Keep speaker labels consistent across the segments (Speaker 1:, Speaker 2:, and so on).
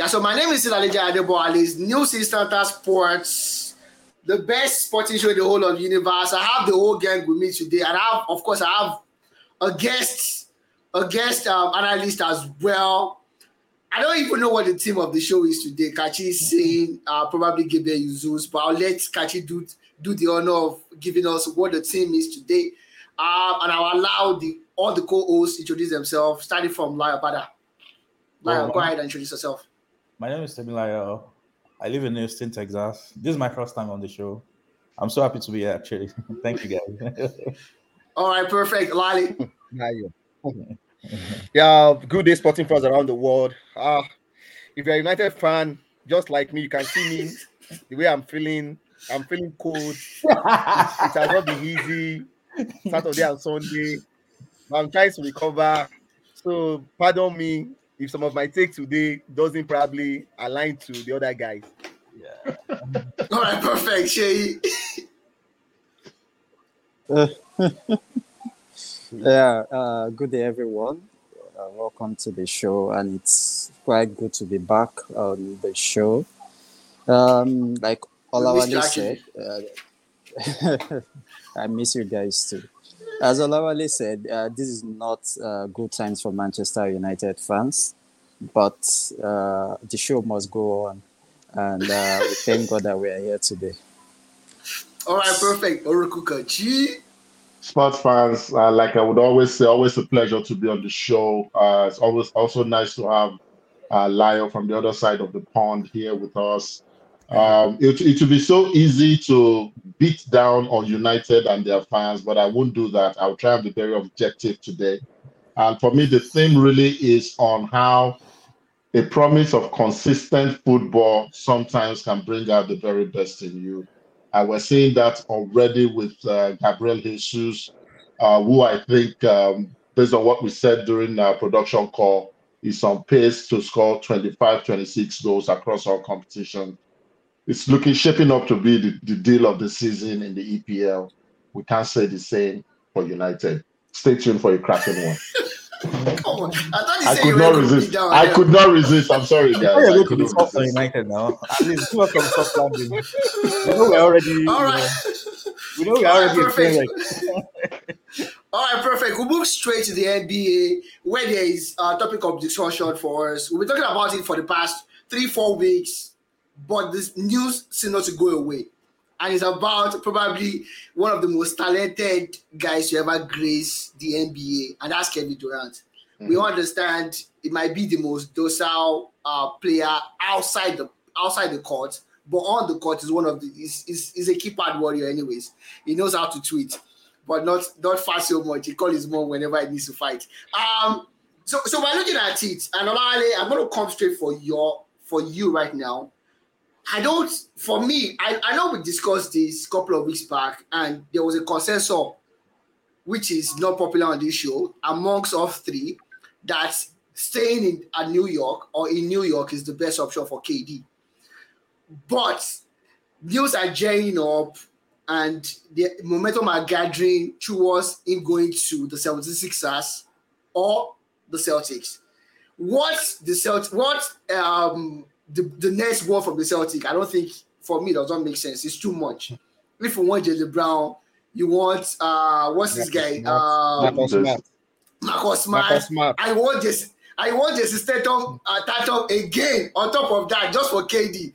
Speaker 1: Yeah, so my name is Silalija Adebo Alice, News Instanta Sports, the best sporting show in the whole of the universe. I have the whole gang with me today, and I have, of course, I have a guest, a guest um, analyst as well. I don't even know what the theme of the show is today. Kachi is saying uh, probably Gabriel Jesus, but I'll let Kachi do do the honor of giving us what the theme is today. Um, and I'll allow the all the co-hosts introduce themselves, starting from Laya Bada. Laya,
Speaker 2: Well,
Speaker 1: go ahead and introduce yourself.
Speaker 2: My name is Temilayo. I live in Houston, Texas. This is my first time on the show. I'm so happy to be here, actually. Thank you, guys.
Speaker 1: All right, perfect. Lali.
Speaker 3: How you? yeah, good day, sporting fans around the world. Ah, if you're a United fan, just like me, you can see me the way I'm feeling. I'm feeling cold. It has not been easy. Saturday and Sunday. I'm trying to recover. So pardon me if some of my take today doesn't probably align to the other guys.
Speaker 2: yeah.
Speaker 1: All right, perfect. Shay.
Speaker 4: Yeah, uh, good day, everyone. Uh, welcome to the show, and it's quite good to be back on the show. Um, like Olawale
Speaker 1: missed you,
Speaker 4: said, uh, I miss you guys too. As Olawale said, uh, this is not uh, good times for Manchester United fans, but uh, the show must go on, and uh, we thank God that we are here today.
Speaker 1: All right, perfect. Orokuka Chi.
Speaker 5: sports fans, uh, like I would always say, always a pleasure to be on the show. Uh, it's always also nice to have uh, Lyle from the other side of the pond here with us. Um, it, it would be so easy to beat down on United and their fans, but I won't do that. I'll try and be very objective today. And for me, the theme really is on how a promise of consistent football sometimes can bring out the very best in you. Uh, we're seeing that already with uh, Gabriel Jesus, uh, who I think, um, based on what we said during our production call, is on pace to score 25, 26 goals across all competition. It's looking shaping up to be the, the deal of the season in the EPL. We can't say the same for United. Stay tuned for a cracking one.
Speaker 1: Come on. I
Speaker 5: I could not resist.
Speaker 1: down.
Speaker 5: I
Speaker 1: them.
Speaker 5: could not resist. I'm sorry, guys.
Speaker 2: Why are
Speaker 5: I
Speaker 2: you to
Speaker 5: couldn't
Speaker 2: be soft on
Speaker 5: resist.
Speaker 2: United now? At least give us some soft landing. We know we're already, you
Speaker 1: All
Speaker 2: know, we know we're already a team
Speaker 1: perfect.
Speaker 2: like
Speaker 1: All right, perfect. We'll move straight to the NBA where there is a topic of discussion for us. We've been talking about it for the past three, four weeks, but this news seems not to go away. And it's about probably one of the most talented guys to ever grace the NBA, and that's Kevin Durant. We
Speaker 5: Mhm.
Speaker 1: understand it might be the most docile uh, player outside the outside the court, but on the court is one of the is is, is a keypad warrior. Anyways, he knows how to tweet but not not fast so much. He calls his mom whenever he needs to fight. Um, so so we're looking at it, and Olale, I'm going to come straight for your for you right now. I don't. For me, I, I know we discussed this a couple of weeks back, and there was a consensus, which is not popular on this show, amongst us three, that staying in at New York or in New York is the best option for KD. But news are gearing up and the momentum are gathering towards him going to the 76ers or the Celtics. What the Celt what um the, the next word from the Celtic, I don't think for me does not make sense. It's too much. If you want Jaylen Brown, you want uh what's this guy? Um,
Speaker 3: Marcus Smart.
Speaker 1: Marcus Smart.
Speaker 3: Smart.
Speaker 1: I want this. I want Jason Statham uh, Tatum again on top of that, just for KD.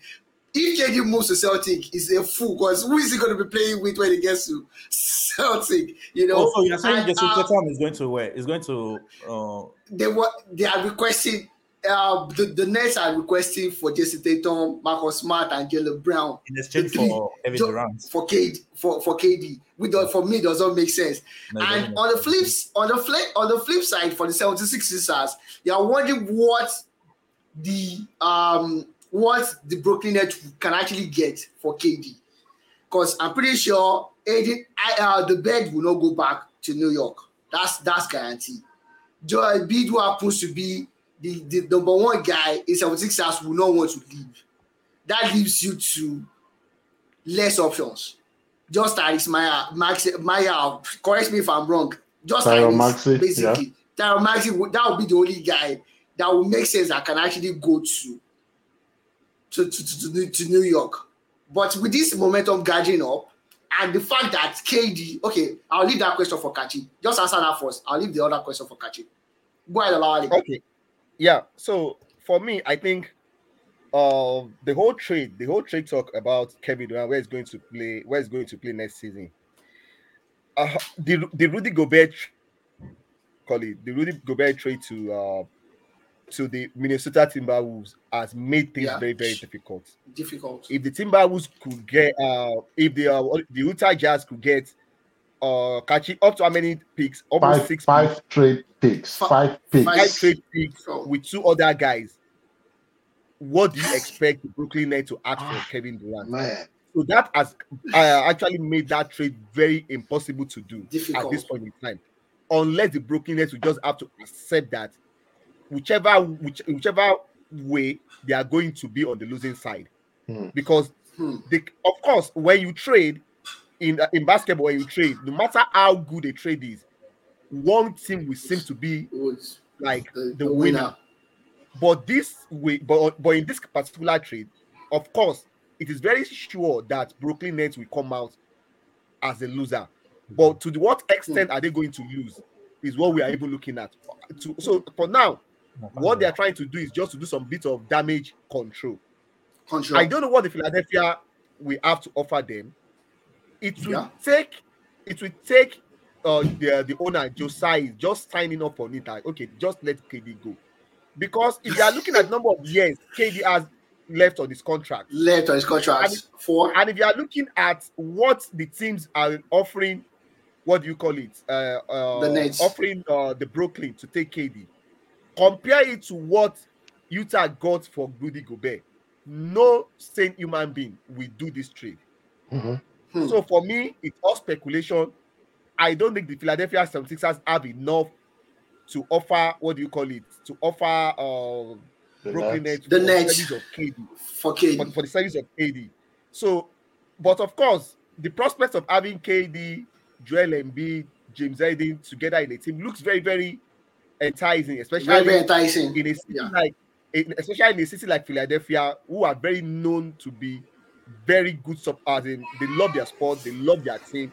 Speaker 1: If KD moves to Celtic, he's a fool because who is he going to be playing with when he gets to Celtic? You know,
Speaker 2: Also, you're saying
Speaker 1: And,
Speaker 2: Jason
Speaker 1: uh,
Speaker 2: Tatum is going to where? Is going to uh,
Speaker 1: they were they are requesting. Uh, the, the Nets are requesting for Jayson Tatum, Marcus Smart, and Jaylen Brown
Speaker 2: in exchange for Kevin Durant.
Speaker 1: for KD for for KD. We don't, for me does not make sense.
Speaker 2: No,
Speaker 1: and on the
Speaker 2: make
Speaker 1: flip on the flip on the flip side for the 76ers, you are wondering what the um what the Brooklyn Nets can actually get for KD. Because I'm pretty sure Aiden, I, uh, the bed will not go back to New York. That's that's guaranteed. Joel Embiid, who happens to be the, the number one guy in 76ers, will not want to leave. That leaves you to less options. Just Tyrese Maya, Max, Maya, correct me if I'm wrong. Just
Speaker 5: Tyrone
Speaker 1: Tyrese,
Speaker 5: Maxey,
Speaker 1: basically. Tyrone Maxey, would- that would be the only guy that would make sense that can actually go to to, to, to, to, to New York. But with this momentum gathering up, and the fact that KD, okay, I'll leave that question for Kachi. Just answer that first. I'll leave the other question for Kachi. Go ahead, Olawale.
Speaker 3: Okay. Yeah. So for me, I think uh the whole trade, the whole trade talk about Kevin Durant, where he's going to play, where he's going to play next season. Uh, the the Rudy Gobert call it the Rudy Gobert trade to uh to the Minnesota Timberwolves has made things
Speaker 1: Yeah.
Speaker 3: very very difficult.
Speaker 1: Difficult.
Speaker 3: If the Timberwolves could get uh if the uh, the Utah Jazz could get uh catching up to how many picks? Almost
Speaker 5: Five,
Speaker 3: six
Speaker 5: five trade picks.
Speaker 1: Fi-
Speaker 5: Five picks.
Speaker 3: five trade picks with two other guys. What do you expect Brooklyn Nets to ask for Kevin Durant?
Speaker 1: Man,
Speaker 3: So that has uh, actually made that trade very impossible to do
Speaker 1: Difficult.
Speaker 3: at this point in time, unless the Brooklyn Nets will just have to accept that whichever which, whichever way they are going to be on the losing side,
Speaker 5: Hmm.
Speaker 3: because
Speaker 1: Hmm.
Speaker 3: they, of course when you trade in uh, in basketball you trade, no matter how good a trade is, one team will seem to be like
Speaker 1: the,
Speaker 3: the winner. But this way, but but in this particular trade, of course, it is very sure that Brooklyn Nets will come out as a loser. But to the, what extent are they going to lose is what we are even looking at. To, so for now, what they are trying to do is just to do some bit of damage control.
Speaker 1: Control.
Speaker 3: I don't know what the Philadelphia will have to offer them. It will
Speaker 1: Yeah.
Speaker 3: take it will take uh the, the owner Joe Tsai just signing up on it. Like, okay, just let KD go. Because if you are looking at number of years KD has left on his contract,
Speaker 1: Left on his contract
Speaker 3: And-
Speaker 1: for
Speaker 3: and if you are looking at what the teams are offering, what do you call it? Uh, uh
Speaker 1: The Nets.
Speaker 3: offering uh the Brooklyn to take KD, compare it to what Utah got for Rudy Gobert. No sane human being will do this trade.
Speaker 5: Mhm.
Speaker 1: Hmm.
Speaker 3: So for me, it's all speculation. I don't think the Philadelphia 76ers have enough to offer what do you call it? To offer uh
Speaker 5: The
Speaker 3: Brooklyn
Speaker 5: Nets.
Speaker 3: Nets
Speaker 1: The
Speaker 3: for
Speaker 1: Nets.
Speaker 3: service of KD
Speaker 1: for KD.
Speaker 3: for, for the service of KD. So, but of course, the prospect of having KD, Joel Embiid, James Harden together in a team looks very, very enticing, especially
Speaker 1: very, very enticing.
Speaker 3: in a city
Speaker 1: Yeah.
Speaker 3: like, in, especially in a city like Philadelphia, who are very known to be very good. Sub, as in, they love their sport, they love their team.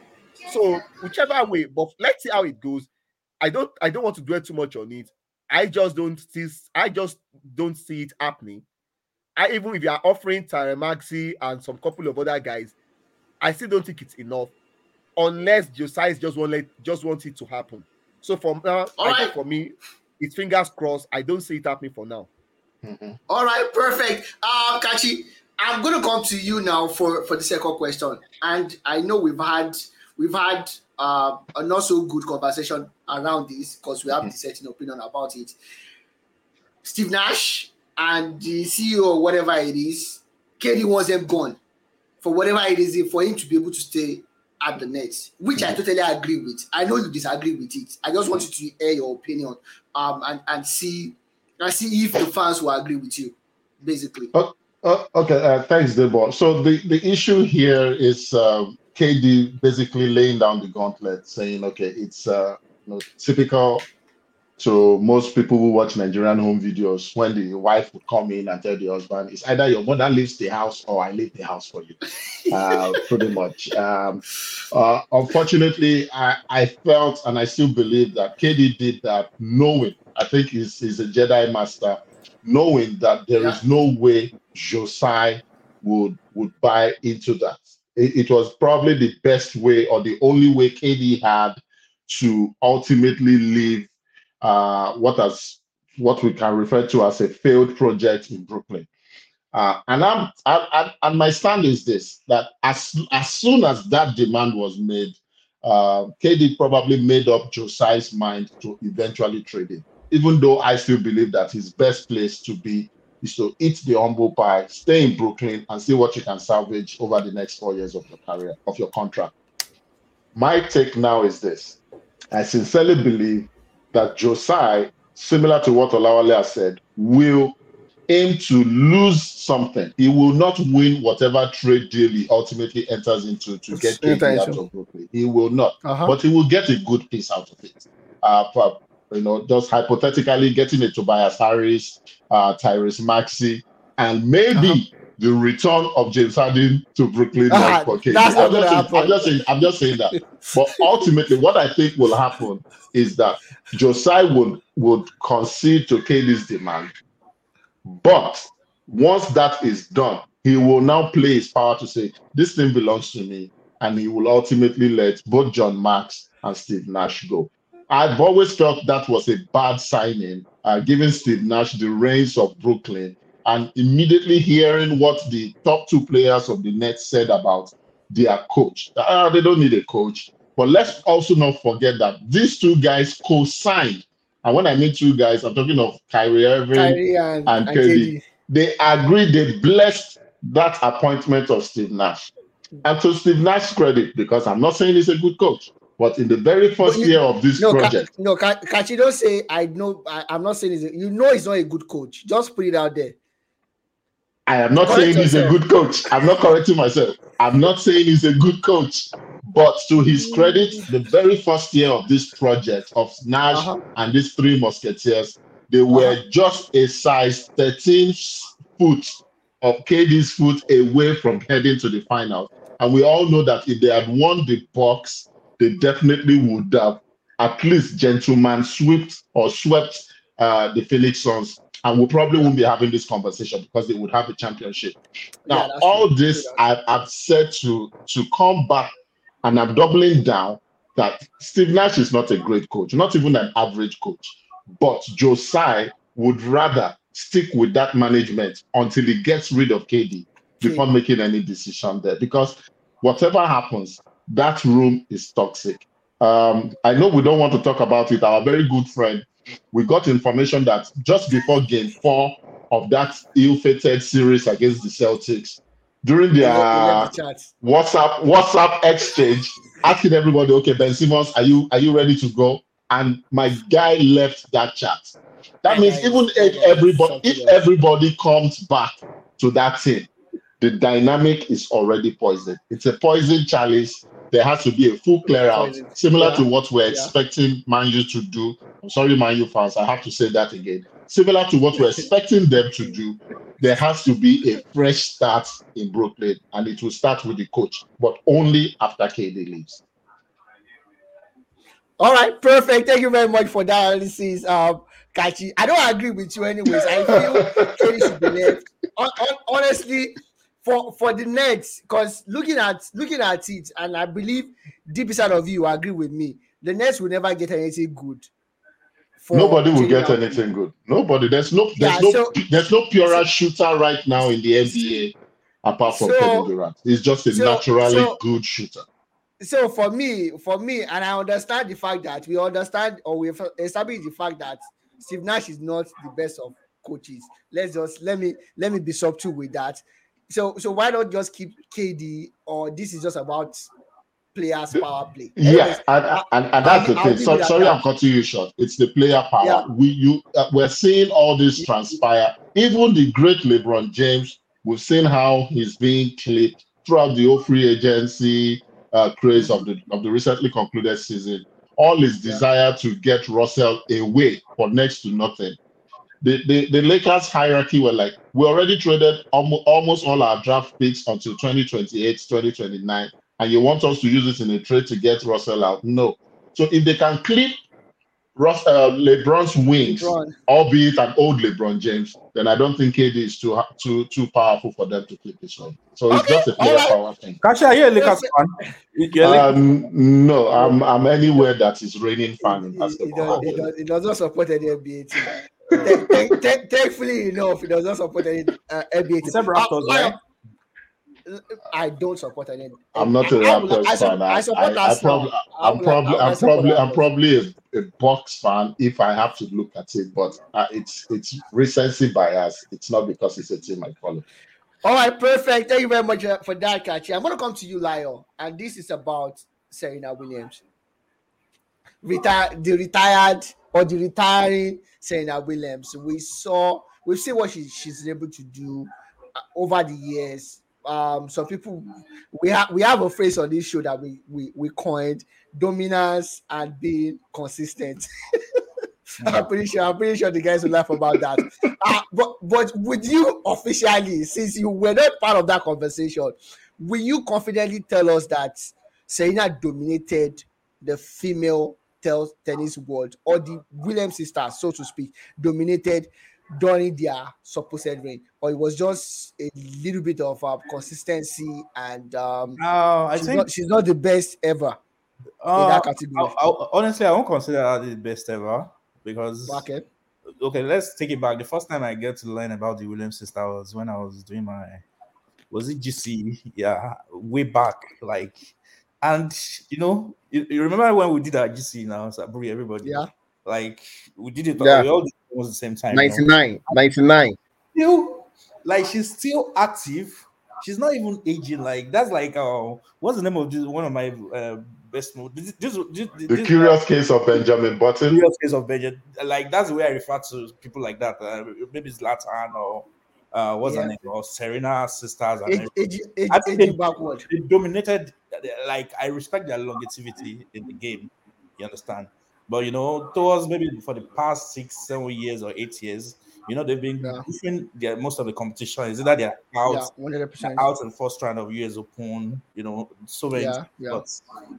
Speaker 3: So, whichever way, but let's see how it goes. I don't, I don't want to dwell too much on it. I just don't see, I just don't see it happening. I even if you are offering Tyrone Maxey and some couple of other guys, I still don't think it's enough, unless Joe Tsai just want let just want it to happen. So for now,
Speaker 1: All
Speaker 3: I
Speaker 1: right.
Speaker 3: think for me, it's fingers crossed. I don't see it happening for now.
Speaker 5: Mhm.
Speaker 1: All right, perfect. Um, Kachi, I'm gonna come to you now for for the second question, and I know we've had we've had uh, a not so good conversation around this because we have certain opinion about it. Steve Nash and the CEO, or whatever it is, KD wants them gone for whatever it is for him to be able to stay at the Nets, which I totally agree with. I know you disagree with it. I just want you to hear your opinion um, and and see and see if the fans will agree with you, basically.
Speaker 5: Uh, okay, uh, thanks, Debo. So the, the issue here is um, KD basically laying down the gauntlet, saying, okay, it's uh, you know, typical to most people who watch Nigerian home videos when the wife would come in and tell the husband, it's either your mother leaves the house or I leave the house for you. Uh, pretty much. Um, uh, unfortunately, I, I felt and I still believe that KD did that knowing, I think he's, he's a Jedi master, knowing that there is no way Joe Tsai would would buy into that. It, it was probably the best way or the only way KD had to ultimately leave uh, what has what we can refer to as a failed project in Brooklyn. Uh, and I'm I, I, and my stand is this: that as as soon as that demand was made, uh, KD probably made up Joe Tsai's mind to eventually trade it. Even though I still believe that his best place to be is to eat the humble pie, stay in Brooklyn, and see what you can salvage over the next four years of your career, of your contract. My take now is this. I sincerely believe that Joe Tsai, similar to what Olawale has said, will aim to lose something. He will not win whatever trade deal he ultimately enters into to get KD out of Brooklyn. He will not
Speaker 3: Uh-huh.
Speaker 5: but he will get a good piece out of it. Uh, you know, just hypothetically getting a Tobias Harris, uh, Tyrese Maxey, and maybe the return of James Harden to Brooklyn
Speaker 1: Ah,
Speaker 5: for KD.
Speaker 1: that's
Speaker 5: I'm, just saying. I'm just saying, I'm just saying that. But ultimately, what I think will happen is that Joe Tsai would would concede to KD's demand. But once that is done, he will now play his power to say, This thing belongs to me. And he will ultimately let both Sean Marks and Steve Nash go. I've always felt that was a bad signing, uh, giving Steve Nash the reins of Brooklyn and immediately hearing what the top two players of the Nets said about their coach. Ah, they don't need a coach. But let's also not forget that these two guys co-signed. And when I mean two guys, I'm talking of Kyrie Irving.
Speaker 1: Kyrie and,
Speaker 5: and
Speaker 1: and
Speaker 5: KD.
Speaker 1: KD.
Speaker 5: They agreed, they blessed that appointment of Steve Nash. And to Steve Nash's credit, because I'm not saying he's a good coach, but in the very first
Speaker 1: you-
Speaker 5: year of this
Speaker 1: No, Ka-
Speaker 5: project,
Speaker 1: no, Ka- Kachi, don't say I know. I, I'm not saying he's a, you know he's not a good coach. Just put it out there.
Speaker 5: I am not
Speaker 1: Correct
Speaker 5: saying he's a good coach. I'm not correcting myself. I'm not saying he's a good coach. But to his credit, the very first year of this project of Nash
Speaker 1: Uh-huh.
Speaker 5: and these three musketeers, they were
Speaker 1: Uh-huh.
Speaker 5: just a size 13 foot of KD's foot away from heading to the final. And we all know that if they had won the box, they definitely would have at least gentleman swept or swept uh, the Phoenix Suns. And we probably won't be having this conversation because they would have a championship. Now,
Speaker 1: that's
Speaker 5: all
Speaker 1: true.
Speaker 5: this I've, I've said to to come back, and I'm doubling down that Steve Nash is not a great coach, not even an average coach. But Joe Tsai would rather stick with that management until he gets rid of KD before making any decision there. Because whatever happens, that room is toxic. Um, I know we don't want to talk about it. Our very good friend, we got information that just before game four of that ill-fated series against the Celtics, during
Speaker 1: He
Speaker 5: their
Speaker 1: the.
Speaker 5: WhatsApp WhatsApp exchange, asking everybody, okay, Ben Simmons, are you are you ready to go? And my guy left that chat. That means even if
Speaker 1: that guy is
Speaker 5: everybody if everybody comes back to that team, the dynamic is already poisoned. It's a poison chalice. There has to be a full clear out, similar
Speaker 1: Yeah.
Speaker 5: to what we're expecting Man U to do. I'm sorry, Man U fans, I have to say that again. Similar to what we're expecting them to do, there has to be a fresh start in Brooklyn, and it will start with the coach, but only after KD leaves.
Speaker 1: All right, perfect. Thank you very much for that analysis, um, Kachi. I don't agree with you, anyways. I feel KD should be left. Hon- hon- honestly, for for the Nets, because looking at looking at it, and I believe deep inside of you agree with me, the Nets will never get anything good.
Speaker 5: Nobody will get
Speaker 1: out-
Speaker 5: anything good. Nobody. There's no. There's
Speaker 1: Yeah,
Speaker 5: no.
Speaker 1: so-
Speaker 5: there's no purer shooter right now in the NBA apart from
Speaker 1: So-
Speaker 5: Kevin Durant. He's just a
Speaker 1: so-
Speaker 5: naturally
Speaker 1: so-
Speaker 5: good shooter.
Speaker 1: so for me, for me, and I understand the fact that we understand or we establish the fact that Steve Nash is not the best of coaches. Let's just let me let me be subtle with that. So so why not just keep KD or this is just about players power play?
Speaker 5: Yeah, and,
Speaker 1: I-
Speaker 5: and, and that's
Speaker 1: give-
Speaker 5: the
Speaker 1: I'll
Speaker 5: thing. So,
Speaker 1: that
Speaker 5: sorry,
Speaker 1: back.
Speaker 5: I'm cutting you short. It's the player power.
Speaker 1: Yeah.
Speaker 5: We you uh, we're seeing all this transpire. Even the great LeBron James, we've seen how he's being clipped throughout the whole free agency uh, craze of the of the recently concluded season. All his
Speaker 1: Yeah.
Speaker 5: desire to get Russell away for next to nothing. The, the, the Lakers hierarchy were like, we already traded almost, almost all our draft picks until 2028, 2029 and you want us to use it in a trade to get Russell out. No. So if they can clip Russ, uh, LeBron's wings,
Speaker 1: LeBron.
Speaker 5: albeit an old LeBron James, then I don't think KD is too too too powerful for them to clip this one. So it's
Speaker 1: Okay,
Speaker 5: just a player
Speaker 1: alright.
Speaker 5: power thing.
Speaker 2: Kachi, are you a Lakers fan? You're a Lakers-
Speaker 5: Um, no, I'm I'm anywhere that is raining fan in
Speaker 1: He, he,
Speaker 5: basketball.
Speaker 1: does, he, does, he does not support any NBA team. Thank- thank- thank- Thankfully enough, he does not support any uh, NBA team.
Speaker 2: Except Raptors,
Speaker 1: Uh,
Speaker 2: right?
Speaker 1: I don't support any.
Speaker 5: I'm not a
Speaker 1: I- I will-
Speaker 5: Raptors
Speaker 1: I
Speaker 5: fan. I,
Speaker 1: I support
Speaker 5: I, I
Speaker 1: Arsenal.
Speaker 5: probably,
Speaker 1: I
Speaker 5: I'm probably,
Speaker 1: I will
Speaker 5: I'm probably, I'm probably a, a Bucks fan if I have to look at it. But uh, it's it's recency bias. It's not because it's a team I follow.
Speaker 1: All right, perfect. Thank you very much uh, for that, Kachi. I'm going to come to you, Lyle, and this is about Serena Williams. Retire the retired or the retiring Serena Williams. We saw, we've seen what she, she's able to do uh, over the years. Um, some people we have we have a phrase on this show that we we, we coined dominance and being consistent. I'm pretty sure. I'm pretty sure the guys will laugh about that. Uh, but but would you officially, since you were not part of that conversation, will you confidently tell us that Serena dominated the female tel- tennis world, or the Williams sisters, so to speak, dominated during their supposed reign, or it was just a little bit of uh, consistency and um,
Speaker 2: Uh, I
Speaker 1: she's,
Speaker 2: think
Speaker 1: not, she's not the best ever in
Speaker 2: uh,
Speaker 1: that category.
Speaker 2: I- I- honestly, I won't consider her the best ever because
Speaker 1: Okay.
Speaker 2: okay, let's take it back. The first time I get to learn about the Williams sister was when I was doing my was it GC? Yeah, way back, like, and you know, you, you remember when we did our GC now, Sabri, everybody,
Speaker 1: Yeah.
Speaker 2: like we did it,
Speaker 3: Yeah.
Speaker 2: we all did it almost the same time. you know?
Speaker 3: 99, 99.
Speaker 2: Still, like she's still active. She's not even aging. Like that's like uh, what's the name of this one of my uh, best mo- this this, this,
Speaker 5: The
Speaker 2: this
Speaker 5: curious case of Benjamin Button.
Speaker 2: curious case of budget. Like that's the way I refer to people like that. Uh, maybe it's Latin or uh, what's her name or Serena sisters. And everything.
Speaker 1: age, age,
Speaker 2: I think they-
Speaker 1: backward.
Speaker 2: they dominated. Like I respect their longevity in the game. You understand? But you know, towards maybe for the past six, seven years or eight years, you know, they've been
Speaker 1: Yeah.
Speaker 2: different. Their most of the competition is either they're out
Speaker 1: Yeah, percent.
Speaker 2: out in first round of US Open, you know, so many.
Speaker 1: Yeah, yeah.
Speaker 2: But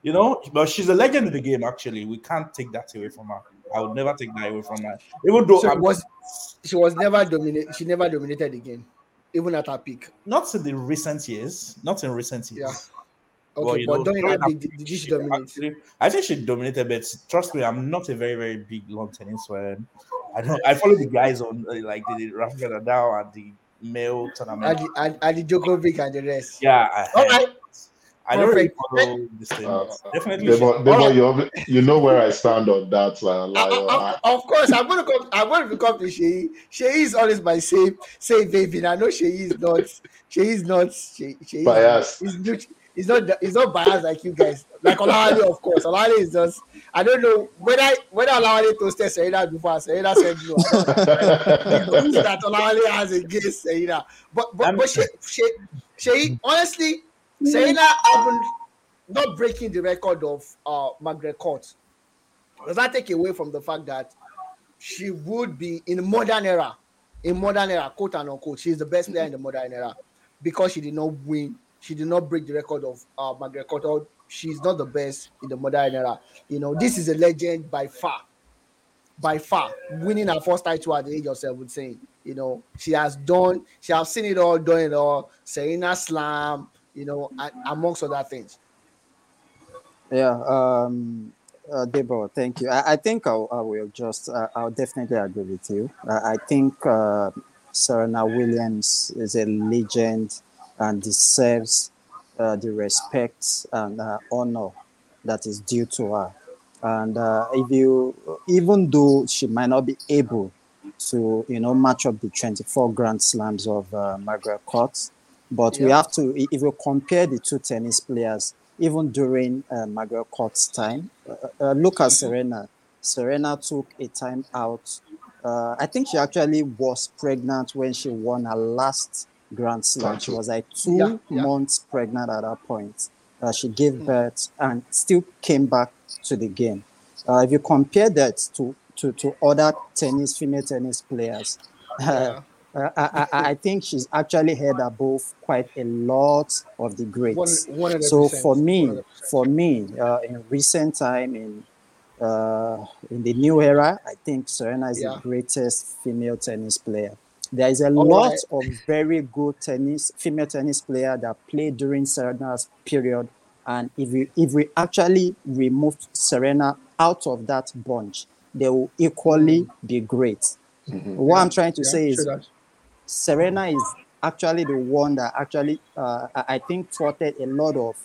Speaker 2: you know, but she's a legend in the game. Actually, we can't take that away from her. I would never take that away from her. Even though
Speaker 1: So
Speaker 2: I'm
Speaker 1: was she was never dominate. She never dominated the game, even at her peak.
Speaker 2: not in the recent years, not in recent years.
Speaker 1: Yeah.
Speaker 2: Well,
Speaker 1: Okay,
Speaker 2: you
Speaker 1: but
Speaker 2: know,
Speaker 1: during her did, did she dominate?
Speaker 2: actually- I think she dominated, but trust me, I'm not a very, very big lawn tennis fan. I don't. I follow the guys on uh, like the Rafael Nadal and the male tournament.
Speaker 1: And the, and, and the Djokovic and the rest.
Speaker 2: yeah, I,
Speaker 1: All right.
Speaker 2: I don't really
Speaker 1: perfect.
Speaker 2: follow this thing.
Speaker 5: Uh,
Speaker 2: definitely,
Speaker 5: Debo,
Speaker 2: she-
Speaker 5: Debo, you, you know where I stand on that, uh,
Speaker 1: Uh,
Speaker 5: Lyle.
Speaker 1: uh, uh, of course, I'm gonna come. I'm gonna come to Shei. Shei is always my same same baby. I know Shei is not. Shei is not. Shei, Shei is-
Speaker 5: Biased.
Speaker 1: He's, not- he's not. He's not biased like you guys. Like Olawale, of course. Olawale is just. I don't know whether whether Olawale toasted Serena before. Serena said no. I don't know. the goose that Olawale has against Serena. But but, but Shei, Shei, Shei, honestly, Serena haven't not breaking the record of uh Margaret Court. Does that take away from the fact that she would be in the modern era, in modern era, quote and unquote, she's the best player in the modern era because she did not win, she did not break the record of uh, Margaret Court. Or she's not the best in the modern era. You know, this is a legend by far, by far, winning her first title at the age of 17. You know, she has done, she has seen it all, done it all. Serena Slam, you know, amongst other things.
Speaker 4: Yeah, um, uh, Deborah, thank you. I, I think I'll, I will just, uh, I'll definitely agree with you. Uh, I think uh, Serena Williams is a legend and deserves uh, the respect and uh, honor that is due to her. And if you, even though she might not be able to, you know, match up the 24 Grand Slams of Margaret Court, but we have to, if you compare the two tennis players, even during uh, Margaret Court's time, uh, uh, look at Serena. Serena took a time out. Uh, I think she actually was pregnant when she won her last Grand Slam. She was like two
Speaker 1: Yeah, yeah.
Speaker 4: months pregnant at that point. Uh, she gave birth and still came back to the game. Uh, if you compare that to, to, to other tennis, female tennis players,
Speaker 1: Yeah.
Speaker 4: Uh, I, I, I think she's actually head above quite a lot of the greats.
Speaker 1: One- 100%,
Speaker 4: So for me,
Speaker 1: 100%.
Speaker 4: for me, uh, in recent time, in uh, in the new era, I think Serena is
Speaker 1: Yeah.
Speaker 4: the greatest female tennis player. There is a
Speaker 1: All
Speaker 4: lot
Speaker 1: right.
Speaker 4: of very good tennis female tennis player that played during Serena's period, and if we if we actually remove Serena out of that bunch, they will equally be great. What I'm trying to
Speaker 1: Yeah,
Speaker 4: say is
Speaker 1: true that.
Speaker 4: Serena is actually the one that actually, uh, I think, thwarted a lot of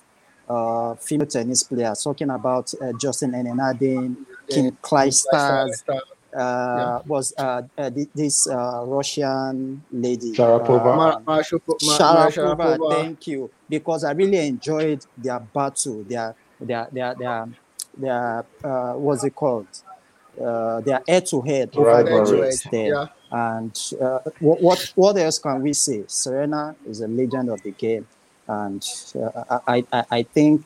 Speaker 4: uh, female tennis players. Talking about uh, Justine Henin-Hardenne, Kim
Speaker 1: Yeah,
Speaker 4: Clijsters,
Speaker 1: Star-
Speaker 4: uh, was uh, uh, this uh, Russian lady.
Speaker 5: Sharapova.
Speaker 4: uh,
Speaker 1: Ma- Sharapova, Ma- Ma-
Speaker 4: Sharapova,
Speaker 1: Sharapova.
Speaker 4: thank you. Because I really enjoyed their battle, their their their their, their uh, what's it called? Uh, their head to head over
Speaker 5: Right,
Speaker 4: the
Speaker 5: right,
Speaker 1: Edge to
Speaker 4: gates.
Speaker 1: Yeah.
Speaker 4: And uh, what, what what else can we say? Serena is a legend of the game, and uh, I, I I think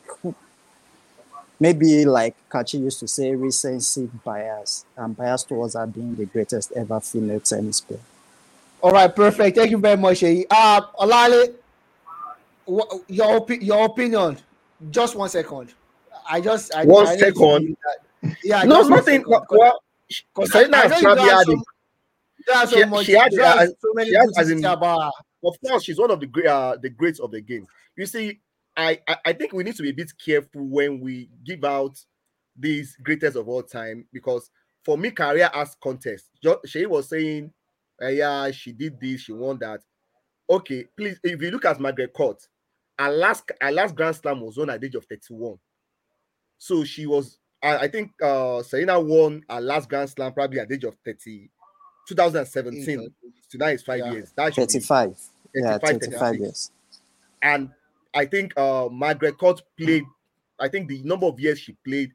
Speaker 4: maybe like Kachi used to say, recency bias. I'm biased towards her being the greatest ever female tennis player.
Speaker 1: All right, perfect. Thank you very much, Sheyi. Uh, Olale, wha- your opi- your opinion. Just one second. I just I,
Speaker 3: One
Speaker 1: I
Speaker 3: second?
Speaker 1: that. Yeah,
Speaker 3: No,
Speaker 1: just
Speaker 3: nothing.
Speaker 1: second, 'cause-
Speaker 3: Well,
Speaker 1: 'cause
Speaker 3: Serena
Speaker 1: I- I
Speaker 3: has
Speaker 1: know
Speaker 3: probably had
Speaker 1: so- so
Speaker 3: She-
Speaker 1: much-
Speaker 3: she has-
Speaker 1: you have
Speaker 3: uh,
Speaker 1: so many
Speaker 3: she has as in-
Speaker 1: about
Speaker 3: of course, she's one of the great, uh, the greats of the game. You see, I, I, I think we need to be a bit careful when we give out these greatest of all time because for me, career as contest, she was saying, uh, yeah, she did this, she won that. Okay, please, if you look at Margaret Court, her last, her last Grand Slam was won at the age of 31. So she was, I, I think uh Serena won her last Grand Slam probably at the age of 30, 2017. So now it's five
Speaker 1: Yeah.
Speaker 3: years. That should be
Speaker 4: 35. Yeah,
Speaker 3: 35,
Speaker 4: 35 years.
Speaker 3: and I think uh Margaret Court played. I think the number of years she played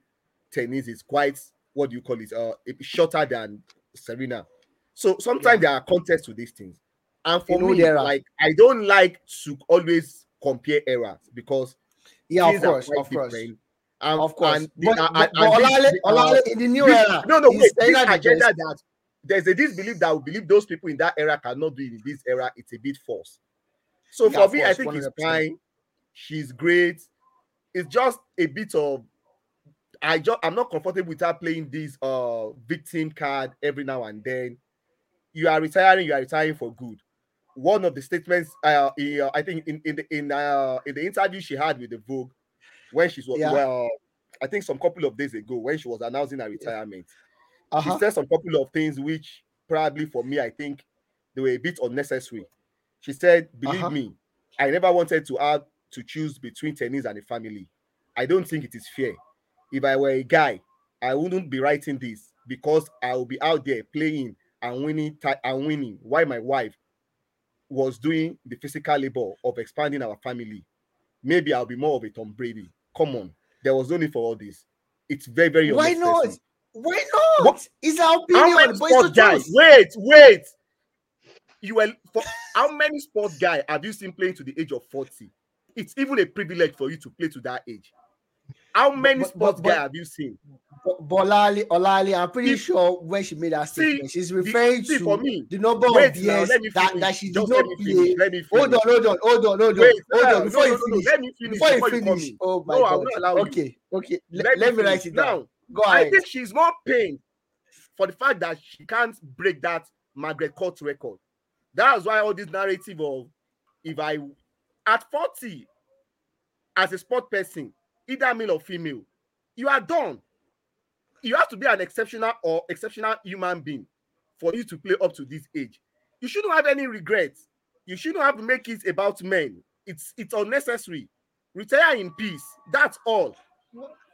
Speaker 3: tennis is quite what do you call it? Uh, shorter than Serena. So sometimes there are contests to these things, and for
Speaker 1: You know
Speaker 3: me,
Speaker 1: there
Speaker 3: like I don't like to always compare eras because
Speaker 1: Yeah, of
Speaker 3: things are
Speaker 1: course,
Speaker 3: quite
Speaker 1: of course.
Speaker 3: different. And,
Speaker 1: Of course.
Speaker 3: and the-
Speaker 1: but,
Speaker 3: and-
Speaker 1: but,
Speaker 3: and
Speaker 1: but
Speaker 3: this-
Speaker 1: Olale,
Speaker 3: the-
Speaker 1: Olale, in the new
Speaker 3: this-
Speaker 1: era,
Speaker 3: no, no,
Speaker 1: is
Speaker 3: wait. This
Speaker 1: Serena the
Speaker 3: agenda
Speaker 1: best.
Speaker 3: that there's a disbelief that we believe those people in that era cannot do it in this era. It's a bit false. So
Speaker 1: Yeah,
Speaker 3: for me, I think it's
Speaker 1: 100%.
Speaker 3: fine. She's great. It's just a bit of I just I'm not comfortable with her playing this uh victim card every now and then. You are retiring, you are retiring for good. One of the statements uh, he, uh, I think in in the in uh in the interview she had with the Vogue when she was
Speaker 1: Yeah.
Speaker 3: well, I think some couple of days ago when she was announcing her retirement
Speaker 1: Uh-huh.
Speaker 3: she said some couple of things which probably for me I think they were a bit unnecessary. She said, "Believe
Speaker 1: Uh-huh.
Speaker 3: me, I never wanted to have to choose between tennis and a family. I don't think it is fair. If I were a guy, I wouldn't be writing this because I will be out there playing and winning and winning while my wife was doing the physical labor of expanding our family. Maybe I'll be more of a Tom Brady. Come on, there was no need for all this. It's very, very
Speaker 1: Why not? Why not?
Speaker 3: What-
Speaker 1: It's our
Speaker 3: How
Speaker 1: opinion,
Speaker 3: many
Speaker 1: it's
Speaker 3: sports
Speaker 1: the.
Speaker 3: Wait, wait. You were for how many sports guy have you seen playing to the age of 40? It's even a privilege for you to play to that age. How many
Speaker 1: but-
Speaker 3: sports guy have you seen?
Speaker 1: But Bolali, Olali, I'm pretty sure when she made that
Speaker 3: See,
Speaker 1: statement, she's referring
Speaker 3: see,
Speaker 1: to
Speaker 3: for me,
Speaker 1: the number
Speaker 3: Wait
Speaker 1: of years that, that she did
Speaker 3: Just
Speaker 1: not
Speaker 3: let me
Speaker 1: play.
Speaker 3: finish.
Speaker 1: Hold on, hold on, hold on, hold on,
Speaker 3: Wait,
Speaker 1: hold
Speaker 3: no,
Speaker 1: on. Before
Speaker 3: no,
Speaker 1: you
Speaker 3: no, no,
Speaker 1: finish,
Speaker 3: let me finish
Speaker 1: before you
Speaker 3: before you
Speaker 1: finish.
Speaker 3: in.
Speaker 1: Oh my
Speaker 3: No,
Speaker 1: god. okay, okay. Let,
Speaker 3: Let,
Speaker 1: let me write it down.
Speaker 3: Now,
Speaker 1: Go
Speaker 3: I think she's more pained for the fact that she can't break that Margaret Court record. That's why all this narrative of if I at 40 as a sport person, either male or female, you are done. You have to be an exceptional or exceptional human being for you to play up to this age. You shouldn't have any regrets. You shouldn't have to make it about men. It's it's unnecessary. Retire in peace. That's all.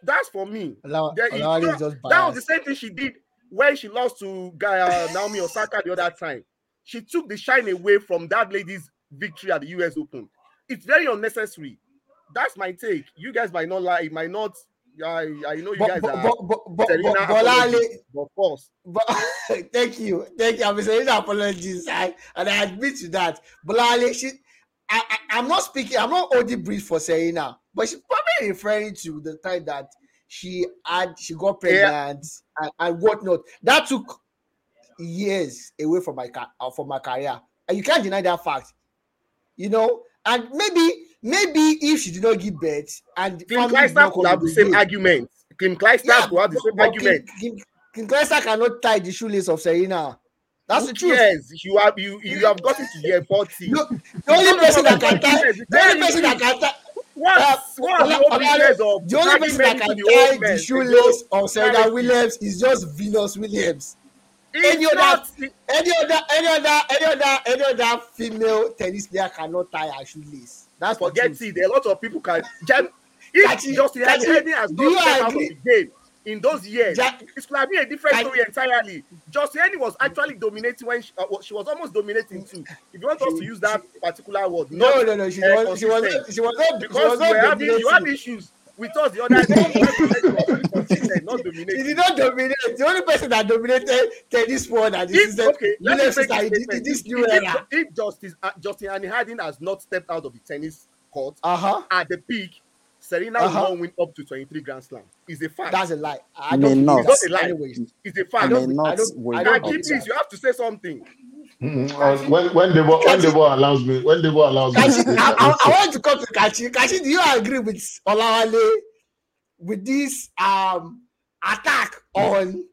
Speaker 3: That's for me.
Speaker 1: Allow,
Speaker 3: There no-
Speaker 1: is just
Speaker 3: that was the same thing she did when she lost to Guy, uh, Naomi Osaka the other time. She took the shine away from that lady's victory at the US Open. It's very unnecessary. That's my take. You guys might not like, might not. I, I know you
Speaker 1: But,
Speaker 3: guys
Speaker 1: but,
Speaker 3: are.
Speaker 1: but, but, but,
Speaker 3: Serena
Speaker 1: but,
Speaker 3: apologies, but of course,
Speaker 1: But thank you, thank you. I'm saying apologies, I, and I admit to that. Bolali, she, I, I, I'm not speaking. I'm not holding breath for Serena, but she's probably referring to the time that she had she got pregnant and, and whatnot. That took years away from my uh, from my career, and you can't deny that fact. You know, and maybe maybe if she did not give birth and
Speaker 3: Kim
Speaker 1: Clijsters
Speaker 3: could have the same argument. Kim Clijsters
Speaker 1: yeah,
Speaker 3: could have the same argument.
Speaker 1: Kim, Kim, Kim Clijsters cannot tie the shoelace of Serena. That's the truth.
Speaker 3: Yes, you have you you have gotten to year 40.
Speaker 1: No, the only person that can tie, the only person that can tie,
Speaker 3: What's the
Speaker 1: Ola-
Speaker 3: whole
Speaker 1: Ola-
Speaker 3: business of
Speaker 1: the only person that can tie the shoelace of Serena? Williams is just Venus Williams. Any other- Any other, any other, any other, any other female tennis player cannot tie her shoelace. That's
Speaker 3: Forget it. A lot of people can. Jam, if
Speaker 1: Kachi,
Speaker 3: Justin
Speaker 1: Kachi,
Speaker 3: Henin has not stepped out of the game in those years,
Speaker 1: Ja-
Speaker 3: it could have been a different story entirely. Henin was actually dominating when she, uh, she was almost dominating too. If you want us to use that particular word,
Speaker 1: no, no, no. She
Speaker 3: uh,
Speaker 1: was, she was, not, she was not, she
Speaker 3: because
Speaker 1: was
Speaker 3: you
Speaker 1: not
Speaker 3: having you had issues with us the other day. Not
Speaker 1: She
Speaker 3: dominating.
Speaker 1: did not dominate. The only person that dominated tennis sport and this is
Speaker 3: okay, let me
Speaker 1: Williams
Speaker 3: make
Speaker 1: is that
Speaker 3: a
Speaker 1: in, in
Speaker 3: statement.
Speaker 1: this new
Speaker 3: if,
Speaker 1: era.
Speaker 3: if Justice uh, Justine Henin-Hardenne has not stepped out of the tennis court
Speaker 1: Uh huh.
Speaker 3: at the peak, Serena
Speaker 1: Uh-huh.
Speaker 3: will not win up to 23 Grand Slam. It's a fact.
Speaker 1: That's a lie. I
Speaker 4: May
Speaker 1: don't
Speaker 4: not.
Speaker 3: It's not a lie.
Speaker 1: Anyways,
Speaker 3: it's a fact.
Speaker 4: may
Speaker 1: don't-
Speaker 4: not
Speaker 1: I don't-
Speaker 4: win
Speaker 1: I
Speaker 3: Now,
Speaker 1: don't
Speaker 4: up
Speaker 3: G,
Speaker 1: believe
Speaker 3: please, you have to say something.
Speaker 5: Mhm. Uh, when when Debo when Debo allows me when Debo allows me.
Speaker 1: Kachi,
Speaker 5: speak,
Speaker 1: I,
Speaker 5: I
Speaker 1: I,
Speaker 5: will
Speaker 1: I
Speaker 5: say-
Speaker 1: want to come to Kachi. Kachi, do you agree with Olawale with this um attack on
Speaker 3: It's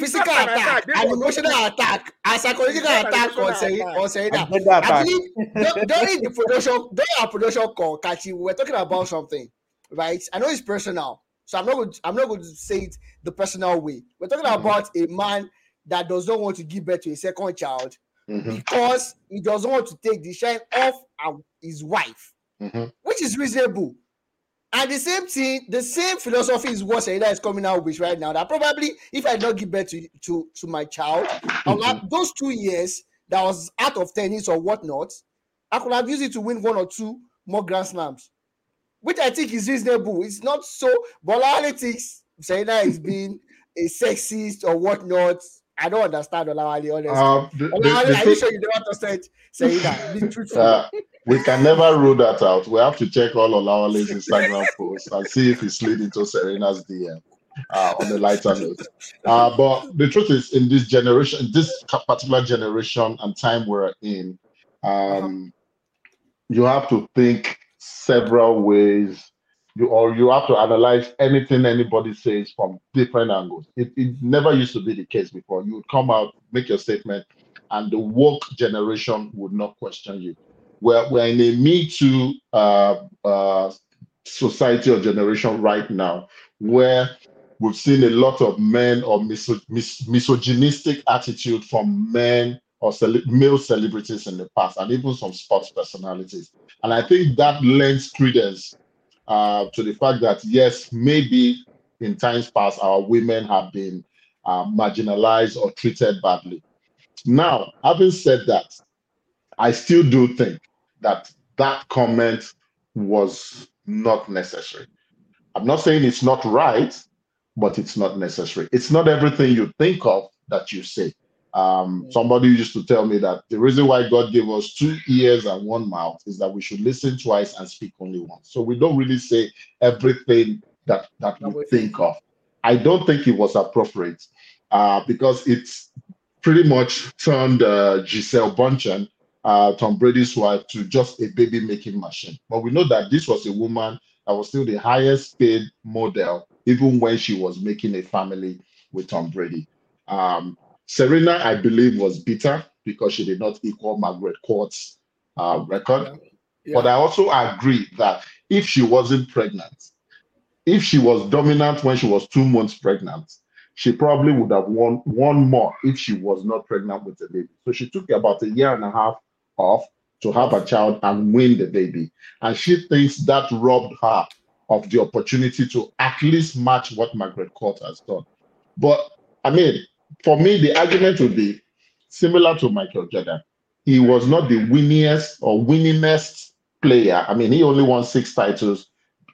Speaker 1: physical
Speaker 3: not an
Speaker 1: attack,
Speaker 3: attack.
Speaker 1: And emotional attack and psychological
Speaker 3: It's not an
Speaker 1: attack on
Speaker 3: emotional
Speaker 1: Serena? On Serena?
Speaker 2: I that
Speaker 1: I
Speaker 2: part.
Speaker 1: believe dur- during the production, during our production call, Kachi, we were talking about something, right? I know it's personal, so I'm not going. To, I'm not going to say it the personal way. We're talking
Speaker 5: Mhm.
Speaker 1: about a man that does not want to give birth to a second child
Speaker 5: Mhm,
Speaker 1: because he doesn't want to take the shine off his wife,
Speaker 5: mhm.
Speaker 1: which is reasonable. And the same thing, the same philosophy is what Serena is coming out with right now. That probably, if I don't give birth to to, to my child, have those two years that was out of tennis or whatnot, I could have used it to win one or two more Grand Slams, which I think is reasonable. It's not so. But Olawale thinks Serena is being a sexist or whatnot. I don't understand Olawale honestly.
Speaker 5: Uh, the- the-
Speaker 1: Olawale,
Speaker 5: the
Speaker 1: are you sure you never trusted Serena? Be truthful.
Speaker 5: Uh, we can never rule that out. We have to check all Olawale's Instagram posts and see if he slid into Serena's DM uh, on the lighter note. Uh, but the truth is, in this generation, in this particular generation and time we're in, um, you have to think several ways. You or you have to analyze anything anybody says from different angles. It, it never used to be the case before. You would come out, make your statement, and the woke generation would not question you. We're, we're in a Me Too uh, uh, society or generation right now where we've seen a lot of men or miso- mis- misogynistic attitude from men or male celebrities in the past and even some sports personalities. And I think that lends credence uh, to the fact that, yes, maybe in times past, our women have been uh, marginalized or treated badly. Now, having said that, I still do think that that comment was not necessary. I'm not saying it's not right, but it's not necessary. It's not everything you think of that you say. Um, somebody used to tell me that the reason why God gave us two ears and one mouth is that we should listen twice and speak only once. So we don't really say everything that that we think of. I don't think it was appropriate uh, because it's pretty much turned uh, Gisele Bündchen, uh, Tom Brady's wife, to just a baby making machine. But we know that this was a woman that was still the highest paid model, even when she was making a family with Tom Brady. Um, Serena, I believe, was bitter because she did not equal Margaret Court's uh, record.
Speaker 1: Yeah.
Speaker 5: But I also agree that if she wasn't pregnant, if she was dominant when she was two months pregnant, she probably would have won one more if she was not pregnant with the baby. So she took about a year and a half off to have a child and win the baby. And she thinks that robbed her of the opportunity to at least match what Margaret Court has done. But I mean, for me, the argument would be similar to Michael Jordan. He was not the winningest or winningest player. I mean, he only won six titles.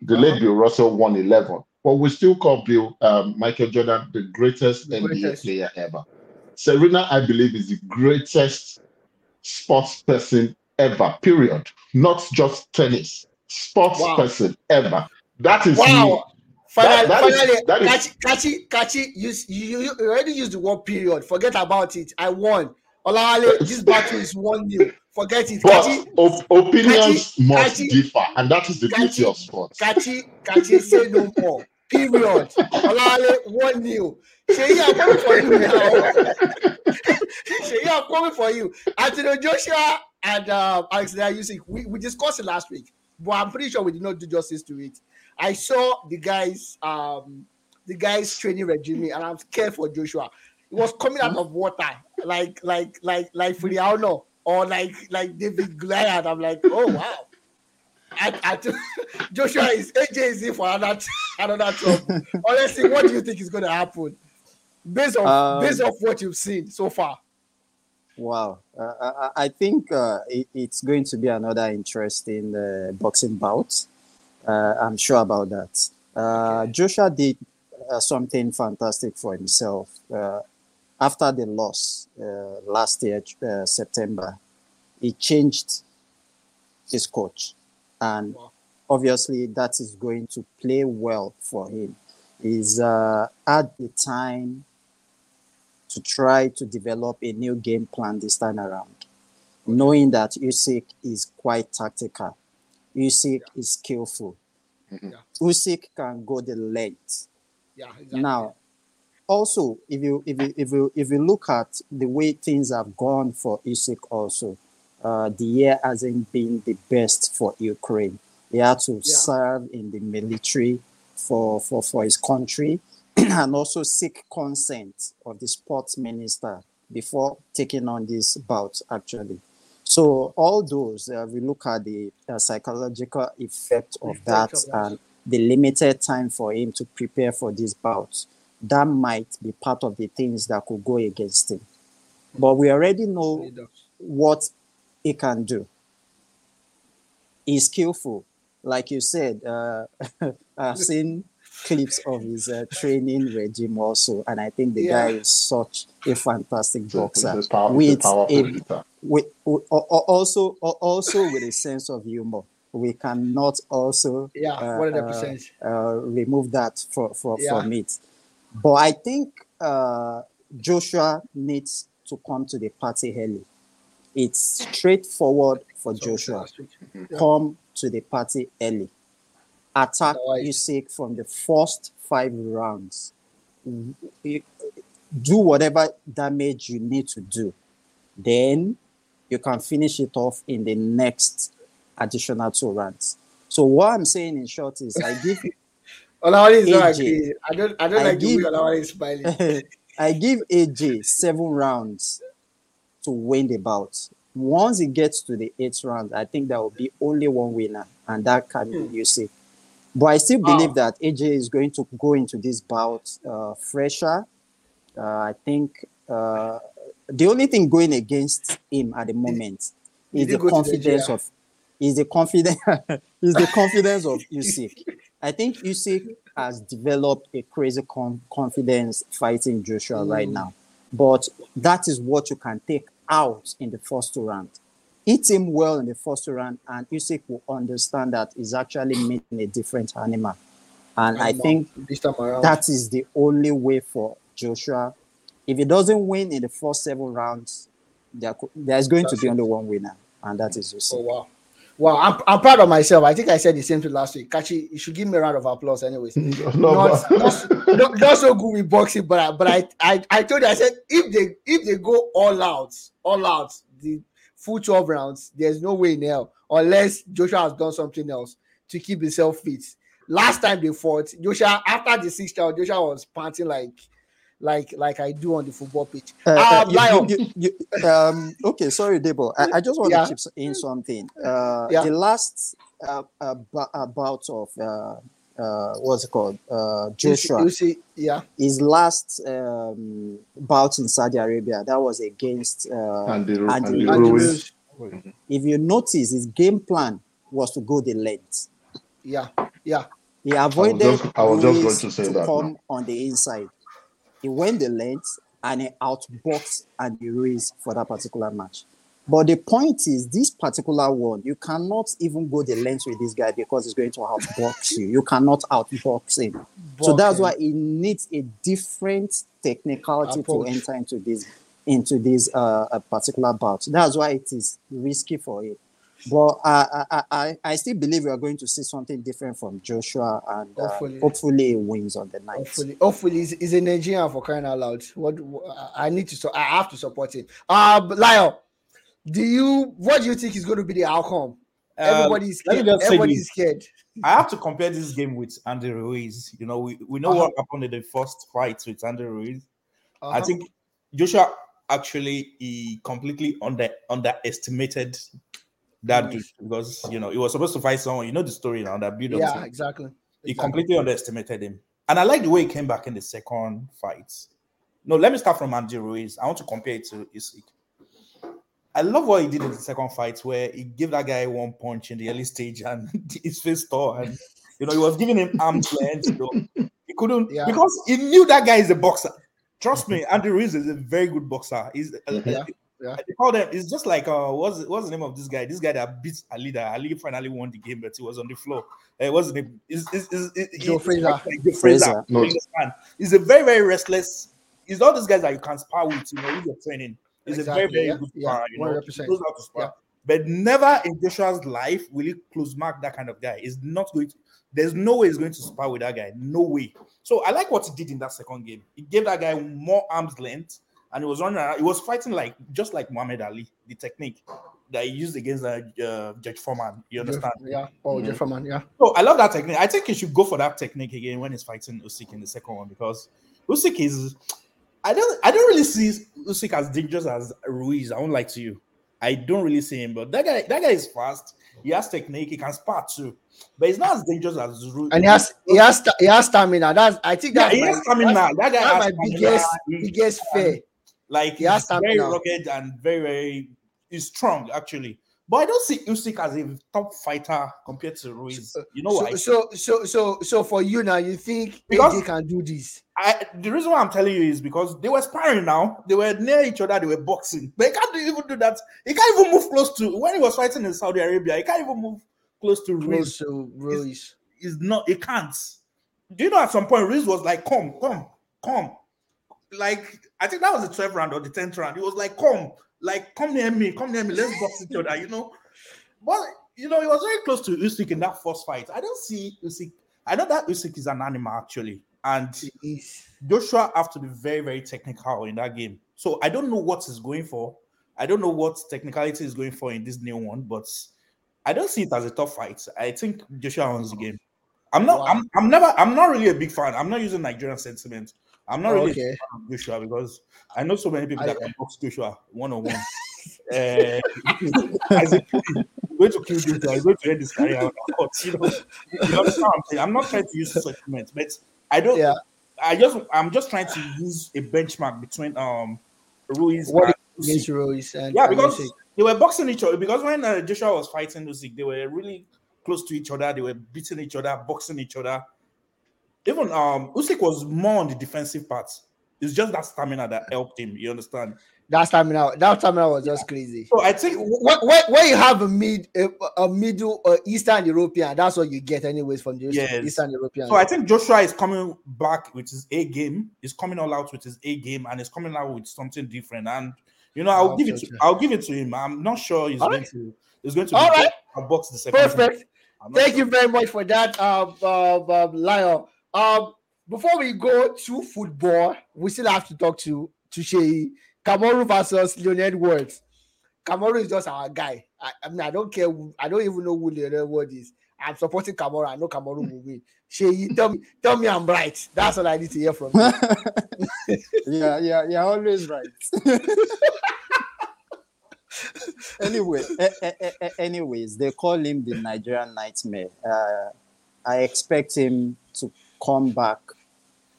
Speaker 5: The
Speaker 1: Uh-huh.
Speaker 5: late Bill Russell won 11. But we still call Bill um, Michael Jordan the greatest
Speaker 1: The
Speaker 5: NBA
Speaker 1: greatest.
Speaker 5: player ever. Serena, I believe, is the greatest sports person ever, period. Not just tennis, sports
Speaker 1: Wow.
Speaker 5: person ever. That is me.
Speaker 1: Wow. Finally,
Speaker 5: that is-
Speaker 1: finally,
Speaker 5: that is-
Speaker 1: Kachi, Kachi, Kachi, you, you, you already used the word period. Forget about it. I won. Olawale, uh, this battle is won you. Forget it.
Speaker 5: But
Speaker 1: Kachi,
Speaker 5: op- opinions
Speaker 1: Kachi-
Speaker 5: must
Speaker 1: Kachi-
Speaker 5: differ, and that is the beauty of sports.
Speaker 1: Kachi, Kachi, say no more. Period. Olawale, one new. Sheyi, I'm coming for you now. Sheyi, I'm coming for you. Anthony Joshua and uh, Alexander Usyk, we, we discussed it last week, but I'm pretty sure we did not do justice to it. I saw the guys, um, the guys training regime, and I'm scared for Joshua. It was coming out of water, like like like like Furiano or like like David Goliath. I'm like, oh wow. I, I t- Joshua is AJ is in for another another trouble. Honestly, what do you think is going to happen based on
Speaker 4: Um,
Speaker 1: based off what you've seen so far?
Speaker 4: Wow, uh, I, I think uh, it, it's going to be another interesting uh, boxing bout. Uh, I'm sure about that. Uh, Joshua did uh, something fantastic for himself uh, after the loss uh, last year, uh, September. He changed his coach, and obviously that is going to play well for him is uh, at the time to try to develop a new game plan this time around, knowing that Usyk is quite tactical. Usyk is skillful.
Speaker 3: Mhm.
Speaker 4: Usyk can go the length.
Speaker 1: Yeah, exactly.
Speaker 4: Now, also, if you if you if you if you look at the way things have gone for Usyk, also, uh, the year hasn't been the best for Ukraine. He had to serve in the military for for for his country, and also seek consent of the sports minister before taking on this bout. Actually, so all those uh, we look at the uh, psychological effect of
Speaker 1: Effect
Speaker 4: that
Speaker 1: of
Speaker 4: and the limited time for him to prepare for this bout that might be part of the things that could go against him. But we already know what he can do. He's skillful. Like you said, uh, I've seen clips of his uh, training regime also, and I think the
Speaker 1: Yeah.
Speaker 4: guy is such a fantastic boxer
Speaker 5: power-
Speaker 4: with a with, with- al- al- also also with a sense of humor. We cannot also
Speaker 1: Yeah,
Speaker 4: uh, uh, uh, remove that for, for,
Speaker 1: Yeah.
Speaker 4: from it. But I think uh, Joshua needs to come to the party early. It's straightforward for Joshua. Come to the party early. Attack. Usyk from the first five rounds. Do whatever damage you need to do. Then you can finish it off in the next additional two rounds. So what I'm saying in short is I give
Speaker 1: Olawale is not
Speaker 4: AJ.
Speaker 1: agree. I don't. I don't
Speaker 4: I
Speaker 1: like the
Speaker 4: give-
Speaker 1: way Olawale is smiling.
Speaker 4: I give AJ seven rounds to win the bout. Once he gets to the eighth round, I think there will be only one winner, and that can be Usyk. But I still believe
Speaker 1: Ah.
Speaker 4: that AJ is going to go into this bout uh, fresher. Uh, I think uh, the only thing going against him at the moment is the confidence
Speaker 1: Nigeria.
Speaker 4: of is the confidence is the confidence of Usyk. I think Usyk has developed a crazy con- confidence fighting Joshua right
Speaker 1: Mm.
Speaker 4: now, but that is what you can take out in the first two rounds. Hit him well in the first round, and Usyk will understand that he's actually meeting a different animal. And I
Speaker 1: Animal.
Speaker 4: think
Speaker 1: this time around.
Speaker 4: that is the only way for Joshua. If he doesn't win in the first seven rounds, there, there's going
Speaker 1: That's
Speaker 4: to be only one winner, and that is Usyk.
Speaker 1: Oh wow. Wow, I'm, I'm proud of myself. I think I said the same thing last week. Kachi, you should give me a round of applause, anyways.
Speaker 5: No,
Speaker 1: not, not, not, not so good with boxing, but I, but I, I I told you I said if they if they go all out, all out the full 12 rounds, there's no way in hell unless Joshua has done something else to keep himself fit. Last time they fought, Joshua after the sixth round, Joshua was panting like like like I do on the football pitch.
Speaker 4: Uh, uh,
Speaker 1: Um,
Speaker 4: you-
Speaker 1: Lion.
Speaker 4: you- you- you- um, okay, sorry, Debo. I, I just want
Speaker 1: Yeah.
Speaker 4: to chip in something. Uh,
Speaker 1: Yeah.
Speaker 4: The last uh, uh, uh, bout of uh, uh, what's it called? Uh,
Speaker 1: You see-
Speaker 4: Joshua.
Speaker 1: you see, yeah,
Speaker 4: His last um, bout in Saudi Arabia that was against uh,
Speaker 5: Andy,
Speaker 4: Andy
Speaker 5: Andy
Speaker 1: Andy
Speaker 5: Ruiz.
Speaker 1: Ruiz.
Speaker 4: if you notice, his game plan was to go the length.
Speaker 1: yeah, yeah.
Speaker 4: He avoided
Speaker 5: just- I was just going to say that
Speaker 4: come on the inside. He went the length and he outboxed Andy Ruiz for that particular match. But the point is, this particular one, you cannot even go the length with this guy because he's going to outbox you. You cannot outbox him. So that's why he needs a different technicality
Speaker 1: Approach.
Speaker 4: to enter into this into this uh, a particular bout. That's why it is risky for him. But I, I, I, I still believe we are going to see something different from Joshua, and uh,
Speaker 1: Hopefully.
Speaker 4: hopefully. he wins on the night.
Speaker 1: Hopefully, hopefully, he's, he's a Nigerian for crying out loud. What, what- I need to, so I have to support him. Uh, but Lyle, do you? What do you think is going to be the outcome? Everybody's
Speaker 2: let me
Speaker 1: scared.
Speaker 2: just say
Speaker 1: Everybody's scared.
Speaker 2: I have to compare this game with Andy Ruiz. You know, we, we know
Speaker 1: Uh-huh.
Speaker 2: what happened in the first fight with Andy Ruiz. I
Speaker 1: Uh-huh.
Speaker 2: think Joshua actually he completely under underestimated that dude because you know he was supposed to fight someone. You know the story now that build up.
Speaker 1: Yeah, exactly.
Speaker 2: he
Speaker 1: Exactly.
Speaker 2: completely underestimated him. And I like the way he came back in the second fight. No, let me start from Andy Ruiz. I want to compare it to Usyk. I love what he did in the second fight, where he gave that guy one punch in the early stage and his face tore, and you know he was giving him arms length. You know, he couldn't
Speaker 1: Yeah.
Speaker 2: because he knew that guy is a boxer. Trust me, Andy Ruiz is a very good boxer. He's
Speaker 1: Yeah. Yeah.
Speaker 2: They call them. It's just like uh, what's what's the name of this guy? This guy that beat Ali. That Ali finally won the game, but he was on the floor. Uh, what's the name? Is is is
Speaker 1: Joe Frazier.
Speaker 2: Like Joe
Speaker 4: Frazier.
Speaker 2: Frazier.
Speaker 5: No.
Speaker 2: You? He's a very very restless. He's all these guys that you can spar with. You know, with your training. He's
Speaker 1: Exactly,
Speaker 2: a very very
Speaker 1: yeah,
Speaker 2: good
Speaker 1: yeah,
Speaker 2: spar. You know, he
Speaker 1: 100%.
Speaker 2: knows how to spar.
Speaker 1: Yeah.
Speaker 2: But never in Joshua's life will he close mark that kind of guy. He's not going to. There's no way he's going to spar with that guy. No way. So I like what he did in that second game. He gave that guy more arm's length, and he was running. Around. He was fighting like just like Muhammad Ali. The technique that he used against uh, uh, George Foreman. You understand?
Speaker 1: Yeah. Oh,
Speaker 2: Mhm.
Speaker 1: Jeff man. Yeah.
Speaker 2: So I love that technique. I think he should go for that technique again when he's fighting Usyk in the second one because Usyk is. I don't. I don't really see Usyk as dangerous as Ruiz. I won't lie to you. I don't really see him, but that guy. That guy is fast. He has technique. He can spar too, but he's not as dangerous as Ruiz.
Speaker 1: And he has he has he has stamina. That's I think
Speaker 2: Yeah,
Speaker 1: that's
Speaker 2: he
Speaker 1: my,
Speaker 2: has stamina.
Speaker 1: that's-
Speaker 2: That guy
Speaker 1: that's
Speaker 2: has
Speaker 1: my
Speaker 2: stamina.
Speaker 1: biggest
Speaker 2: He-
Speaker 1: biggest fear.
Speaker 2: Like
Speaker 1: He has
Speaker 2: he's very
Speaker 1: stamina.
Speaker 2: rugged and very, very he's strong actually. But I don't see Usyk as a top fighter compared to Ruiz. You know why?
Speaker 1: So, so so so so for you now, you think
Speaker 2: Because-
Speaker 1: AJ can do this?
Speaker 2: I, the reason why I'm telling you is because they were sparring now. They were near each other. They were boxing. But he can't even do that. He can't even move close to when he was fighting in Saudi Arabia. He can't even move close to
Speaker 1: Close
Speaker 2: Ruiz.
Speaker 1: to Ruiz.
Speaker 2: He's not. He can't. Do you know at some point Ruiz was like, "Come, come, come." Like I think that was the 12th round or the 10th round. He was like, "Come, like come near me, come near me. Let's box each other." You know. But you know, he was very close to Usyk in that first fight. I don't see Usyk. I know that Usyk is an animal actually, and Joshua have to be very, very technical in that game. So I don't know what he's going for. I don't know what technicality is going for in this new one, but I don't see it as a tough fight. I think Joshua wins the game. I'm not.
Speaker 1: Wow.
Speaker 2: I'm. I'm never. I'm not really a big fan. I'm not using Nigerian sentiment. I'm not really
Speaker 1: okay.
Speaker 2: Joshua because I know so many people that
Speaker 1: I-
Speaker 2: can box Joshua one on one. Uh, as a going to kill Joshua, he's going to end his career. court, You, know, you understand what I'm saying? I'm not trying to use sentiment, but I don't.
Speaker 1: Yeah.
Speaker 2: I just I'm just trying to use a benchmark between um Ruiz
Speaker 1: What
Speaker 2: and.
Speaker 1: Ruiz and
Speaker 2: Yeah, because
Speaker 1: Usyk.
Speaker 2: they were boxing each other. Because when uh, Joshua was fighting Usyk, they were really close to each other. They were beating each other, boxing each other. Even um Usyk was more on the defensive part. It's just that stamina that helped him. You understand?
Speaker 1: that stamina that stamina was just crazy.
Speaker 2: So I think
Speaker 1: When, when, when you have a mid a, a middle uh, Eastern European, that's what you get anyways from the
Speaker 2: Yes.
Speaker 1: Eastern European.
Speaker 2: So I think Joshua is coming back with his A game. He's coming all out with his A game, and he's coming out with something different. And you know, I'll
Speaker 1: Oh,
Speaker 2: give it. To. I'll give it to him. I'm not sure he's
Speaker 1: All
Speaker 2: going
Speaker 1: right.
Speaker 2: to. He's going to.
Speaker 1: All
Speaker 2: be
Speaker 1: right.
Speaker 2: a box the second.
Speaker 1: Perfect. Thank
Speaker 2: sure.
Speaker 1: you very much for that, um, um, um, Lyle. Um, before we go to football, we still have to talk to to Shei Kamaru versus Leon Edwards. Kamaru is just our guy. I, I mean, I don't care. who- I don't even know who Leon Edwards is. I'm supporting Kamaru. I know Kamaru will win. Shei, tell me, tell me I'm right. That's all I need to hear from you.
Speaker 4: yeah, yeah, you're always right. anyway, a- a- a- anyways, they call him the Nigerian nightmare. Uh, I expect him to come back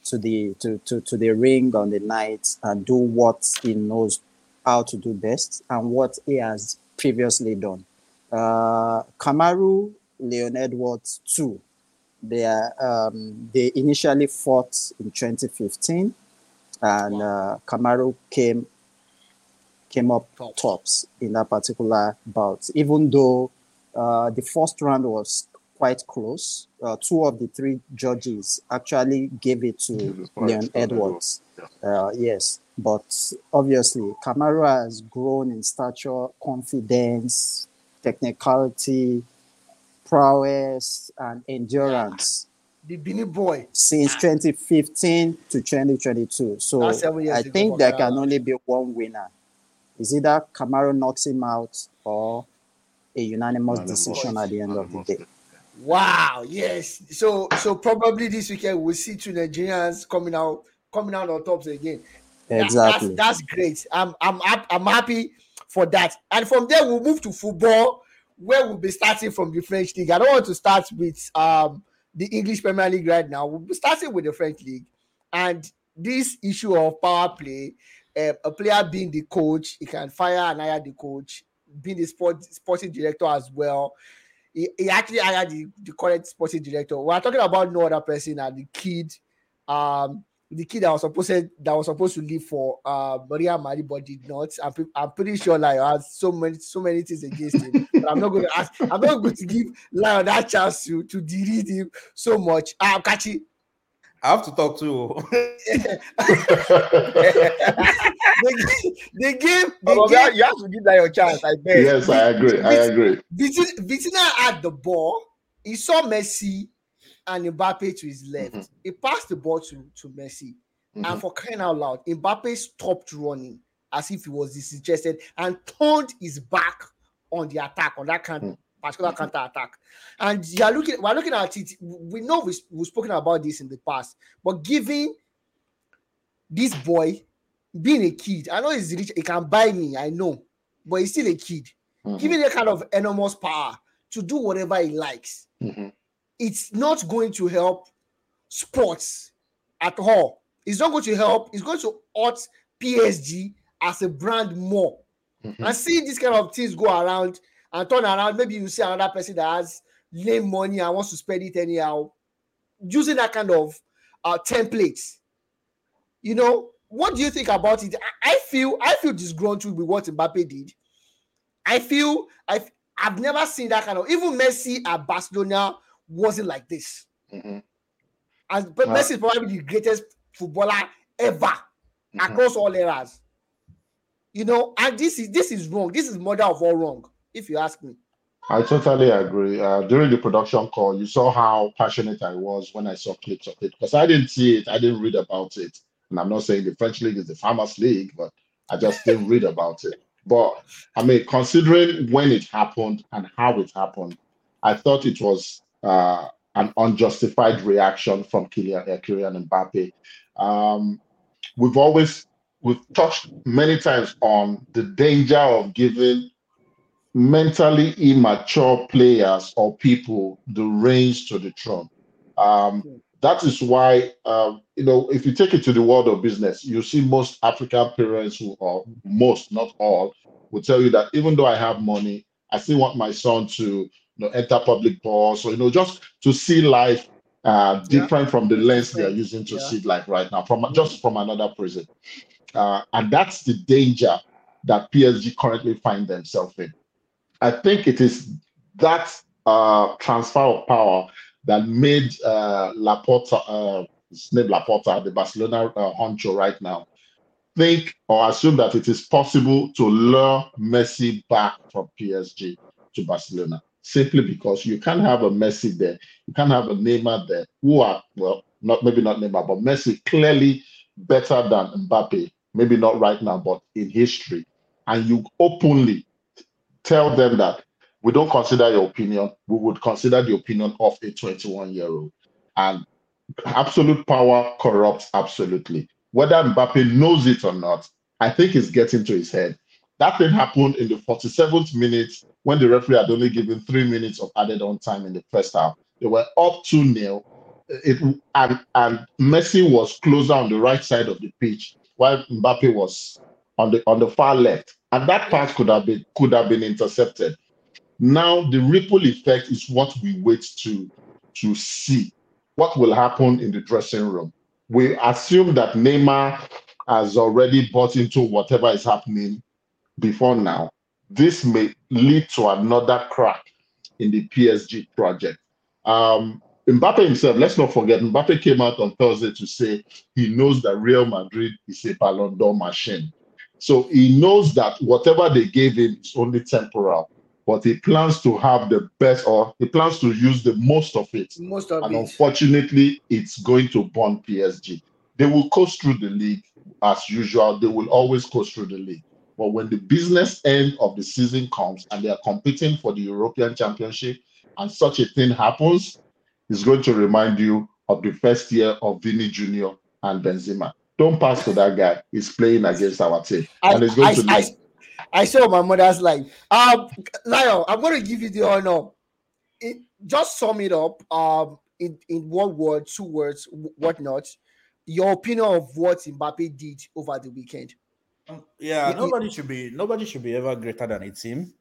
Speaker 4: to the to, to, to the ring on the night and do what he knows how to do best and what he has previously done. Uh, Kamaru, Leon Edwards, too. They are um, they initially fought in 2015, and uh, Kamaru came came up tops in that particular bout. Even though uh, the first round was quite close, uh, two of the three judges actually gave it to Leon
Speaker 5: Leon
Speaker 4: Edwards. Uh, yes, but obviously Kamaru has grown in stature, confidence, technicality, prowess, and endurance
Speaker 1: the Benin boy.
Speaker 4: since 2015 to 2022. So
Speaker 1: That's seven years
Speaker 4: I think there can only be one winner. Is either Kamaru knocks him out or a unanimous
Speaker 5: Unanimous.
Speaker 4: decision at the end of the day.
Speaker 1: Wow. Yes. So so probably this weekend we'll see two Nigerians coming out coming out on tops again. That-
Speaker 4: Exactly.
Speaker 1: that's, that's great. I'm I'm I'm happy for that. And from there we'll move to football, where we'll be starting from the French league. I don't want to start with um the English Premier League right now. We'll be starting with the French league, and this issue of power play, uh, a player being the coach, he can fire and hire the coach, being the sport sporting director as well. He, he actually hired the, the current sporting director. We're talking about no other person than the kid, um, the kid that was supposed to, that was supposed to leave for uh Maria Mari but did not. I'm, I'm pretty sure Lion has so many so many things against him. but I'm not going to ask. I'm not going to give Lion that chance to to deride him so much. Ah, Kachi.
Speaker 2: I have to talk to.
Speaker 1: the, the game, the
Speaker 3: Oh,
Speaker 1: game,
Speaker 3: you have to give that your chance. I bet.
Speaker 5: yes, I agree. I agree.
Speaker 1: Vitin- Vitinha had the ball. He saw Messi and Mbappe to his left.
Speaker 5: Mhm.
Speaker 1: He passed the ball to, to Messi.
Speaker 5: Mhm.
Speaker 1: And for crying out loud, Mbappe stopped running as if he was disinterested and turned his back on the attack, on that kind
Speaker 5: Mm.
Speaker 1: particular counter attack. And you are looking, we're looking at it. We know we, we've spoken about this in the past, but giving this boy being a kid, I know he's rich, he can buy me, I know, but he's still a kid.
Speaker 5: Mhm.
Speaker 1: Giving that kind of enormous power to do whatever he likes,
Speaker 5: Mhm.
Speaker 1: it's not going to help sports at all. It's not going to help. It's going to hurt PSG as a brand more.
Speaker 5: Mhm.
Speaker 1: And seeing these kind of things go around and turn around, maybe you see another person that has lame money and wants to spend it anyhow, using that kind of uh, templates. You know, what do you think about it? I, I feel I feel disgruntled with what Mbappe did. I feel I I've never seen that kind of even Messi at Barcelona wasn't like this.
Speaker 5: Mhm.
Speaker 1: And but
Speaker 5: Uh,
Speaker 1: Messi is probably the greatest footballer ever
Speaker 5: Mhm.
Speaker 1: across all eras. You know, and this is this is wrong. This is mother of all wrong, if you ask me.
Speaker 5: I totally agree. Uh, during the production call, you saw how passionate I was when I saw clips of it because I didn't see it, I didn't read about it. And I'm not saying the French league is the farmers' league, but I just didn't read about it. But I mean, considering when it happened and how it happened, I thought it was uh, an unjustified reaction from Kylian, uh, Kylian Mbappe. Um, we've always we've touched many times on the danger of giving mentally immature players or people the reins to the throne. Um, that is why, um, you know, if you take it to the world of business, you see most African parents who, or most, not all, will tell you that even though I have money, I still want my son to, you know, enter public balls, or you know, just to see life uh, different from the lens they are using to
Speaker 1: Yeah.
Speaker 5: see life right now, from just from another prison. Uh, and that's the danger that PSG currently find themselves in. I think it is that uh, transfer of power that made uh, Laporta, uh, his name Laporta, the Barcelona uh, honcho right now, think or assume that it is possible to lure Messi back from PSG to Barcelona simply because you can't have a Messi there, you can't have a Neymar there, who are well, not maybe not Neymar, but Messi clearly better than Mbappe. Maybe not right now, but in history, and you openly tell them that we don't consider your opinion, we would consider the opinion of a 21 year old. And absolute power corrupts absolutely. Whether Mbappe knows it or not, I think it's getting to his head. That thing happened in the 47th minute when the referee had only given three minutes of added on time in the first half. They were up 2 0. It, and, and Messi was closer on the right side of the pitch, while Mbappe was on the on the far left. And that pass could have been could have been intercepted. Now the ripple effect is what we wait to to see. What will happen in the dressing room? We assume that Neymar has already bought into whatever is happening before now. This may lead to another crack in the PSG project. Um, Mbappe himself, let's not forget, Mbappe came out on Thursday to say he knows that Real Madrid is a Ballon d'Or machine. So he knows that whatever they gave him is only temporal, but he plans to have the best or he plans to use the most of it.
Speaker 1: Most of
Speaker 5: And
Speaker 1: it.
Speaker 5: unfortunately, it's going to burn PSG. They will coast through the league as usual. They will always coast through the league. But when the business end of the season comes and they are competing for the European Championship and such a thing happens, it's going to remind you of the first year of Vini Jr. and Benzema. Don't pass to that guy. He's playing against our team.
Speaker 1: I,
Speaker 5: and it's going
Speaker 1: I,
Speaker 5: to
Speaker 1: I. I saw my mother's like, Um, Lion, I'm going to give you the honor. It, just sum it up. Um, in in one word, two words, wh- whatnot. Your opinion of what Mbappe did over the weekend.
Speaker 2: Yeah,
Speaker 1: It- it-
Speaker 2: nobody should be nobody should be ever greater than a team.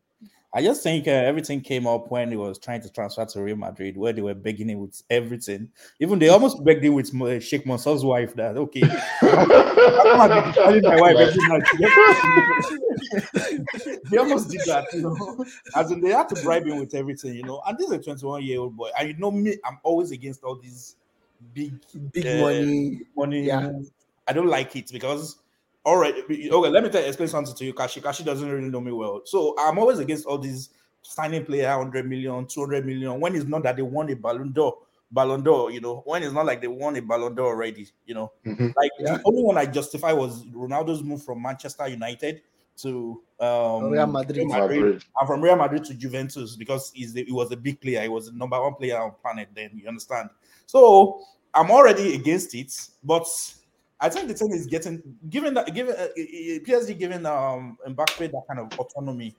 Speaker 2: I just think uh, everything came up when he was trying to transfer to Real Madrid, where they were begging him with everything. Even they almost begged him with uh, Sheikh Mansour's wife. That okay, I'm calling my wife every night. they almost did that, you know. As in, they had to bribe him with everything, you know. And this is a 21 year old boy. And you know me, I'm always against all these big,
Speaker 1: Big
Speaker 2: uh,
Speaker 1: money.
Speaker 2: money.
Speaker 1: Yeah.
Speaker 2: I don't like it because all right, okay, let me tell explain something to you. Kashi Kashi doesn't really know me well. So I'm always against all these signing player 100 million, 200 million when it's not that they won a Ballon d'Or. Ballon d'Or, you know, when it's not like they won a Ballon d'Or already, you know.
Speaker 5: Mhm.
Speaker 2: Like
Speaker 1: Yeah.
Speaker 2: the only one I justify was Ronaldo's move from Manchester United to um
Speaker 1: Real Madrid.
Speaker 5: Madrid.
Speaker 2: and from Real Madrid to Juventus because he's the, he was a big player. He was the number one player on planet. Then you understand. So I'm already against it, but I think the thing is getting given that given uh, PSG given um Mbappe that kind of autonomy,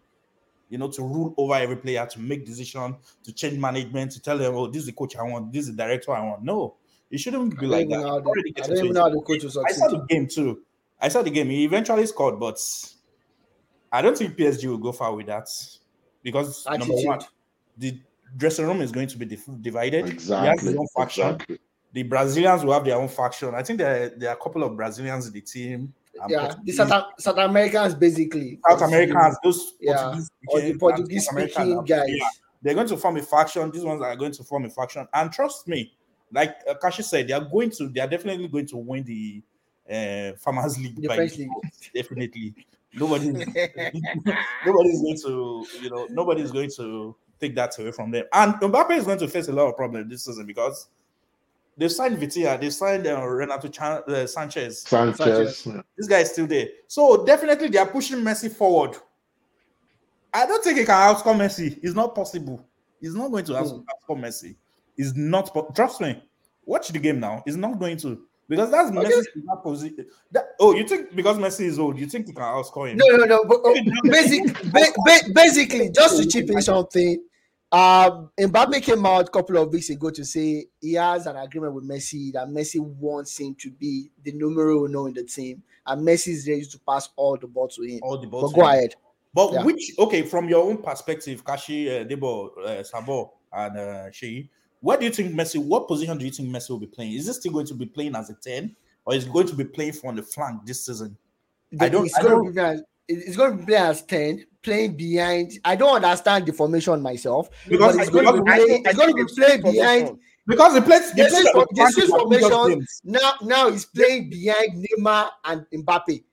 Speaker 2: you know, to rule over every player, to make decision, to change management, to tell them, oh, this is the coach I want, this is the director I want. No, it shouldn't be
Speaker 1: I
Speaker 2: like that.
Speaker 1: know how the- I don't even know how the coach will
Speaker 2: I saw the game too. I saw the game. He eventually scored, but I don't think PSG will go far with that because number
Speaker 1: Attitude.
Speaker 2: one, the dressing room is going to be div- divided. He has
Speaker 5: Exactly.
Speaker 2: his own faction.
Speaker 5: Exactly.
Speaker 2: The Brazilians will have their own faction. I think there, there are a couple of Brazilians in the team.
Speaker 1: Yeah, the South, South Americans basically.
Speaker 2: South Americans, those
Speaker 1: Yeah,
Speaker 2: Portuguese
Speaker 1: or the Portuguese speaking guys.
Speaker 2: yeah, they're going to form a faction. These ones are going to form a faction. And trust me, like uh, Kashi said, they are going to, they are definitely going to win the uh, Farmers League.
Speaker 1: The
Speaker 2: by
Speaker 1: French league.
Speaker 2: Definitely. Nobody, nobody's going to, you know, nobody's going to take that away from them. And Mbappe is going to face a lot of problems this season because they signed Vitia, they signed uh, Renato Chan- uh, Sanchez.
Speaker 5: Sanchez.
Speaker 2: This guy is still there. So definitely they are pushing Messi forward. I don't think he can outscore Messi. It's not possible. He's not going to outs- outscore Messi. It's not. po- Trust me. Watch the game now. He's not going to because that's Messi in that position. That, oh, you think because Messi is old, you think he can outscore him?
Speaker 1: No, no, no. But, uh, basic, ba- ba- basically, just to chip in something, um, Mbappe came out a couple of weeks ago to say he has an agreement with Messi that Messi wants him to be the numero uno in the team, and Messi is ready to pass all the ball to him.
Speaker 2: All the
Speaker 1: But
Speaker 2: balls.
Speaker 1: go ahead.
Speaker 2: But
Speaker 1: Yeah.
Speaker 2: which okay, from your own perspective, Kashi, uh, Debo, uh, Sabo, and uh, Shei, what do you think Messi? What position do you think Messi will be playing? Is he still going to be playing as a ten, or is he going to be playing from the flank this season? I don't- I don't-
Speaker 1: to be as, it's going to be playing as ten, playing behind. I don't understand the formation myself,
Speaker 2: Because
Speaker 1: it's going to
Speaker 3: think-
Speaker 1: It's going to
Speaker 3: think
Speaker 1: be playing behind.
Speaker 2: Because he plays, he plays the
Speaker 1: for- they
Speaker 2: flank
Speaker 1: switch
Speaker 2: in the previous
Speaker 1: formations. Now, now he's playing behind Neymar and Mbappe.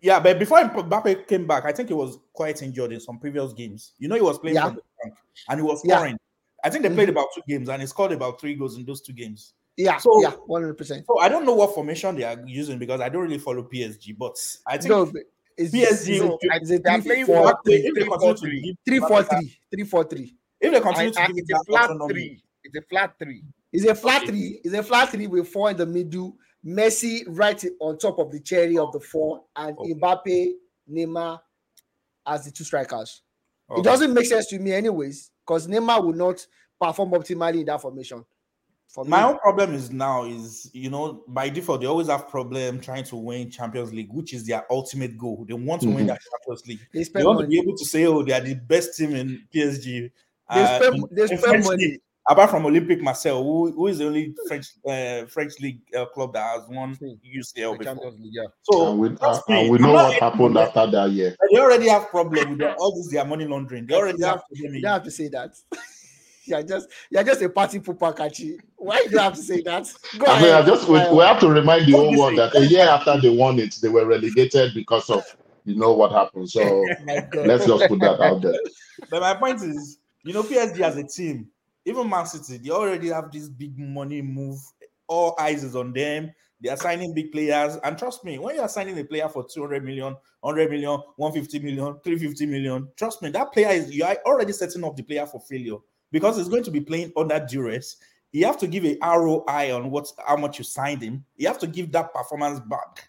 Speaker 2: Yeah, but before Mbappe came back, I think he was quite injured in some previous games. You know, he was playing
Speaker 1: Yeah.
Speaker 2: the and he was
Speaker 1: Yeah.
Speaker 2: scoring. I think they mm-hmm. played about two games and he scored about three goals in those two games.
Speaker 1: Yeah,
Speaker 2: So-
Speaker 1: yeah, one hundred percent.
Speaker 2: So I don't know what formation they are using because I don't really follow PSG, but I think
Speaker 1: No, it's
Speaker 2: PSG
Speaker 1: It's a,
Speaker 2: will-
Speaker 1: a
Speaker 3: they
Speaker 1: three,
Speaker 3: playing
Speaker 1: four,
Speaker 3: for-
Speaker 2: if they continue to give
Speaker 1: three,
Speaker 2: Mbappe
Speaker 1: four,
Speaker 2: that-
Speaker 1: three, three, four, three.
Speaker 2: if they continue to give
Speaker 3: it's a flat
Speaker 2: autonomy,
Speaker 3: three. It's a flat three.
Speaker 1: It's a flat
Speaker 2: Okay.
Speaker 1: three. It's a flat three with four in the middle. Messi right on top of the cherry of the four, and
Speaker 2: Okay.
Speaker 1: Mbappe, Neymar as the two strikers.
Speaker 2: okay.
Speaker 1: It doesn't make sense to me, anyways, because Neymar will not perform optimally in that formation. For
Speaker 2: My
Speaker 1: me,
Speaker 2: own problem is now is you know by default they always have problem trying to win Champions League, which is their ultimate goal. They want to win
Speaker 5: Mhm.
Speaker 2: that Champions League.
Speaker 1: they
Speaker 2: They
Speaker 1: spend
Speaker 2: want to be able to say, "Oh, they are the best team in PSG."
Speaker 1: They
Speaker 2: uh,
Speaker 1: spend,
Speaker 2: in-
Speaker 1: they spend money.
Speaker 2: league, apart from Olympique Marseille, who, who is the only French uh, French league uh, club that has won
Speaker 3: Hmm.
Speaker 2: UCL
Speaker 3: The
Speaker 2: before.
Speaker 3: Champions League, yeah.
Speaker 2: So
Speaker 5: And we,
Speaker 2: trust
Speaker 5: and we know what happened after that year.
Speaker 2: They already have problem with their, all this their money laundering. They already have
Speaker 1: have-
Speaker 2: problem.
Speaker 1: You have to say that. you're just you're just a party pooper catchy. Why do you have to say that? Go
Speaker 5: I mean, I just we, we have to remind the
Speaker 2: What
Speaker 5: whole world that a year after they won it, they were relegated because of you know what happened. So
Speaker 1: oh
Speaker 5: let's just put that out there.
Speaker 2: But my point is, you know, PSG as a team, even Man City, they already have this big money move. All eyes is on them. They are signing big players. And trust me, when you are signing a player for 200 million, 100 million, 150 million, 350 million, trust me, that player is, you are already setting up the player for failure because he's going to be playing under duress. You have to give a ROI on what how much you signed him. You have to give that performance back.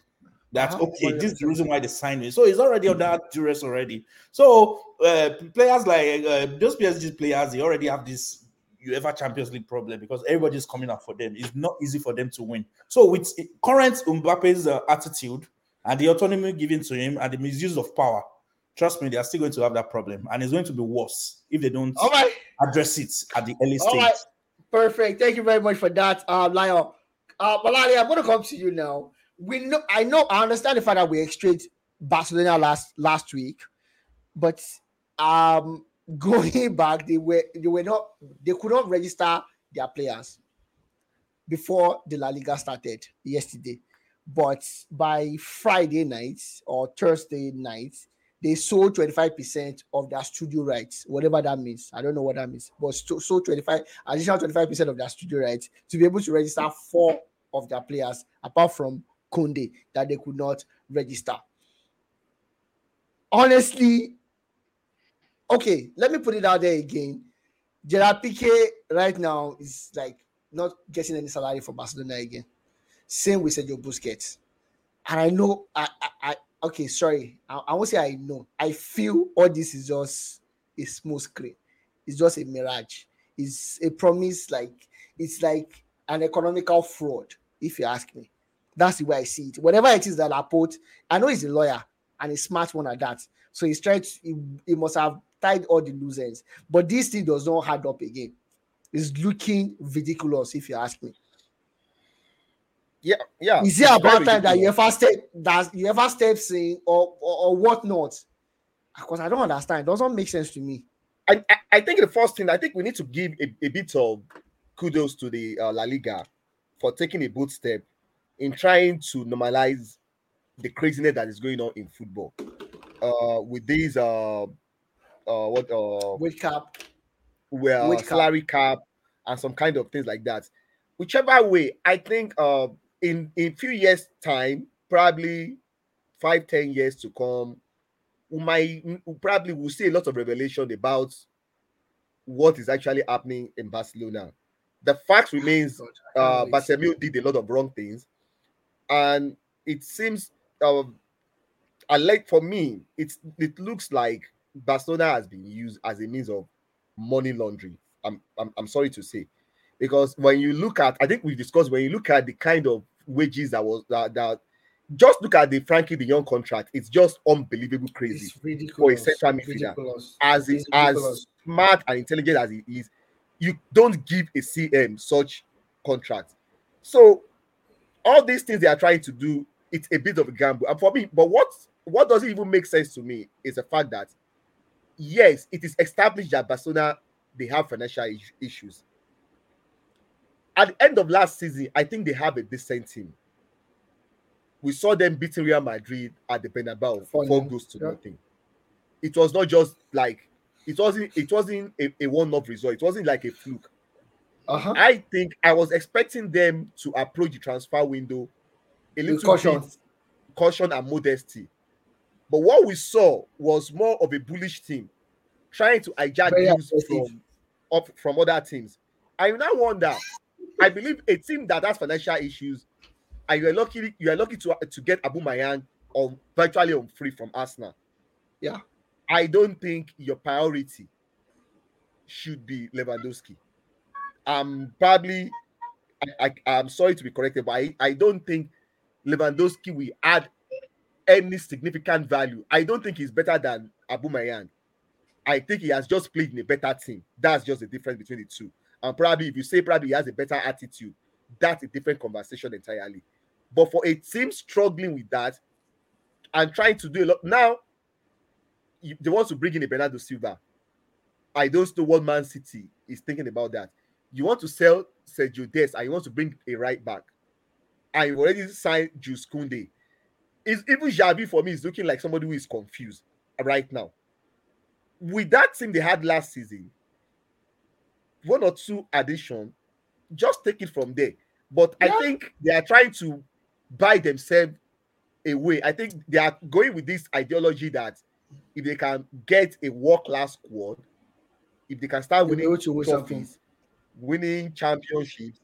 Speaker 2: That's
Speaker 1: Uh-huh.
Speaker 2: okay. This is the reason why they signed him. So he's already under duress already. So uh, players like uh, those PSG players, they already have this UEFA Champions League problem because everybody's coming up for them. It's not easy for them to win. So with current Mbappe's uh, attitude and the autonomy given to him and the misuse of power, trust me, they are still going to have that problem, and it's going to be worse if they don't
Speaker 1: right.
Speaker 2: address it at the early
Speaker 1: All
Speaker 2: stage.
Speaker 1: right. Perfect. Thank you very much for that, uh, Lion. Uh, Malali, I'm going to come to you now. We know, I know, I understand the fact that we extracted Barcelona last last week, but um, going back, they were they were not they could not register their players before the La Liga started yesterday. But by Friday night or Thursday night, they sold 25% of their studio rights, whatever that means. I don't know what that means, but so, sold 25 additional 25% of their studio rights to be able to register four of their players, apart from Kunde, that they could not register. Honestly, okay, let me put it out there again. Gerard Piqué right now is like not getting any salary for Barcelona again. Same with Sergio Busquets. And I know, I, I, I okay, sorry, I, I won't say I know. I feel all this is just a smooth screen. It's just a mirage. It's a promise, like it's like an economical fraud, if you ask me. That's the way I see it. Whatever it is that Laporta, I know he's a lawyer and a smart one at that. So he's trying to, he, he must have tied all the loose ends. But this thing does not add up again. It's looking ridiculous, if you ask me.
Speaker 3: Yeah, yeah.
Speaker 1: Is it about time that UEFA step that UEFA steps in or or, or whatnot? Because I don't understand. It doesn't make sense to me.
Speaker 3: I, I, I think the first thing I think we need to give a, a bit of kudos to the uh, La Liga for taking a bold step in trying to normalize the craziness that is going on in football. Uh, with these uh, uh, what uh,
Speaker 1: Wake up.
Speaker 3: where
Speaker 1: Wage cap.
Speaker 3: salary cap and some kind of things like that. Whichever way, I think uh, in in few years' time, probably five ten years to come, we might we probably will see a lot of revelation about what is actually happening in Barcelona. The fact remains,
Speaker 1: God,
Speaker 3: uh. Barcelona did a lot of wrong things, and it seems, uh, I like for me, it's it looks like Barcelona has been used as a means of money laundering. I'm, I'm I'm sorry to say, because when you look at, I think we discussed when you look at the kind of wages that was that, that just look at the Frenkie de Jong contract, it's just unbelievable crazy.
Speaker 1: It's ridiculous.
Speaker 3: central midfielder.
Speaker 1: ridiculous.
Speaker 3: As
Speaker 1: It's
Speaker 3: as
Speaker 1: ridiculous.
Speaker 3: smart and intelligent as he is, you don't give a CM such contract. So all these things they are trying to do, it's a bit of a gamble. And for me, but what what doesn't even make sense to me is the fact that yes, it is established that Barcelona they have financial issues. At the end of last season, I think they have a decent team. We saw them beating Real Madrid at the Bernabeu,
Speaker 1: Four
Speaker 3: four
Speaker 1: nil,
Speaker 3: goals to
Speaker 1: yeah.
Speaker 3: nothing. It was not just like it wasn't it wasn't a, a one-off result. It wasn't like a fluke.
Speaker 1: Uh-huh.
Speaker 3: I think I was expecting them to approach the transfer window a
Speaker 1: With
Speaker 3: little
Speaker 1: caution.
Speaker 3: bit caution and modesty. But what we saw was more of a bullish team trying to hijack
Speaker 1: Very
Speaker 3: deals from up from other teams. I now wonder. I believe a team that has financial issues, and you are lucky you are lucky to to get Aubameyang on virtually on free from Arsenal.
Speaker 1: Yeah.
Speaker 3: I don't think your priority should be Lewandowski. I'm probably I, I I'm sorry to be corrected, but I, I don't think Lewandowski will add any significant value. I don't think he's better than Aubameyang. I think he has just played in a better team. That's just the difference between the two. And probably if you say probably he has a better attitude, that's a different conversation entirely. But for a team struggling with that and trying to do a lot now, they want to bring in a Bernardo Silva. I don't know what Man City is thinking about that. You want to sell Sergiño Dest and you want to bring a right back. You already signed Jules Kunde. Even Xavi for me is looking like somebody who is confused right now. With that team they had last season, one or two addition, just take it from there. But I think they are trying to buy themselves away. I think they are going with this ideology that if they can get a world class squad, if they can start winning
Speaker 1: to win something.
Speaker 3: trophies, winning championships,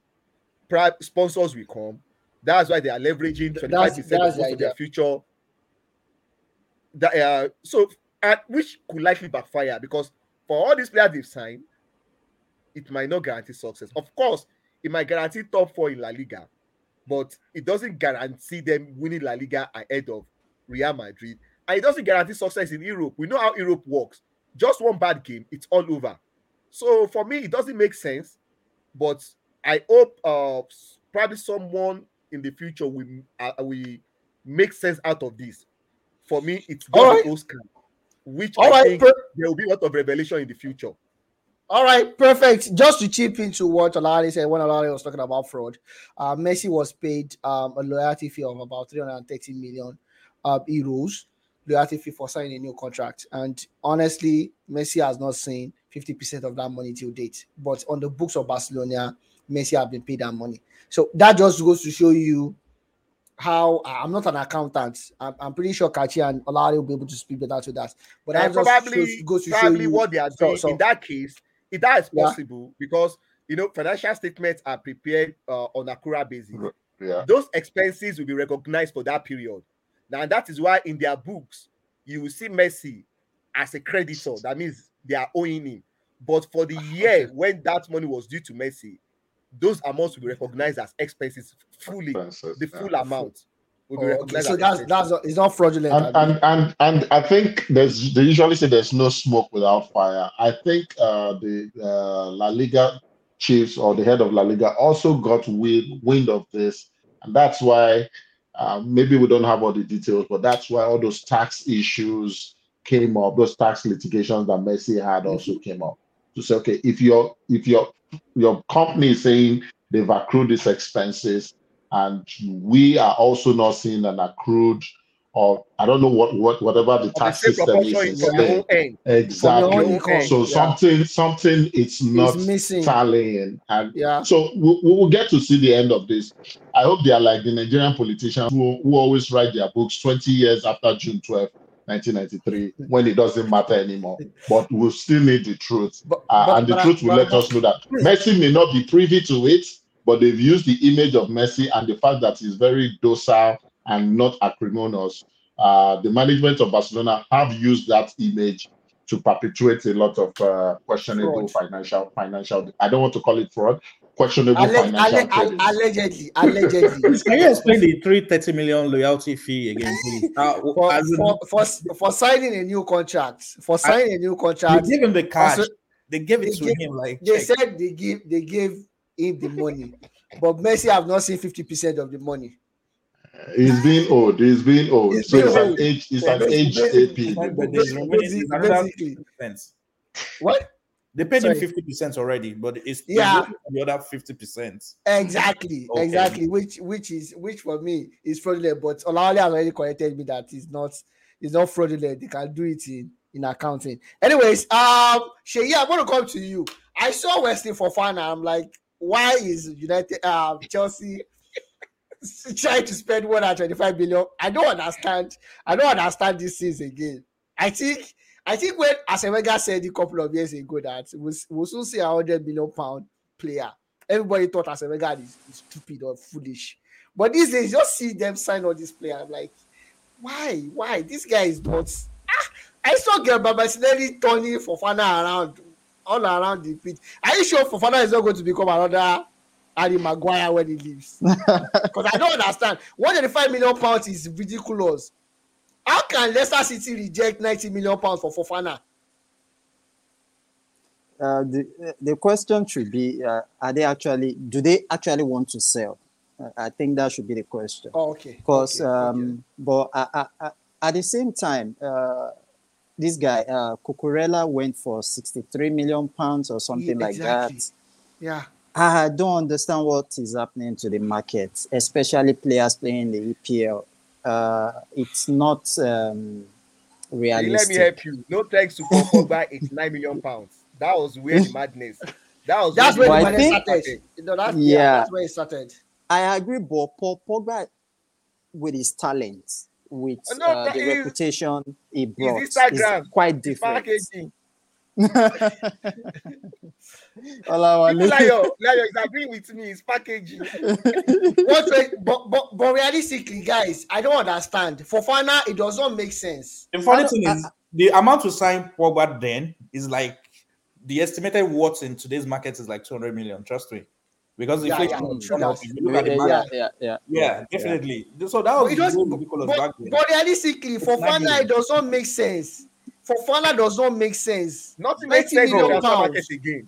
Speaker 3: sponsors will come. That's why they are leveraging
Speaker 1: Th-
Speaker 3: 25%
Speaker 1: that's-
Speaker 3: of
Speaker 1: the
Speaker 3: their future. That, uh, so, at which could likely backfire because for all these players they've signed, it might not guarantee success. Of course, it might guarantee top four in La Liga, but it doesn't guarantee them winning La Liga ahead of Real Madrid and it doesn't guarantee success in Europe. We know how Europe works. Just one bad game, it's all over. So for me, it doesn't make sense. But I hope uh probably someone in the future will uh, will make sense out of this. For me, it's
Speaker 1: All right.
Speaker 3: Oscar, which
Speaker 1: All
Speaker 3: I
Speaker 1: right,
Speaker 3: think
Speaker 1: per-
Speaker 3: there will be a lot of revelation in the future.
Speaker 1: All right, perfect. Just to chip into what Olari said when Olari was talking about fraud, uh, Messi was paid um, a loyalty fee of about 330 million uh, euros, loyalty fee for signing a new contract. And honestly, Messi has not seen 50% of that money till date. But on the books of Barcelona, Messi have been paid that money. So that just goes to show you how I'm not an accountant. I'm, I'm pretty sure Kachi and Olari will be able to speak better to that. But that just
Speaker 3: probably,
Speaker 1: shows, goes to show
Speaker 3: probably
Speaker 1: you
Speaker 3: what they are
Speaker 1: so-
Speaker 3: doing
Speaker 1: so-
Speaker 3: in that case, if that is
Speaker 1: Yeah.
Speaker 3: possible, because you know financial statements are prepared uh, on a accrual basis.
Speaker 5: Yeah.
Speaker 3: Those expenses will be recognized for that period. Now that is why in their books you will see Messi as a creditor. That means they are owing him. But for the year when that money was due to Messi, those amounts will be recognized as expenses fully.
Speaker 5: Expenses,
Speaker 3: The
Speaker 5: yeah.
Speaker 3: full amount will be
Speaker 1: Oh, okay. So that's that's not, it's not fraudulent.
Speaker 5: and
Speaker 1: abi?
Speaker 5: and and and I think there's they usually say there's no smoke without fire. I think uh, the uh, La Liga chiefs or the head of La Liga also got wind wind of this, and that's why uh, maybe we don't have all the details, but that's why all those tax issues came up. Those tax litigations that Messi had also came up to say, okay, if your if your your company is saying they've accrued these expenses and we are also not seeing an accrued or I don't know what what whatever the
Speaker 3: Of the
Speaker 5: tax system is. Exactly.
Speaker 1: From your own income,
Speaker 5: So
Speaker 1: yeah.
Speaker 5: something something it's not
Speaker 1: it's missing.
Speaker 5: tallying and
Speaker 1: Yeah.
Speaker 5: so we, we will get to see the end of this. I hope they are like the Nigerian politicians who, who always write their books 20 years after June 12, 1993, when it doesn't matter anymore. But we'll still need the truth.
Speaker 1: But,
Speaker 5: Uh,
Speaker 1: but-
Speaker 5: and the
Speaker 1: I-
Speaker 5: truth will let us know that Messi may not be privy to it, but they've used the image of Messi and the fact that he's very docile and not acrimonious. Uh, the management of Barcelona have used that image to perpetuate a lot of uh, questionable
Speaker 1: Fraud.
Speaker 5: financial financial. I don't want to call it fraud. Questionable
Speaker 1: Alle-
Speaker 5: financial
Speaker 1: alle-
Speaker 5: trading.
Speaker 1: allegedly, allegedly.
Speaker 2: Can you explain the 330 million loyalty fee again, please? Uh,
Speaker 1: for,
Speaker 2: as in,
Speaker 1: for, for, for signing a new contract, for signing a new
Speaker 2: they
Speaker 1: contract,
Speaker 2: gave him the cash.
Speaker 1: Also,
Speaker 2: they gave it
Speaker 1: they
Speaker 2: to
Speaker 1: gave-
Speaker 2: him like
Speaker 1: they
Speaker 2: check.
Speaker 1: said they give they gave him the money, but Messi have not seen fifty percent of the money.
Speaker 5: He's being owed. He's being owed.
Speaker 1: He's
Speaker 5: so
Speaker 1: being
Speaker 5: it's an
Speaker 1: owed.
Speaker 5: age. It's an age AP.
Speaker 2: But there's remaining- there's
Speaker 1: Basically,
Speaker 2: another
Speaker 1: basically.
Speaker 2: 50%.
Speaker 1: What?
Speaker 2: They paid
Speaker 1: Sorry.
Speaker 2: him 50% already, but it's
Speaker 1: Yeah.
Speaker 2: the other 50%.
Speaker 1: Exactly,
Speaker 2: Okay.
Speaker 1: exactly. Which which is which for me is fraudulent, but Olawale has already corrected me that it's not it's not fraudulent. They can do it in in accounting. Anyways, um, Sheyi, I'm gonna come to you. I saw Wesley Fofana. I'm like, why is United um Chelsea trying to spend more than 25 billion? I don't understand. I don't understand this since again. I think I think when Asemega said a couple of years ago that we'll, we'll soon see a hundred million pound player everybody thought Asemega is, is stupid or foolish. But these days, just see them sign all these players. I'm like, why? Why? This guy is not. Ah, I saw Gabriel Martinelli turning Fofana around, all around the pitch. Are you sure Fofana is not going to become another Harry Maguire when he leaves? Because I don't understand. 185 million pounds is ridiculous. How can Leicester City reject 90 million pounds for Fofana?
Speaker 4: Uh, the the question should be: uh, Are they actually? Do they actually want to sell? Uh, I think that should be the question.
Speaker 1: Oh, okay.
Speaker 4: Because,
Speaker 1: okay,
Speaker 4: um,
Speaker 1: okay.
Speaker 4: but I, I, I, at the same time, uh, this guy uh, Cucurella went for sixty-three million pounds or something
Speaker 1: Yeah,
Speaker 4: like
Speaker 1: exactly.
Speaker 4: that.
Speaker 1: yeah.
Speaker 4: I don't understand what is happening to the market, especially players playing the EPL. Uh, it's not um,
Speaker 3: Let me
Speaker 4: realistic.
Speaker 3: help you. No thanks to Paul Pogba, it's nine million pounds. That was where the madness. That was
Speaker 1: That's
Speaker 3: where
Speaker 1: where the
Speaker 4: I think-
Speaker 1: started. You know, that's, yeah.
Speaker 4: Yeah.
Speaker 1: that's where it started.
Speaker 4: I agree, but Paul Pogba, with his talent, with
Speaker 3: Oh, no,
Speaker 4: uh, the
Speaker 3: his-
Speaker 4: reputation he brought,
Speaker 3: Instagram,
Speaker 4: is quite different.
Speaker 3: packaging.
Speaker 4: Olawale.
Speaker 3: Even Layo, Layo is agreeing with me. It's packaging.
Speaker 1: What way, but, but but realistically, guys, I don't understand. Fofana, it does not make sense.
Speaker 2: The funny thing
Speaker 4: don't-
Speaker 2: is, the amount to sign Pogba then is like the estimated worth in today's market is like 200 million. Trust me. Because
Speaker 1: Yeah,
Speaker 2: inflation
Speaker 1: yeah,
Speaker 2: was
Speaker 1: true
Speaker 2: gone up.
Speaker 1: that.
Speaker 2: If you look at the
Speaker 4: yeah,
Speaker 2: market,
Speaker 4: yeah, yeah,
Speaker 2: yeah, definitely. So that
Speaker 1: But
Speaker 2: was
Speaker 1: it does-
Speaker 2: so ridiculous
Speaker 1: but,
Speaker 2: back then.
Speaker 1: but realistically, for
Speaker 2: It's not
Speaker 1: Fana, it does not make sense. For Fana, does not make sense.
Speaker 3: Nothing makes
Speaker 1: 90
Speaker 3: sense in
Speaker 1: million
Speaker 3: transfer
Speaker 1: pounds.
Speaker 3: market again.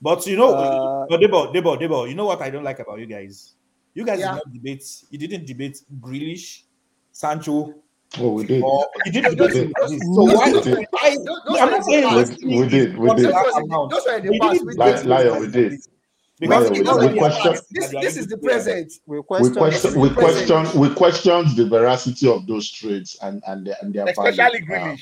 Speaker 2: But you know,
Speaker 4: Uh,
Speaker 2: but Debo, Debo, Debo, you know what I don't like about you guys? You guys
Speaker 1: Yeah.
Speaker 2: did not debate. You didn't debate Grealish, Sancho,
Speaker 5: Oh, we did.
Speaker 2: or you didn't
Speaker 1: Those-
Speaker 2: debate
Speaker 1: those-
Speaker 2: this. So
Speaker 1: those-
Speaker 2: why?
Speaker 5: those-
Speaker 2: why
Speaker 1: those-
Speaker 2: I'm
Speaker 1: those
Speaker 2: not
Speaker 1: are
Speaker 2: saying
Speaker 1: the
Speaker 2: let's
Speaker 5: past. We did, we
Speaker 2: consider
Speaker 5: did.
Speaker 2: that
Speaker 1: Those were the-
Speaker 2: amount.
Speaker 1: those were the
Speaker 2: But you
Speaker 1: past.
Speaker 2: didn't
Speaker 1: We
Speaker 2: debate
Speaker 1: did.
Speaker 5: Lion, we did.
Speaker 2: Because
Speaker 5: Lion, we
Speaker 2: you know
Speaker 5: did.
Speaker 2: when
Speaker 5: We question-
Speaker 1: This,
Speaker 2: that you are
Speaker 1: this is the present.
Speaker 4: We
Speaker 5: We
Speaker 4: question.
Speaker 5: question, we question, we questioned the veracity of those trades and and their, and their
Speaker 3: Especially
Speaker 5: value. Uh,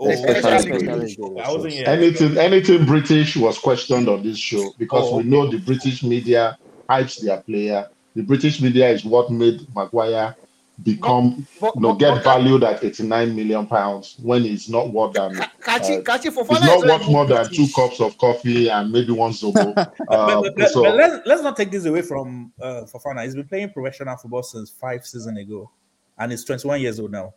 Speaker 2: Oh,
Speaker 5: Especially
Speaker 2: especially
Speaker 5: Grealish.
Speaker 2: Grealish. I wasn't here.
Speaker 5: anything anything British was questioned on this show because
Speaker 2: Oh,
Speaker 5: we know the British media hypes their player. The British media is what made Maguire become
Speaker 1: But,
Speaker 5: you know
Speaker 1: but-
Speaker 5: get
Speaker 1: but-
Speaker 5: valued at 89 million pounds when he's not more than
Speaker 1: Ka- Kachi,
Speaker 5: uh,
Speaker 1: Kachi for
Speaker 5: he's
Speaker 1: Fana
Speaker 5: not worth more than two cups of coffee and maybe one zobo.
Speaker 2: But,
Speaker 5: Uh,
Speaker 2: but, but,
Speaker 5: so
Speaker 2: but let's let's not take this away from uh, Fofana. He's been playing professional football since five seasons ago, and he's 21 years old now.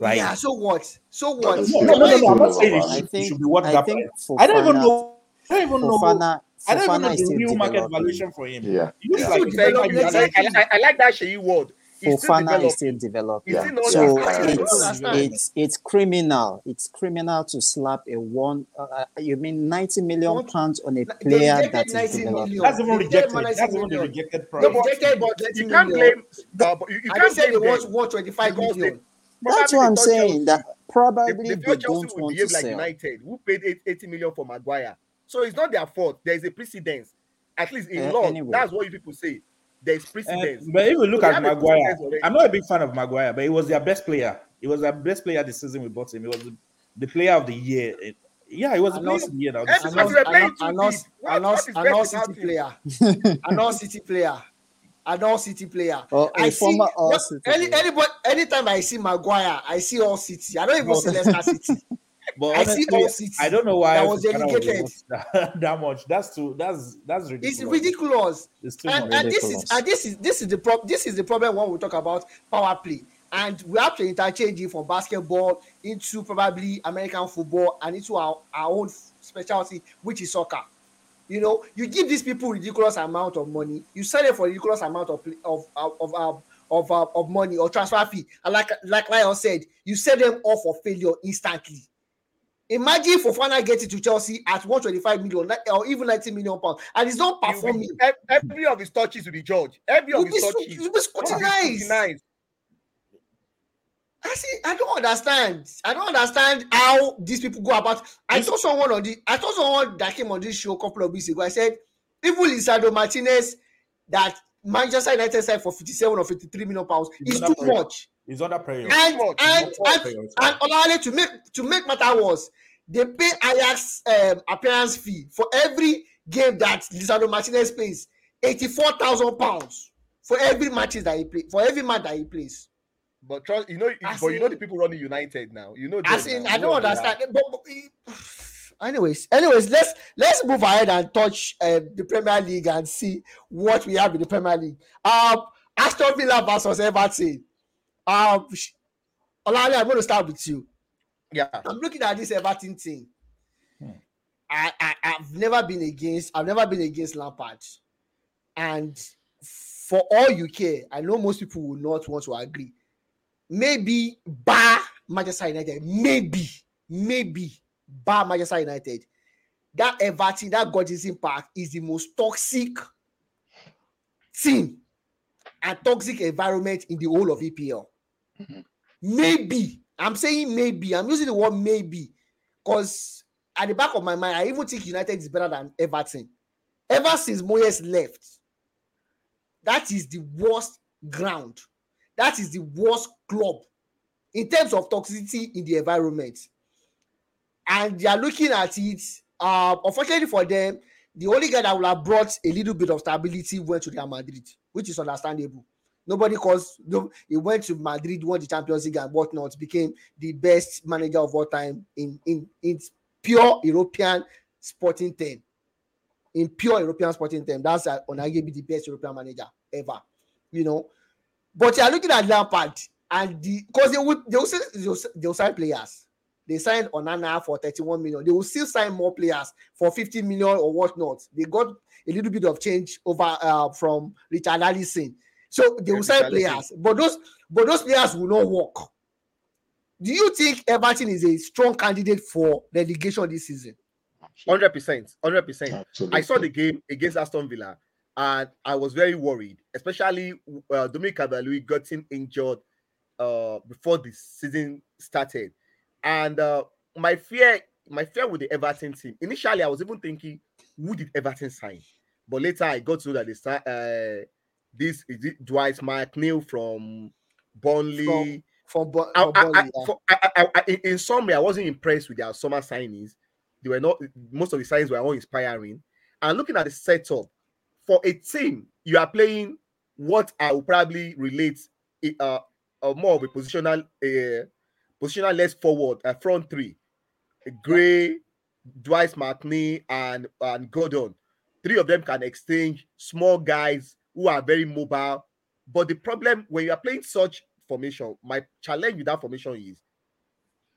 Speaker 2: Like,
Speaker 1: yeah, so what? So what?
Speaker 2: No, no, no, no, no, I'm not saying it should,
Speaker 4: think.
Speaker 2: should be worth
Speaker 4: I
Speaker 2: that
Speaker 4: think
Speaker 2: price. I don't even know. I don't even know.
Speaker 4: Fofana,
Speaker 2: I don't even
Speaker 4: Fofana
Speaker 2: know the
Speaker 4: still
Speaker 2: real market valuation for him.
Speaker 5: yeah, yeah.
Speaker 2: like
Speaker 1: Still
Speaker 2: he's
Speaker 3: Thank
Speaker 2: like
Speaker 3: you.
Speaker 2: he's
Speaker 3: I,
Speaker 2: like-
Speaker 3: I, I, I like that Sheyi word. He's still
Speaker 4: Fofana is still developing.
Speaker 5: Yeah.
Speaker 4: So it's it's it's criminal. It's criminal to slap a one. Uh, you mean ninety million
Speaker 1: What?
Speaker 4: pounds on a player that is
Speaker 1: 90
Speaker 4: developing?
Speaker 1: million.
Speaker 2: That's even
Speaker 1: They
Speaker 2: rejected.
Speaker 1: rejected
Speaker 2: That's
Speaker 1: 90
Speaker 2: even the
Speaker 1: million.
Speaker 2: rejected price.
Speaker 1: They
Speaker 3: No, but
Speaker 1: rejected about 30
Speaker 3: You can't
Speaker 1: million.
Speaker 3: blame. Uh, but you, you can't
Speaker 1: said they
Speaker 3: blame
Speaker 1: want
Speaker 3: them.
Speaker 1: 125 million.
Speaker 4: That's what I'm saying. That
Speaker 3: They,
Speaker 4: probably
Speaker 3: they
Speaker 4: they
Speaker 3: Chelsea
Speaker 4: don't
Speaker 3: would
Speaker 4: want to
Speaker 3: behave like
Speaker 4: sell.
Speaker 3: United, who paid 80 million for Maguire. So it's not their fault. There is a precedence. At least in
Speaker 4: Uh,
Speaker 3: law,
Speaker 4: anyway.
Speaker 3: that's what you people say. There is
Speaker 2: Uh, but if you look
Speaker 3: So
Speaker 2: at Maguire. I'm not a big fan of Maguire, but he was their best player. He was their best player this season we bought him. He was the, the player of the year. It- yeah, he was the
Speaker 1: And
Speaker 2: player
Speaker 1: also-
Speaker 2: of the year. Now,
Speaker 3: And
Speaker 2: this
Speaker 3: because
Speaker 2: season.
Speaker 3: we were playing
Speaker 1: An-
Speaker 3: too
Speaker 1: an-
Speaker 3: deep. What-
Speaker 1: an-
Speaker 3: what is
Speaker 1: an
Speaker 3: best
Speaker 1: all
Speaker 3: about
Speaker 1: City player. An City player. An City player.
Speaker 4: Or a
Speaker 1: I see
Speaker 4: All
Speaker 1: what-
Speaker 4: City
Speaker 1: any
Speaker 4: player.
Speaker 1: anybody anytime I see Maguire, I see all City. I don't even see Leicester City.
Speaker 2: But
Speaker 1: I see
Speaker 2: honestly,
Speaker 1: all City.
Speaker 2: I don't know why
Speaker 1: That was
Speaker 2: worth that, that much. That's too. That's that's ridiculous.
Speaker 1: It's ridiculous.
Speaker 2: It's too
Speaker 1: And, and this is and this is this is the problem. This is the problem when we talk about power play. And we have to interchange it from basketball into probably American football and into our, our own specialty, which is soccer. You know, you give these people ridiculous amount of money, you sell them for ridiculous amount of of of of, of, of, uh, of money or transfer fee. And like like Lion said, you sell them off for failure instantly. Imagine if Fofana getting to Chelsea at 125 million or even 90 million pounds, and he's not performing.
Speaker 3: be- Every of his touches will be judged. Every of his touches. will be
Speaker 1: scrutinized. I see. I don't understand. I don't understand how these people go about. I saw someone on the. I saw someone that came on this show a couple of weeks ago. I said, even Lisandro Martinez, that Manchester United signed for fifty-seven or fifty-three million pounds, is too much.
Speaker 2: He's under pressure.
Speaker 1: And
Speaker 3: much,
Speaker 1: and
Speaker 2: He's
Speaker 1: and,
Speaker 2: under pressure.
Speaker 1: and Olale, to make to make matter worse, they pay Ajax um, appearance fee for every game that Lisandro Martinez plays, eighty-four thousand pounds for every matches that he plays for every match that he plays.
Speaker 3: But trust, you know,
Speaker 1: As
Speaker 3: but you know the people running United now. You know,
Speaker 1: As in. I don't understand. But, but- anyways, anyways, let's let's move ahead and touch uh, the Premier League and see what we have in the Premier League. Um, Aston Villa versus Everton. Um, Olale, I'm going to start with you.
Speaker 3: Yeah.
Speaker 1: I'm looking at this Everton team.
Speaker 2: Hmm.
Speaker 1: I, I I've never been against. I've never been against Lampard, and for all you care, I know most people will not want to agree. Maybe bar Manchester United, maybe, maybe bar Manchester United. That Everton, that Goodison Park is the most toxic team and toxic environment in the whole of EPL. Maybe I'm saying maybe. I'm using the word maybe because at the back of my mind, I even think United is better than Everton. Ever since Moyes left, that is the worst ground. That is the worst club in terms of toxicity in the environment. And they are looking at it. Uh, unfortunately for them, the only guy that will have brought a little bit of stability went to Real Madrid, which is understandable. Nobody calls. No, he went to Madrid, won the Champions League and whatnot, became the best manager of all time in in in pure European sporting term. In pure European sporting term, that's uh, unarguably the best European manager ever. You know, but you are looking at Lampard and the because they will they will, say- they will, they will sign players. They signed Onana for 31 million. They will still sign more players for 50 million or whatnot. They got a little bit of change over uh, from Richarlison. So they will sign players, but those but those players will not work. Do you think Everton is a strong candidate for relegation this season?
Speaker 3: Hundred percent, hundred percent. I saw the game against Aston Villa, and I was very worried, especially uh, Dominic Calvert-Lewin got injured uh, before the season started, and uh, my fear, my fear with the Everton team. Initially, I was even thinking, who did Everton sign? But later, I got to know that they start. Uh, this is it Dwight McNeil from Burnley.
Speaker 1: From, from,
Speaker 3: I,
Speaker 1: Burnley,
Speaker 3: I, for, I, in- summary, I wasn't impressed with their summer signings. They were not most of the signings were uninspiring. And looking at the setup for a team, you are playing what I will probably relate it, uh, uh more of a positional uh, positional less forward, uh, front three. Gray, Dwight McNeil, and and Gordon. Three of them can exchange small guys who are very mobile. But the problem when you are playing such formation, my challenge with that formation is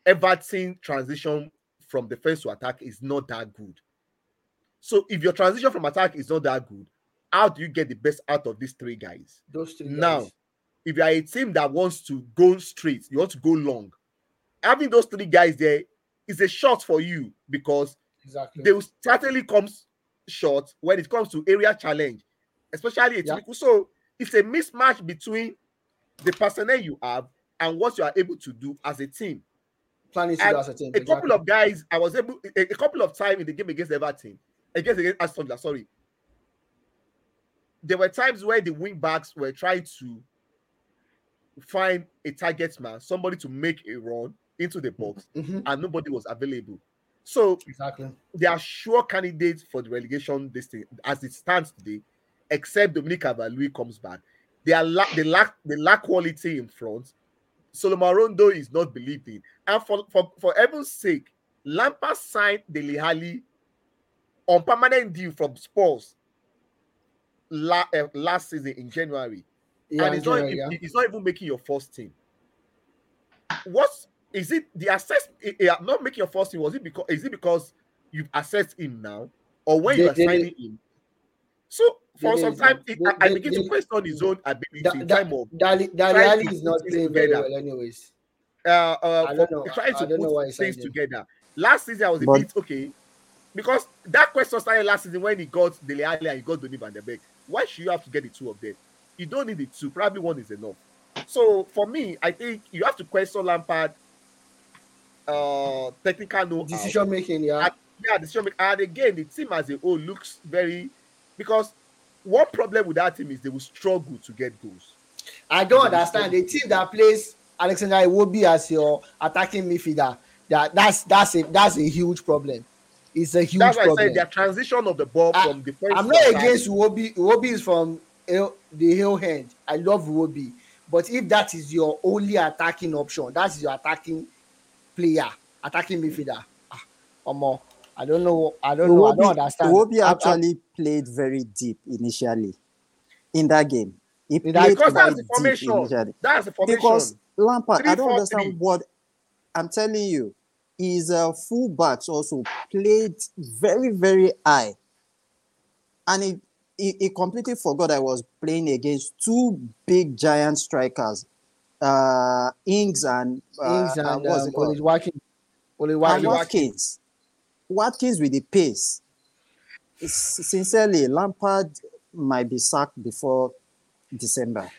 Speaker 3: Everton transition from defense to attack is not that good. So if your transition from attack is not that good, how do you get the best out of these three guys?
Speaker 1: Those three
Speaker 3: Now,
Speaker 1: guys.
Speaker 3: if you are a team that wants to go straight, you want to go long, having those three guys there is a shot for you because
Speaker 1: exactly.
Speaker 3: they will certainly come short when it comes to area challenge, especially a
Speaker 1: Yeah.
Speaker 3: So it's a mismatch between the personnel you have and what you are able to do as a team.
Speaker 1: planning to as a team.
Speaker 3: A couple of guys, I was able a, a couple of times in the game against Everton, against against Aston Villa, sorry. There were times where the wing backs were trying to find a target man, somebody to make a run into the box,
Speaker 1: Mhm,
Speaker 3: and nobody was available. So
Speaker 1: Exactly.
Speaker 3: they are sure candidates for the relegation this thing as it stands today, except Dominic Calvert-Lewin comes back. They are lack they lack they lack quality in front. Solomon Rondón is not believed in, and for for for heaven's sake, Lampard signed Dele Alli on permanent deal from Spurs la, uh, last season in January,
Speaker 1: Yeah,
Speaker 3: and it's not even,
Speaker 1: yeah.
Speaker 3: it's not even making your first team. What is it? The assess eh, eh, not making your first team was it because is it because you've assessed him now, or when you
Speaker 1: They-
Speaker 3: are
Speaker 1: they-
Speaker 3: signing him? So for
Speaker 1: They-
Speaker 3: some time,
Speaker 1: they-
Speaker 3: it, I, I begin
Speaker 1: they-
Speaker 3: to question his own ability
Speaker 1: Da-
Speaker 3: in
Speaker 1: da-
Speaker 3: time of Dele
Speaker 1: Dele
Speaker 3: Alli
Speaker 1: is not playing very well, anyways.
Speaker 3: uh, uh for
Speaker 1: know.
Speaker 3: trying to
Speaker 1: don't know why
Speaker 3: put things together. Last season, I was a
Speaker 4: But-
Speaker 3: bit okay because that question started last season when he got Dele Alli and he got Donny van der Beek. Why should you have to get the two of them? You don't need the two. Probably one is enough. So for me, I think you have to question Lampard. Uh, technical know
Speaker 1: Decision making, yeah.
Speaker 3: yeah, decision making. And again, the team as a whole looks very because one problem with that team is they will struggle to get goals.
Speaker 1: I don't understand the team that plays Alexander Iwobi as your attacking midfielder. That that's that's a that's a huge problem. It's a huge
Speaker 3: That's why I
Speaker 1: problem.
Speaker 3: said their transition of the ball
Speaker 1: I-
Speaker 3: from defense.
Speaker 1: I'm not against Iwobi. Iwobi is from the hill hand. I love Iwobi, but if that is your only attacking option, that's your attacking player, attacking midfielder. Ah, Omo, I don't know. I don't know. I don't understand.
Speaker 4: Iwobi
Speaker 1: I- I-
Speaker 4: actually played very deep initially in that game. He played
Speaker 3: because that's the formation.
Speaker 4: initially.
Speaker 3: That's the formation.
Speaker 4: Because Lampard,
Speaker 3: Three,
Speaker 4: I don't
Speaker 3: four,
Speaker 4: understand
Speaker 3: three.
Speaker 4: what I'm telling you. His uh, fullbacks also played very, very high, and he, he he completely forgot I was playing against two big giant strikers, uh, Ings and uh,
Speaker 1: Ings and um,
Speaker 4: it called?
Speaker 1: Oli Watkins. Watkins.
Speaker 4: Watkins. Watkins with the pace. S- Sincerely, Lampard might be sacked before December.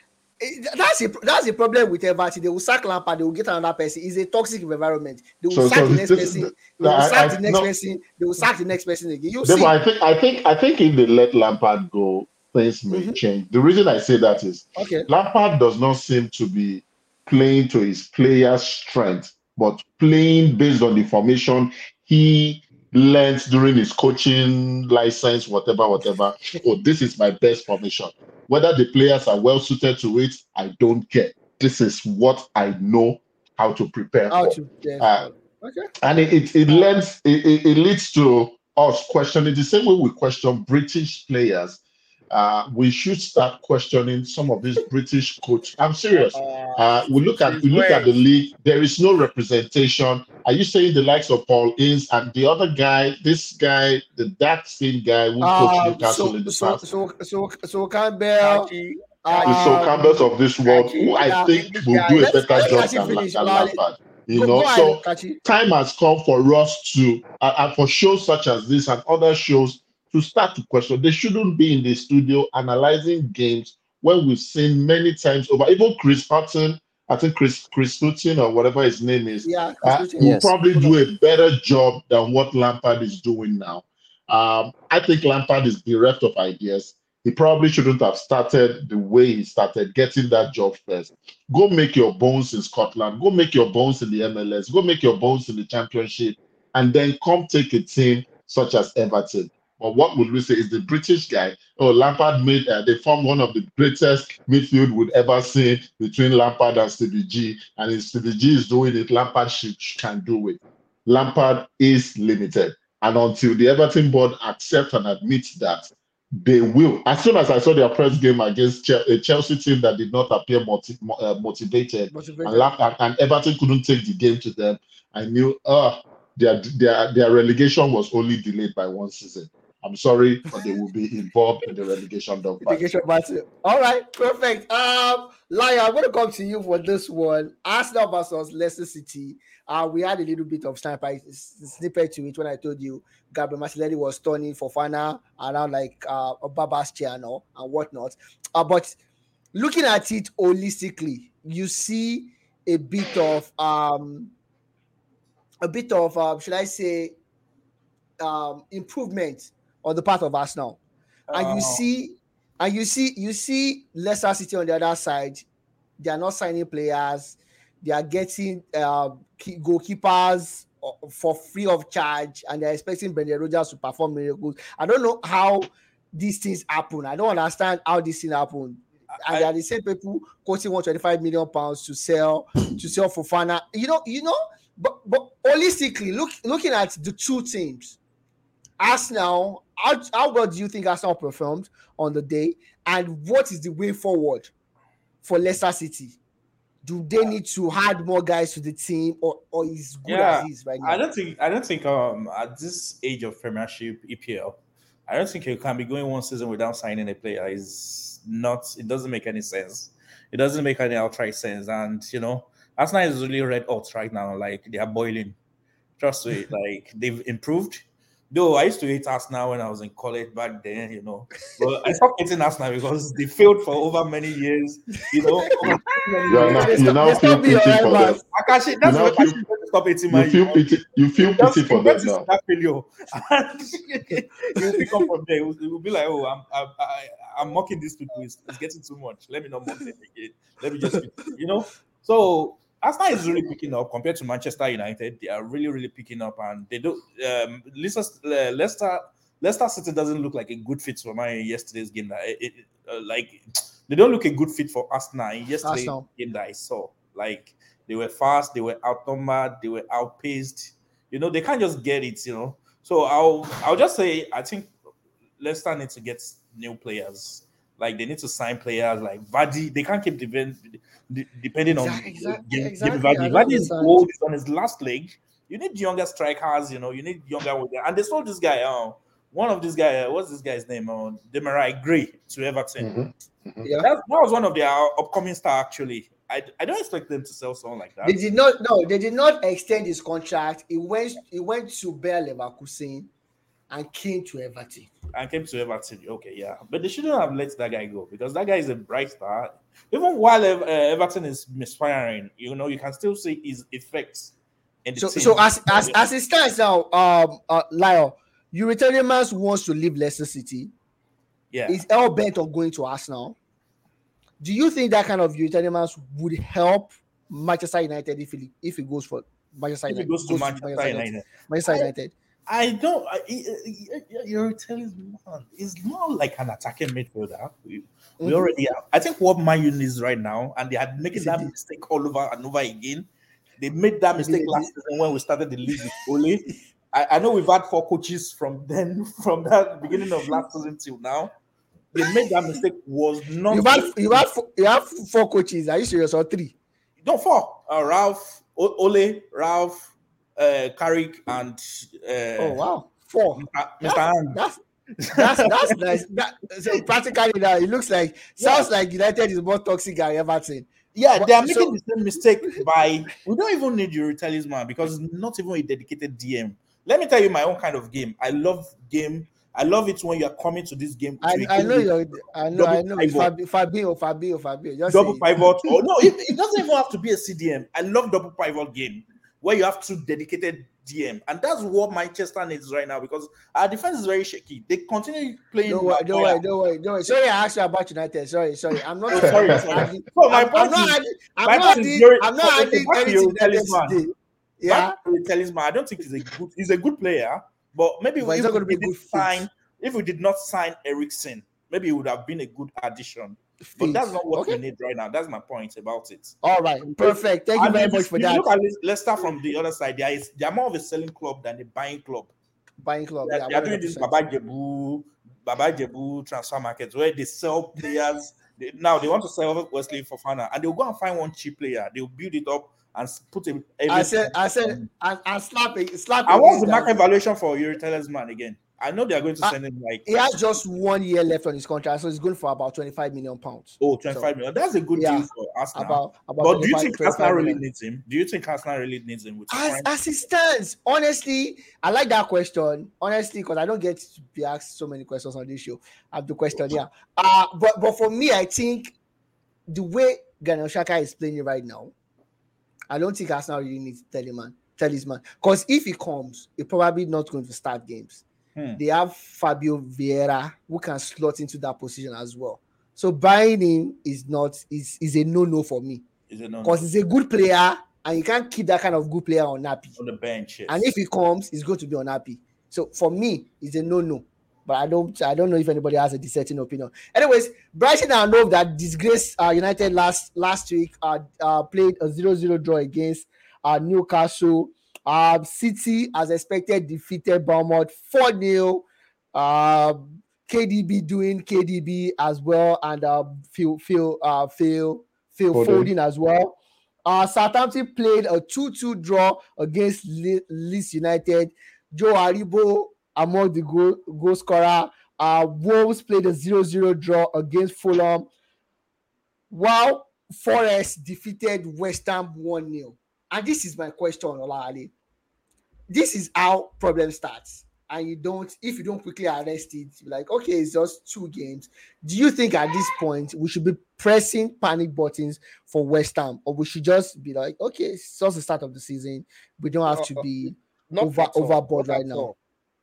Speaker 1: Eh, That's a that's a problem with Everton. They will sack Lampard. They will get another person. It's a toxic environment. They will
Speaker 5: So-
Speaker 1: sack
Speaker 5: so
Speaker 1: the next
Speaker 5: this-
Speaker 1: person. They will
Speaker 5: I-
Speaker 1: sack
Speaker 5: I-
Speaker 1: the next
Speaker 5: no.
Speaker 1: person. They will sack the next person again. You
Speaker 5: Therefore,
Speaker 1: see,
Speaker 5: I think I think I think if they let Lampard go, things may
Speaker 1: Mhm.
Speaker 5: change. The reason I say that is
Speaker 1: okay.
Speaker 5: Lampard does not seem to be playing to his players' strength, but playing based on the formation he learned during his coaching license, whatever, whatever. oh, this is my best formation. Whether the players are well suited to it, I don't care. This is what I know how to prepare
Speaker 1: How
Speaker 5: for.
Speaker 1: to.
Speaker 5: Uh,
Speaker 1: okay.
Speaker 5: and it it, it lends it, it, it leads to us questioning the same way we question British players uh, we should start questioning some of these British coach. I'm serious. Uh, we look at we look at the league. There is no representation. Are you saying the likes of Paul Ince and the other guy, this guy, the dark skin guy who coached
Speaker 1: Uh,
Speaker 5: Newcastle
Speaker 1: so,
Speaker 5: in the
Speaker 1: so,
Speaker 5: past?
Speaker 1: so, so, so Campbell.
Speaker 3: Kachi,
Speaker 5: the Sol
Speaker 1: um,
Speaker 5: Campbells of this world, who I
Speaker 1: yeah,
Speaker 5: think will
Speaker 3: guy-
Speaker 5: do a
Speaker 1: let's-
Speaker 5: better
Speaker 1: let's
Speaker 5: job than,
Speaker 1: finish.
Speaker 5: than Lampard. You know, so
Speaker 1: ahead, Kachi.
Speaker 5: time has come for us to, uh, and for shows such as this and other shows, to start to question. They shouldn't be in the studio analyzing games when we've seen many times over. Even Chris Hughton, I think Chris Chris Hughton or whatever his name is,
Speaker 1: Yeah,
Speaker 5: uh,
Speaker 1: Chris
Speaker 5: will
Speaker 4: Yes.
Speaker 5: probably do a better job than what Lampard is doing now. Um, I think Lampard is bereft of ideas. He probably shouldn't have started the way he started, getting that job first. Go make your bones in Scotland. Go make your bones in the MLS. Go make your bones in the Championship, and then come take a team such as Everton. But what would we say is the British guy? Oh, Lampard made. Uh, they formed one of the greatest midfield we'd ever seen between Lampard and Stevie G. And if Stevie G is doing it, Lampard should, can do it. Lampard is limited. And until the Everton board accept and admit that, they will. As soon as I saw their press game against Chel- a Chelsea team that did not appear motiv- uh, motivated,
Speaker 1: Motivated.
Speaker 5: and, Lamp- and, and Everton couldn't take the game to them, I knew, uh, their, their, their relegation was only delayed by one season. I'm sorry, but they will be involved in the relegation dogfight.
Speaker 1: Mitigation battle. All right, perfect. Um, Lion, I'm going to come to you for this one. Arsenal versus Leicester City. Uh, we had a little bit of sniper snippet to it when I told you Gabriel Martinelli was turning Fofana around like uh, Baba's channel and whatnot. Uh, but looking at it holistically, you see a bit of um, a bit of um, should I say um, improvement on the part of Arsenal and you
Speaker 2: Uh,
Speaker 1: see and you see you see Leicester City on the other side. They are not signing players. They are getting uh, goalkeepers for free of charge. And they're expecting Brendan Rodgers to perform miracles. I don't know how these things happen. I don't understand how this thing happen. And
Speaker 2: I-
Speaker 1: they are the same people quoting 125 million pounds to sell to sell Fofana. you know you know but but holistically look looking at the two teams Arsenal, how, how well do you think Arsenal performed on the day? And what is the way forward for Leicester City? Do they need to add more guys to the team or, or is good
Speaker 2: Yeah,
Speaker 1: as is right now?
Speaker 2: I don't think I don't think um at this age of Premiership EPL, I don't think you can be going one season without signing a player. Is not it doesn't make any sense. It doesn't make any outright sense. And you know, Arsenal is really red hot right now. Like they are boiling. Trust me, like they've improved. Though I used to hate Arsenal when I was in college back then, you know. But I stopped hating Arsenal because they failed for over many years. You know, over many
Speaker 5: You're
Speaker 2: years.
Speaker 5: not,
Speaker 1: They
Speaker 5: you now feel pity for them.
Speaker 1: rivals.
Speaker 2: Akashi, that's
Speaker 5: now
Speaker 2: what
Speaker 5: feel-
Speaker 2: Akashi stop hating
Speaker 5: You feel pity. You feel
Speaker 2: Just
Speaker 5: pity for
Speaker 2: get
Speaker 5: them
Speaker 2: to
Speaker 5: now.
Speaker 2: that failure. You'll pick up from there. It will, it will be like, oh, I'm, I'm, I, I'm mocking these people. It's, it's getting too much. Let me not mock them again. Let me just, you know. So Arsenal is really picking up compared to Manchester United. They are really, really picking up, and they do. Um, Leicester, uh, Leicester, Leicester City doesn't look like a good fit for my yesterday's game. That it, it, uh, like they don't look a good fit for Arsenal in yesterday's
Speaker 1: Arsenal.
Speaker 2: game that I saw. Like they were fast, they were outnumbered, they were outpaced. You know, they can't just get it. You know, so I'll I'll just say I think Leicester need to get new players. Like they need to sign players like Vardy. They can't keep depend, depending on
Speaker 1: Exact- exact-
Speaker 2: Jim- Jim
Speaker 1: exactly.
Speaker 2: Vardy.
Speaker 1: I
Speaker 2: is old, he's on his last leg. You need younger strikers. You know, you need younger. And they sold this guy. Uh, one of this guy. Uh, what's this guy's name? Uh, Demarai Gray to Everton.
Speaker 5: Mhm.
Speaker 1: Yeah.
Speaker 2: That, that was one of their upcoming star. Actually, I, I don't expect them to sell someone like that.
Speaker 1: They did not no, they did not extend his contract. He went he went to Bayer Leverkusen and came to Everton.
Speaker 2: and came to Everton. Okay, yeah, but they shouldn't have let that guy go because that guy is a bright star. Even while Ev- uh, Everton is misfiring, you know, you can still see his effects in the
Speaker 1: So
Speaker 2: team.
Speaker 1: so as as as it stands now, um uh Lyle, Tielemans wants to leave Leicester City.
Speaker 2: yeah,
Speaker 1: is hell bent on going to Arsenal. Do you think that kind of Tielemans would help Manchester United if he if he goes for Manchester
Speaker 2: if he
Speaker 1: United?
Speaker 2: goes to Manchester United,
Speaker 1: Manchester United.
Speaker 2: I don't. I, I- I- you're telling me man, it's not like an attacking midfielder. We, we
Speaker 1: Mhm.
Speaker 2: already have. I think what Man U needs right now, and they had making that mistake all over and over again. They made that mistake last season when we started the league with Ole. I, I know we've had four coaches from then, from that beginning of last season till now. they made that mistake was not.
Speaker 1: You have you have you have four coaches. Are you serious or three?
Speaker 2: No, four. Uh, Ralph, o- Ole, Ralph, uh, Carrick, and uh,
Speaker 1: Oh wow, four.
Speaker 2: Mr.
Speaker 1: That's that's that's nice. That, so practically now it looks like sounds like United is more toxic than Everton.
Speaker 2: Yeah, they are
Speaker 1: so-
Speaker 2: making the same mistake by we don't even need your Tielemans because it's not even a dedicated DM. Let me tell you my own kind of game. I love game. I love it when you are coming to this game.
Speaker 1: I, I know you're I know I know
Speaker 2: pivot.
Speaker 1: Fabio Fabio Fabio just
Speaker 2: double pivot. Or no, it, it doesn't even have to be a CDM. I love double pivot game where you have two dedicated DM, and that's what Manchester needs right now because our defense is very shaky. They continue playing.
Speaker 1: Don't worry, don't worry, don't worry, don't worry. Sorry, I asked you about United. Sorry, sorry. I'm not.
Speaker 2: Sorry,
Speaker 1: I'm
Speaker 2: sorry. So my
Speaker 1: I'm, I'm
Speaker 2: point
Speaker 1: not
Speaker 2: is-
Speaker 1: adding. I'm not
Speaker 2: point
Speaker 1: adding.
Speaker 2: you're-
Speaker 1: I'm not adding anything
Speaker 2: your
Speaker 1: to United
Speaker 2: Tielemans.
Speaker 1: today. Yeah,
Speaker 2: Tielemans. I don't think he's a good. He's a good player, but maybe
Speaker 1: But
Speaker 2: if
Speaker 1: not
Speaker 2: we
Speaker 1: gonna be a
Speaker 2: didn't
Speaker 1: good
Speaker 2: sign, if we did not sign Eriksen, maybe it would have been a good addition. But that's not what
Speaker 1: Okay.
Speaker 2: we need right now. That's my point about it.
Speaker 1: All right, perfect. Thank you very
Speaker 2: if
Speaker 1: much for that.
Speaker 2: Look at Le- Leicester from the other side. They are, they are more of a selling club than a buying club.
Speaker 1: Buying club.
Speaker 2: They are,
Speaker 1: Yeah,
Speaker 2: they are doing this
Speaker 1: 100%.
Speaker 2: Baba Jebu, Baba Jebu transfer markets where they sell players. They, now they want to sell Wesley Fofana, and they'll go and find one cheap player. They'll build it up and put a.
Speaker 1: I
Speaker 2: I
Speaker 1: said, I said, and, and slap it, slap
Speaker 2: And what's the market valuation for Youri Tielemans again? I know they are going to
Speaker 1: Uh,
Speaker 2: send him like
Speaker 1: He has just one year left on his contract, so he's going for about 25 million pounds.
Speaker 2: oh 25 million. That's a good
Speaker 1: yeah,
Speaker 2: deal for Arsenal.
Speaker 1: About about.
Speaker 2: but do you think
Speaker 1: 25
Speaker 2: Arsenal really
Speaker 1: million.
Speaker 2: needs him? Do you think Arsenal really needs him? With
Speaker 1: As, it stands, honestly, I like that question. Honestly, because I don't get to be asked so many questions on this show. I have the question, yeah. Uh, but but for me, I think the way Granit Xhaka is playing it right now, I don't think Arsenal really needs Tielemans. Tielemans, because if he comes, he's probably not going to start games.
Speaker 2: Hmm.
Speaker 1: They have Fabio Vieira who can slot into that position as well. So buying him is not is is a no no for me
Speaker 2: Is it not
Speaker 1: because he's a good player and you can't keep that kind of good player unhappy.
Speaker 2: on the bench? Yes.
Speaker 1: And if he comes, he's going to be unhappy. So for me, it's a no-no. But I don't I don't know if anybody has a dissenting opinion. Anyways, Brighton and Hove that disgrace uh, United last last week uh, uh played a 0-0 draw against uh Newcastle. Uh, City, as expected, defeated Bournemouth 4-0. Um KDB doing KDB as well, and uh, Phil Phil uh Phil Phil
Speaker 5: Foden.
Speaker 1: Foden as well. Uh, Southampton played a 2-2 draw against Le- Leeds United. Joe Aribo among the goal, goal scorer. Uh, Wolves played a 0-0 draw against Fulham. While Forest defeated West Ham 1-0. And this is my question, Ola Ali. This is how problem starts. And you don't, if you don't quickly arrest it, you're like, okay, it's just two games. Do you think at this point we should be pressing panic buttons for West Ham, or we should just be like, okay, it's just the start of the season. We don't have to
Speaker 3: Uh, uh,
Speaker 1: be
Speaker 3: Not
Speaker 1: Over- overboard right now.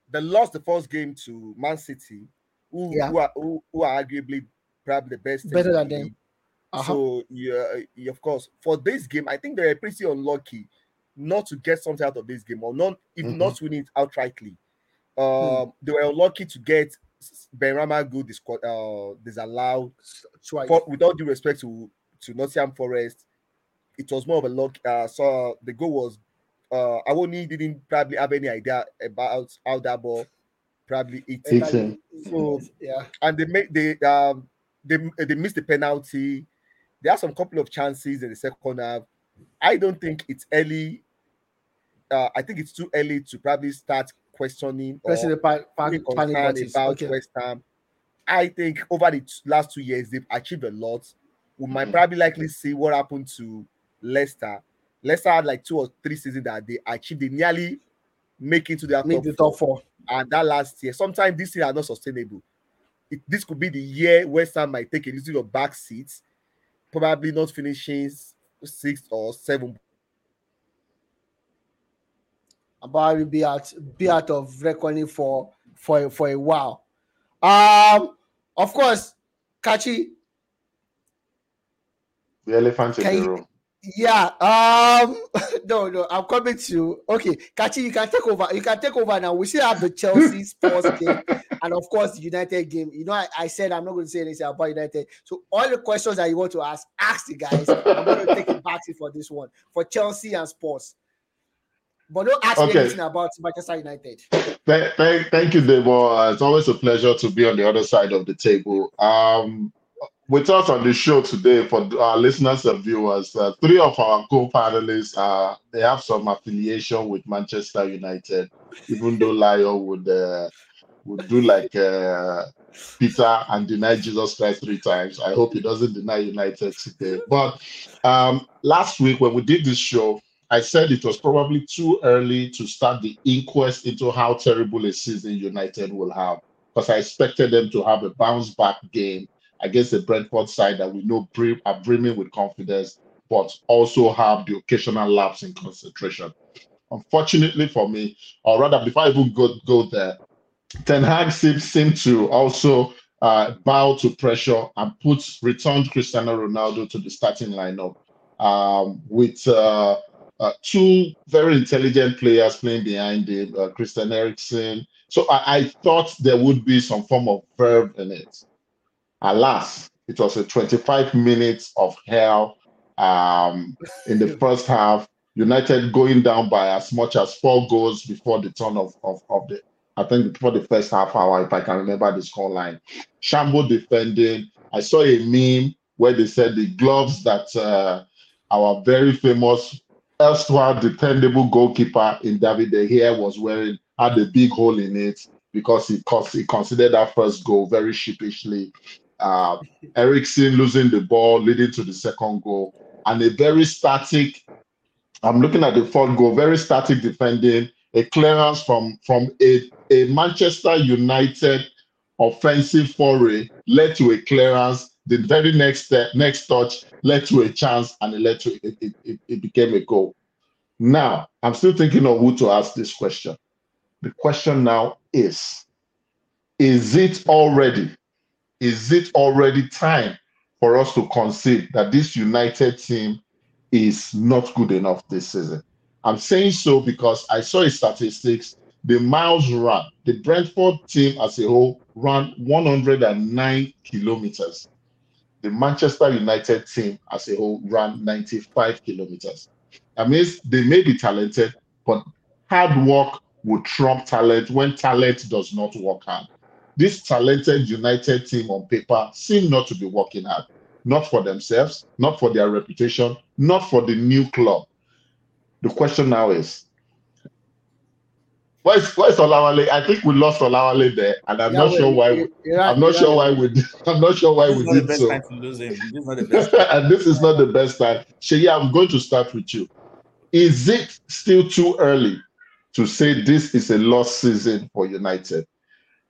Speaker 3: They lost the first game to Man City, who,
Speaker 1: Yeah.
Speaker 3: who, are, who, who are arguably probably the best.
Speaker 1: Better than
Speaker 3: the
Speaker 1: them. uh-huh.
Speaker 3: So yeah, yeah, of course, for this game, I think they were pretty unlucky not to get something out of this game, or not if
Speaker 5: Mhm.
Speaker 3: not winning it outrightly.
Speaker 1: Hmm.
Speaker 3: Um, they were lucky to get Benrahma good disqu- uh, disallowed.
Speaker 1: twice.
Speaker 3: For, with all due respect to to Nottingham Forest, it was more of a luck. Uh, so the goal was uh, Awoni didn't probably have any idea about how that ball probably hit him. So-
Speaker 1: yeah,
Speaker 3: and they make they um they they missed the penalty. There are some couple of chances in the second half. I don't think it's early. Uh, I think it's too early to probably start questioning or
Speaker 1: pressing the pa- pa-
Speaker 3: being
Speaker 1: panic
Speaker 3: concerned about
Speaker 1: Okay.
Speaker 3: West Ham. I think over the t- last two years they've achieved a lot. We might probably likely see what happened to Leicester. Leicester had like two or three seasons that they achieved. They nearly make it to their top
Speaker 1: the
Speaker 3: four
Speaker 1: top four.
Speaker 3: and that last year, sometimes this year are not sustainable. It, this could be the year West Ham might take a little bit of back seats, probably not finishing sixth or seventh.
Speaker 1: About to be out be out of reckoning for for for a while. Um, of course, Kachi,
Speaker 5: The elephant in the room.
Speaker 1: yeah. Um, no, no, I'm coming to okay, Kachi, you can take over. You can take over now. We still have the Chelsea Sports game, and of course the United game. You know, I, I said I'm not going to say anything about United. So all the questions that you want to ask, ask the guys. I'm going to take a back seat for this one for Chelsea and Sports. But don't ask me
Speaker 5: Okay.
Speaker 1: anything about Manchester United.
Speaker 5: Thank, thank, thank you, Debo. Uh, it's always a pleasure to be on the other side of the table. Um, with us on the show today, for our listeners and viewers, uh, three of our co-panelists, uh, they have some affiliation with Manchester United. Even though Lio would uh, would do like uh, Peter and deny Jesus Christ three times. I hope he doesn't deny United today. But um, last week when we did this show, I said it was probably too early to start the inquest into how terrible a season United will have because I expected them to have a bounce back game against the Brentford side that we know are brimming with confidence, but also have the occasional lapse in concentration. Unfortunately for me, or rather, before I even go, go there, Ten Hag seemed to also uh, bow to pressure and put returned Cristiano Ronaldo to the starting lineup um, with uh, uh, two very intelligent players playing behind him, uh, Christian Eriksen. So I, I thought there would be some form of verve in it. Alas, it was a 25 minutes of hell um, in the first half. United going down by as much as four goals before the turn of, of, of the, I think before the first half hour, if I can remember the scoreline. Shambo defending. I saw a meme where they said the gloves that uh, our very famous erstwhile dependable goalkeeper in David De Gea was wearing had a big hole in it because he, he considered that first goal very sheepishly. Uh, Ericsson losing the ball, leading to the second goal, and a very static. I'm looking at the fourth goal, very static defending, a clearance from from a, a Manchester United offensive foray led to a clearance. The very next step, next touch led to a chance, and it led to it, it, it, it became a goal. Now, I'm still thinking of who to ask this question. The question now is: Is it already? Is it already time for us to concede that this United team is not good enough this season? I'm saying so because I saw his statistics. The miles run, the Brentford team as a whole ran 109 kilometers. The Manchester United team as a whole ran 95 kilometers. That means they may be talented, but hard work will trump talent when talent does not work hard. This talented United team on paper seem not to be working hard, not for themselves, not for their reputation, not for the new club. The question now is, where's where's Olawale? I think we lost Olawale there, and I'm not sure why. We, I'm not sure why we. I'm not sure why
Speaker 2: This
Speaker 5: we
Speaker 2: is not the
Speaker 5: did
Speaker 2: best
Speaker 5: so.
Speaker 2: time to lose him. This is not the best.
Speaker 5: and this is not the best time. Shay, I'm going to start with you. Is it still too early to say this is a lost season for United?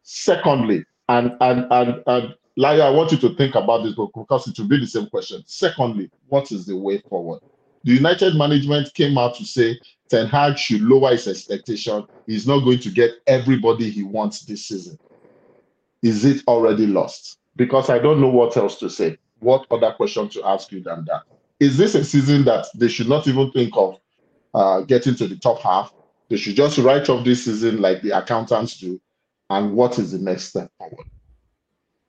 Speaker 5: Secondly, and and and and Laya, I want you to think about this because it will be the same question. Secondly, what is the way forward? The United management came out to say Ten Hag should lower his expectation. He's not going to get everybody he wants this season. Is it already lost? Because I don't know what else to say. What other question to ask you than that? Is this a season that they should not even think of uh, getting to the top half? They should just write off this season like the accountants do. And what is the next step forward?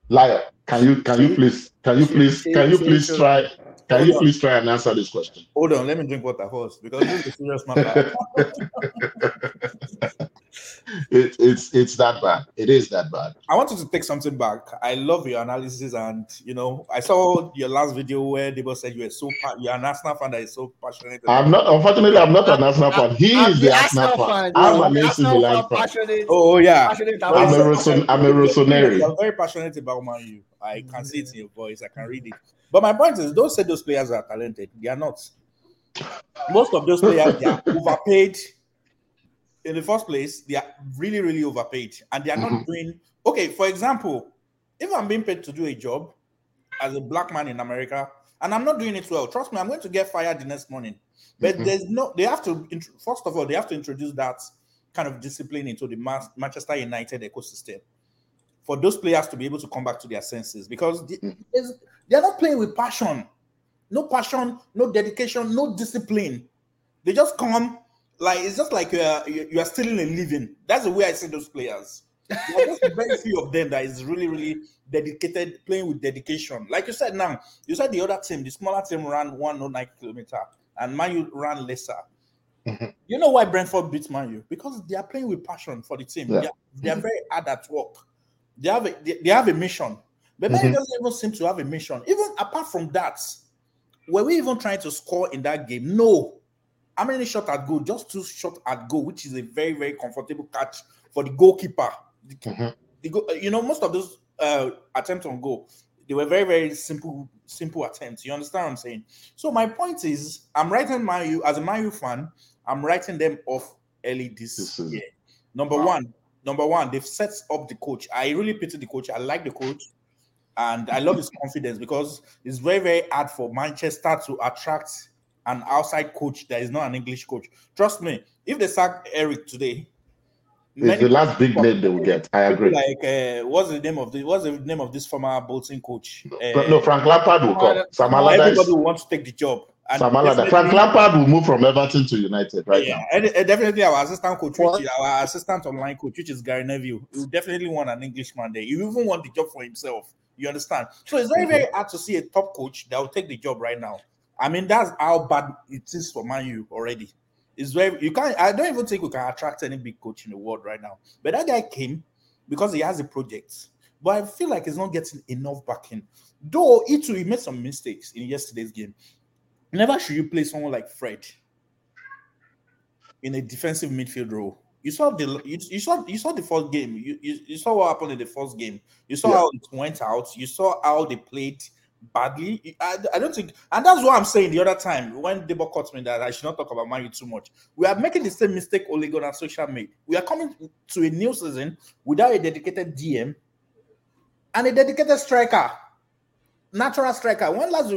Speaker 5: Liar, can you can you please can you please can you please try can you please try and answer this question?
Speaker 2: Hold on, let me drink water first because this is a serious matter.
Speaker 5: It, it's it's that bad. It is that bad.
Speaker 2: I wanted to take something back. I love your analysis, and you know, I saw your last video where Debo said you were so pa- you're an Arsenal fan that is so passionate.
Speaker 5: I'm not unfortunately I'm not an Arsenal fan. He
Speaker 1: I'm
Speaker 5: is the Arsenal fan. I'm an AC Milan fan.
Speaker 1: Passionate,
Speaker 2: Oh, oh, yeah.
Speaker 1: passionate
Speaker 5: I'm a
Speaker 1: about
Speaker 5: Roson, I'm a Rossoneri.
Speaker 2: You're very passionate about Man U. I can see it in your voice. I can read it. But my point is, don't say those players are talented. They are not. Most of those players they are overpaid. In the first place, they are really, really overpaid, and they are not
Speaker 5: Mhm.
Speaker 2: doing okay. For example, if I'm being paid to do a job as a black man in America, and I'm not doing it well, trust me, I'm going to get fired the next morning. But
Speaker 5: Mhm.
Speaker 2: there's no. They have to first of all, they have to introduce that kind of discipline into the Manchester United ecosystem for those players to be able to come back to their senses because they, they're not playing with passion. No passion, no dedication, no discipline. They just come like it's just like you are, you are stealing a living. That's the way I see those players. Very few of them that is really, really dedicated, playing with dedication. Like you said now, you said the other team, the smaller team ran 109 kilometer and Man U ran lesser.
Speaker 5: Mhm.
Speaker 2: You know why Brentford beat Man U? Because they are playing with passion for the team.
Speaker 5: Yeah.
Speaker 2: They, are, they are very hard at work. They have a, they, they have a mission. But
Speaker 5: Mhm.
Speaker 2: doesn't even seem to have a mission. Even apart from that, were we even trying to score in that game? No. How many shots at goal? Just two shots at goal, which is a very, very comfortable catch for the goalkeeper. The,
Speaker 5: Mhm.
Speaker 2: the go- you know, most of those uh, attempts on goal, they were very, very simple, simple attempts. You understand what I'm saying? So my point is, I'm writing Man U as a Man U fan. I'm writing them off early this,
Speaker 5: This is-
Speaker 2: year. Number
Speaker 5: Wow.
Speaker 2: one, number one, they've set up the coach. I really pity the coach. I like the coach, and I love his confidence because it's very, very hard for Manchester to attract an outside coach that is not an English coach. Trust me, if they sack Eric today,
Speaker 5: It's the last big name they will get. I agree.
Speaker 2: Like, uh, what's the name of the what's the name of this former Bolton coach? Uh,
Speaker 5: no, Frank Lampard will come. Sam Allardyce.
Speaker 2: everybody will want to take the job. And
Speaker 5: Sam Allardyce. Frank Lampard will move from Everton to United right
Speaker 2: yeah,
Speaker 5: now.
Speaker 2: and, and definitely our assistant coach, which is our assistant online coach, which is Gary Neville, he will definitely want an Englishman there. He even want the job for himself. You understand? So it's very, very hard to see a top coach that will take the job right now. I mean, that's how bad it is for Man U already. It's very you can't. I don't even think we can attract any big coach in the world right now. But that guy came because he has a project. But I feel like he's not getting enough backing. Though he he made some mistakes in yesterday's game. Never should you play someone like Fred in a defensive midfield role. You saw the you, you saw you saw the first game. You, you you saw what happened in the first game. You saw
Speaker 5: Yeah.
Speaker 2: how it went out. You saw how they played badly. I, I don't think, and that's what I'm saying the other time when Debo caught me that I should not talk about U too much. We are making the same mistake Ole Gunnar Solskjær made. We are coming to a new season without a dedicated DM and a dedicated striker, natural striker. When last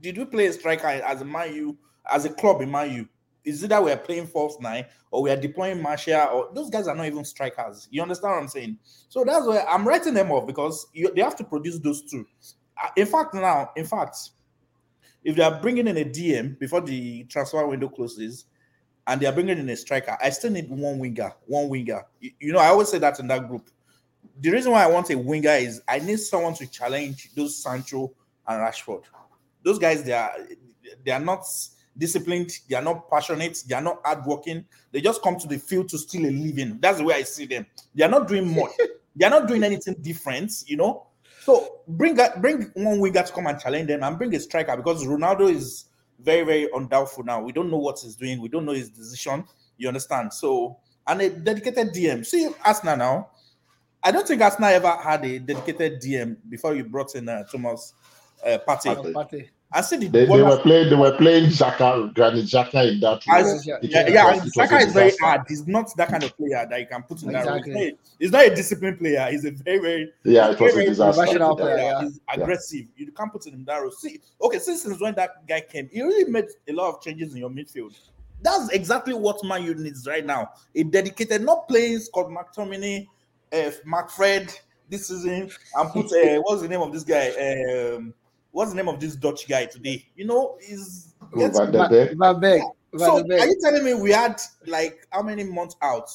Speaker 2: did we play a striker as a Man U, as a club in Man U? Is it that we are playing false nine or we are deploying Martial or those guys are not even strikers? You understand what I'm saying? So that's why I'm writing them off because you, they have to produce those two. Uh, In fact, now, in fact, if they are bringing in a DM before the transfer window closes, and they are bringing in a striker, I still need one winger. One winger. You, you know, I always say that in that group. The reason why I want a winger is I need someone to challenge those Sancho and Rashford. Those guys, they are they are not disciplined. They are not passionate. They are not hardworking. They just come to the field to steal a living. That's the way I see them. They are not doing much. they are not doing anything different. You know. So bring a, bring one winger to come and challenge them, and bring a striker because Ronaldo is very very undoubtful now. We don't know what he's doing. We don't know his decision. You understand? So and a dedicated DM. See Arsenal now. I don't think Arsenal ever had a dedicated DM before you brought in uh, Thomas uh, Partey.
Speaker 5: Partey.
Speaker 1: Partey.
Speaker 2: I see the
Speaker 5: They, they
Speaker 2: Bournemouth-
Speaker 5: were playing. They were playing Xhaka, Granit Xhaka in that.
Speaker 2: I-
Speaker 5: role.
Speaker 1: yeah,
Speaker 5: It
Speaker 2: yeah, yeah,
Speaker 5: it was
Speaker 2: is very hard. He's not that kind of player that you can put in that role. He's
Speaker 1: Exactly.
Speaker 2: not a- He's not a disciplined player. He's a very, very
Speaker 5: Yeah, it was a
Speaker 2: very
Speaker 5: disaster.
Speaker 1: professional
Speaker 5: Yeah.
Speaker 1: player.
Speaker 2: player.
Speaker 1: yeah.
Speaker 2: He's aggressive. You can't put him in that role. See, okay, since, since when that guy came, he really made a lot of changes in your midfield. That's exactly what Man U needs right now. A dedicated, not playing Scott McTominay, uh, McFred this season, and put uh, what's the name of this guy? Um, what's the name of this Dutch guy today? You know, is
Speaker 5: Who, Van der Beek?
Speaker 1: Van Beek.
Speaker 2: so are you telling me we had like how many months out?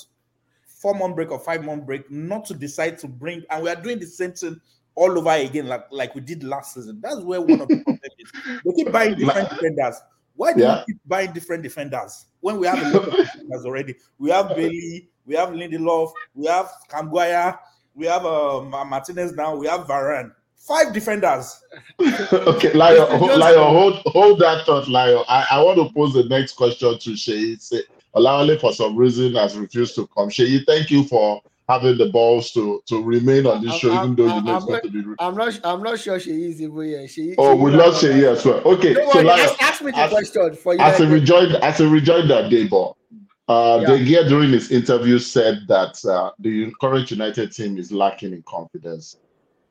Speaker 2: Four month break or five month break, not to decide to bring, and we are doing the same thing all over again, like like we did last season. That's where one of the problems is. They keep buying different defenders. Why do
Speaker 5: Yeah.
Speaker 2: we keep buying different defenders when we have a lot of defenders already? We have Bailly, we have Lindelof, we have Kamguaya, we have uh, Martinez now, we have Varane. Five defenders.
Speaker 5: okay, Lio,
Speaker 1: Mr.
Speaker 5: ho- Lio, hold hold that thought, Lio. I, I want to pose the next question to Sheyi. Say, Olawale, for some reason, has refused to come. Sheyi, thank you for having the balls to to remain on this
Speaker 1: I'm-
Speaker 5: show,
Speaker 1: I'm-
Speaker 5: even though you
Speaker 1: I'm-
Speaker 5: know it's
Speaker 1: I'm
Speaker 5: going to be. re-
Speaker 1: I'm not. I'm not sure she is even here. She.
Speaker 5: Oh,
Speaker 1: she
Speaker 5: we
Speaker 1: is
Speaker 5: lost
Speaker 1: not-
Speaker 5: Sheyi as well. Okay,
Speaker 1: Don't
Speaker 5: so
Speaker 1: worry,
Speaker 5: Lio,
Speaker 1: ask, ask me the
Speaker 5: as-
Speaker 1: question for you.
Speaker 5: as a
Speaker 1: then.
Speaker 5: rejoinder, as a rejoinder, Debo, uh,
Speaker 1: Yeah.
Speaker 5: De Gea during his interview said that uh, the current United team is lacking in confidence.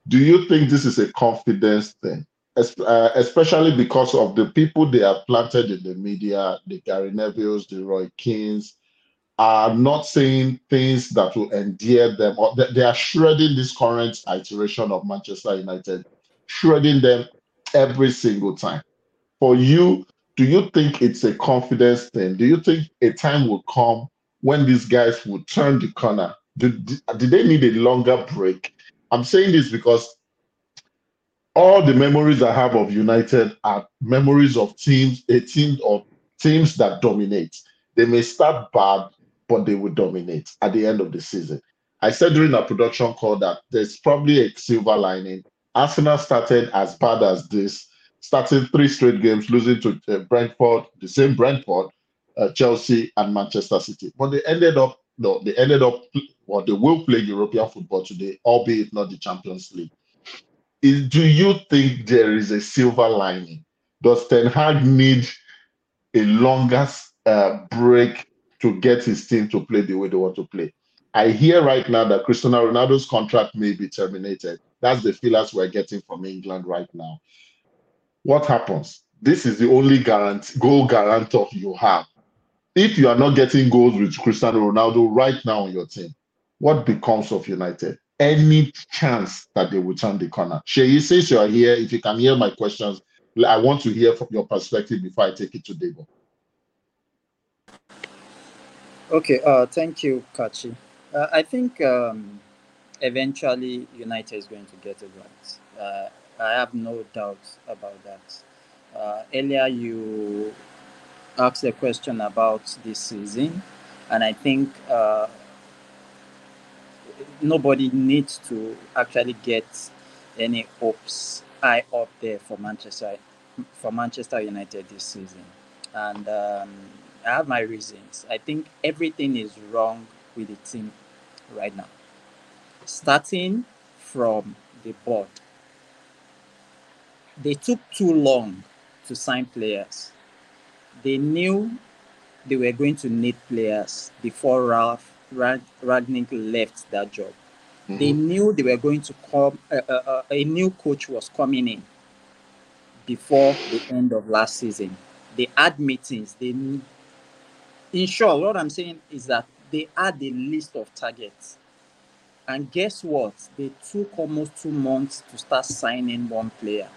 Speaker 5: Do you think this is a confidence thing, uh, especially because of the people they have planted in the media, the Gary Nevilles, the Roy Kings, are not saying things that will endear them, or they, are shredding this current iteration of Manchester United, shredding them every single time. For you, do you think it's a confidence thing? Do you think a time will come when these guys will turn the corner? Did, did they need a longer break? I'm saying this because all the memories I have of United are memories of teams, a team of teams that dominate. They may start bad, but they will dominate at the end of the season. I said during our production call that there's probably a silver lining. Arsenal started as bad as this, starting three straight games, losing to uh, Brentford, the same Brentford, uh, Chelsea, and Manchester City. But they ended up, no, they ended up, or they will play European football today, albeit not the Champions League. Is, do you think there is a silver lining? Does Ten Hag need a longer uh, break to get his team to play the way they want to play? I hear right now that Cristiano Ronaldo's contract may be terminated. That's the feelers we're getting from England right now. What happens? This is the only guarantee, goal guarantor you have. If you are not getting goals with Cristiano Ronaldo right now on your team, what becomes of United? Any chance that they will turn the corner? Shay, since you are here, if you can hear my questions, I want to hear from your perspective before I take it to Debo.
Speaker 4: Okay, uh, thank you, Kachi. Uh, I think um, eventually United is going to get it right. Uh, I have no doubt about that. Uh, earlier, you asked a question about this season, and I think uh, nobody needs to actually get any hopes high up there for Manchester for Manchester United this season, and um, I have my reasons. I think everything is wrong with the team right now. Starting from the board, they took too long to sign players. They knew they were going to need players before Ralf Rangnick left that job. Mm-hmm. They knew they were going to come. Uh, uh, uh, a new coach was coming in before the end of last season. They had meetings. They, in short, what I'm saying is that they had a list of targets. And guess what? They took almost two months to start signing one player.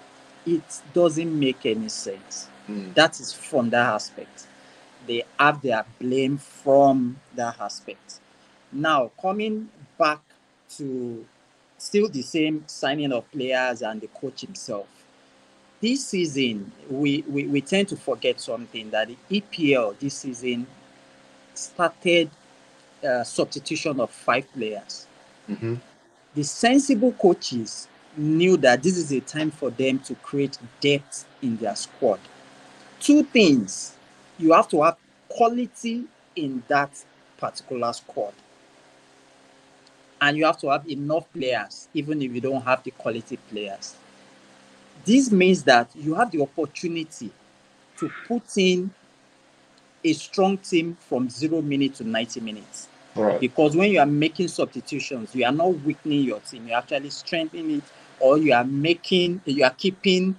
Speaker 4: It doesn't make any sense. Mm. That is from that aspect. They have their blame from that aspect. Now, coming back to still the same signing of players and the coach himself. This season, we, we, we tend to forget something that the EPL this season started uh, substitution of five players. Mm-hmm. The sensible coaches knew that this is a time for them to create depth in their squad. Two things you have to have quality in that particular squad, and you have to have enough players, even if you don't have the quality players. This means that you have the opportunity to put in a strong team from zero minutes to 90 minutes. Right. Because when you are making substitutions, you are not weakening your team, you're actually strengthening it, or you are making, you are keeping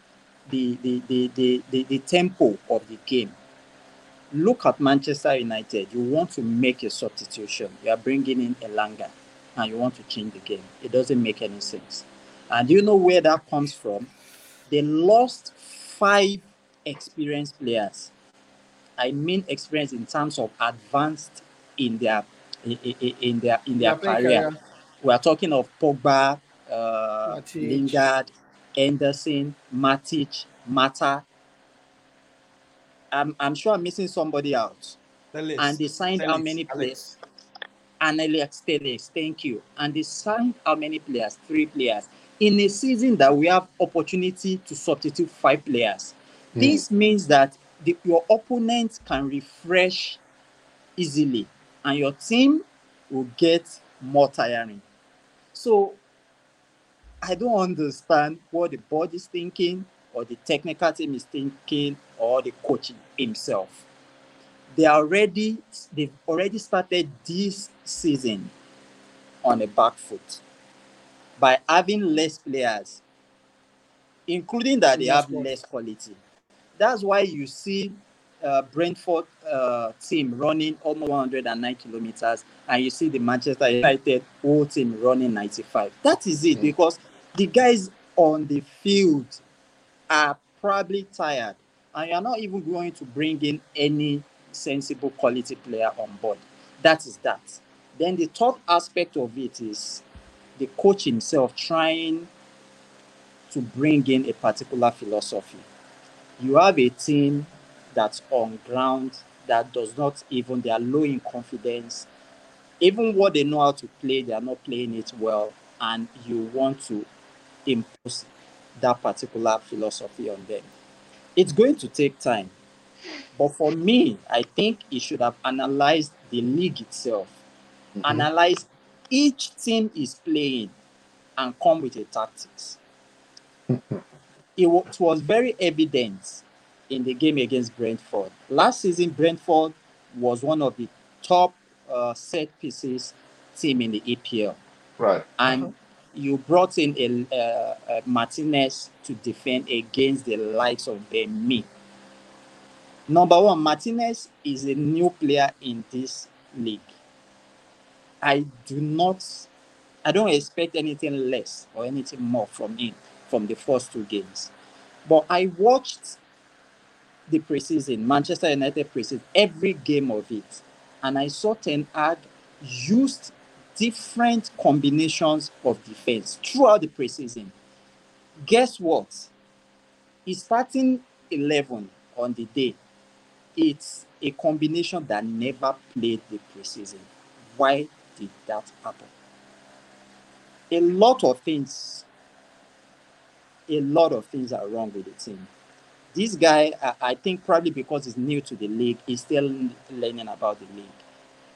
Speaker 4: the, the, the, the, the, the tempo of the game. Look at Manchester United. You want to make a substitution, you are bringing in Elanga, and you want to change the game. It doesn't make any sense. And you know where that comes from? They lost five experienced players I mean experience in terms of advanced in their in, in their in their career. career. We are talking of Pogba, uh, Lingard, Henderson, Matic, Mata. I'm, I'm sure I'm missing somebody out. And they signed how many players? And Alex Telles, thank you. And they signed how many players? Three players. In a season that we have opportunity to substitute five players. Mm. This means that the, your opponent can refresh easily and your team will get more tiring. So I don't understand what the board is thinking or the technical team is thinking or the coach himself. They already they've already started this season on a back foot by having less players, including that they have less quality. That's why you see uh, Brentford uh, team running almost 109 kilometers, and you see the Manchester United whole team running 95. That is it, mm. because the guys on the field are probably tired, and you're not even going to bring in any sensible quality player on board. That is that. Then the third aspect of it is the coach himself trying to bring in a particular philosophy you have a team that's on ground that does not even they are low in confidence. Even what they know how to play, they are not playing it well, and you want to impose that particular philosophy on them. It's going to take time. But for me, I think he should have analyzed the league itself,
Speaker 3: Mhm.
Speaker 4: analyze each team is playing, and come with a tactics. it, wa- it was very evident in the game against Brentford. Last season, Brentford was one of the top uh, set pieces team in the EPL,
Speaker 5: Right.
Speaker 4: and you brought in a, uh, uh, Martinez to defend against the likes of me. Number one, Martinez is a new player in this league. I do not, I don't expect anything less or anything more from him from the first two games. But I watched the preseason, Manchester United preseason, every game of it, and I saw Ten Hag used different combinations of defense throughout the preseason. Guess what? His starting 11 on the day, it's a combination that never played the preseason. Why did that happen? A lot of things, a lot of things are wrong with the team. This guy, I think probably because he's new to the league, he's still learning about the league.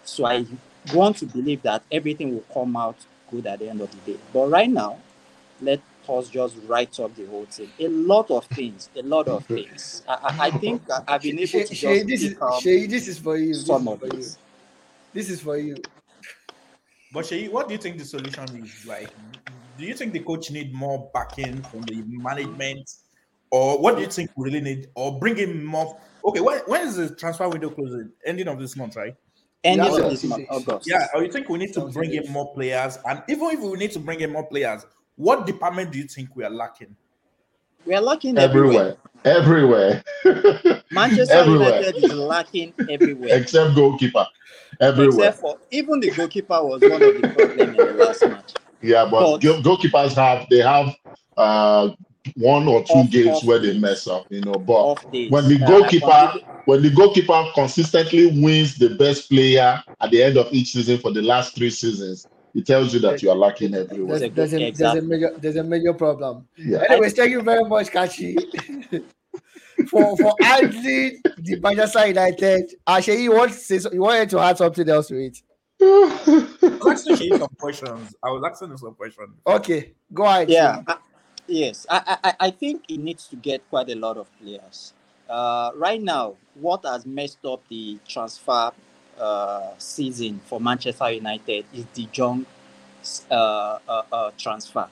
Speaker 4: So I want to believe that everything will come out good at the end of the day. But right now, let us just write up the whole thing. A lot of things, a lot of things. I, I, I think I, I've been able
Speaker 1: Shay,
Speaker 4: to
Speaker 1: Shay,
Speaker 4: just
Speaker 1: this is
Speaker 4: pick
Speaker 1: Shay, this is for you. This is
Speaker 4: some of
Speaker 1: for you.
Speaker 4: this.
Speaker 1: This is for you.
Speaker 2: But Shay, what do you think the solution is? Like, do you think the coach need more backing from the management, or what do you think we really need, or bring in more? Okay, when, when is the transfer window closing? Ending of this month, right?
Speaker 4: Ending
Speaker 1: Yeah,
Speaker 4: of
Speaker 1: yeah.
Speaker 4: this month, August.
Speaker 2: Yeah, or you think we need to
Speaker 1: Sounds
Speaker 2: bring
Speaker 1: good.
Speaker 2: in more players? And even if we need to bring in more players, what department do you think we are lacking?
Speaker 4: We are lacking everywhere.
Speaker 5: Everywhere. Everywhere.
Speaker 4: Manchester
Speaker 5: Everywhere.
Speaker 4: United is lacking everywhere.
Speaker 5: Except goalkeeper. Everywhere.
Speaker 4: Except for even the goalkeeper was one of the problems in the last match.
Speaker 5: Yeah, but,
Speaker 4: But-
Speaker 5: goalkeepers have they have uh one or two
Speaker 4: Off-
Speaker 5: games
Speaker 4: off
Speaker 5: where they mess up, you know. But when the
Speaker 4: Uh,
Speaker 5: goalkeeper
Speaker 4: completely-
Speaker 5: when the goalkeeper consistently wins the best player at the end of each season for the last three seasons, it tells you that you are lacking everywhere.
Speaker 1: There's,
Speaker 4: Exactly.
Speaker 1: there's, a, there's, a major, there's a major problem.
Speaker 5: Yeah.
Speaker 1: Anyways, thank you very much, Kachi, for for handling the Manchester United. Actually, you want to say so, you wanted to add something else to it?
Speaker 2: I was asking Shay some questions. I was asking him some questions.
Speaker 1: Okay, go ahead.
Speaker 4: yeah,
Speaker 1: Shay.
Speaker 4: I- yes, I, I I think it needs to get quite a lot of players. Uh, right now, what has messed up the transfer uh, season for Manchester United is de Jong uh, uh, uh, transfer.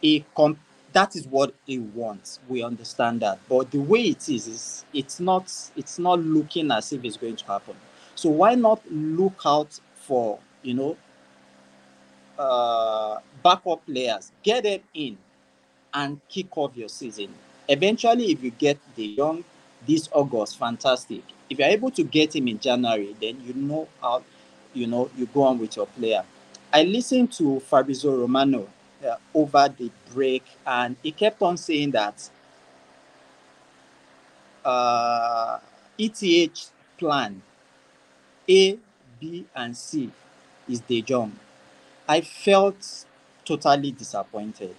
Speaker 4: He com- that is what he wants. We understand that, but the way it is, is it's not it's not looking as if it's going to happen. So why not look out for you know uh, backup players, get them in, and kick off your season. Eventually, if you get de Jong this August, fantastic. If you're able to get him in January, then you know how you know you go on with your player. I listened to Fabrizio Romano uh, over the break, and he kept on saying that uh, ETH plan A, B, and C is de Jong. I felt totally disappointed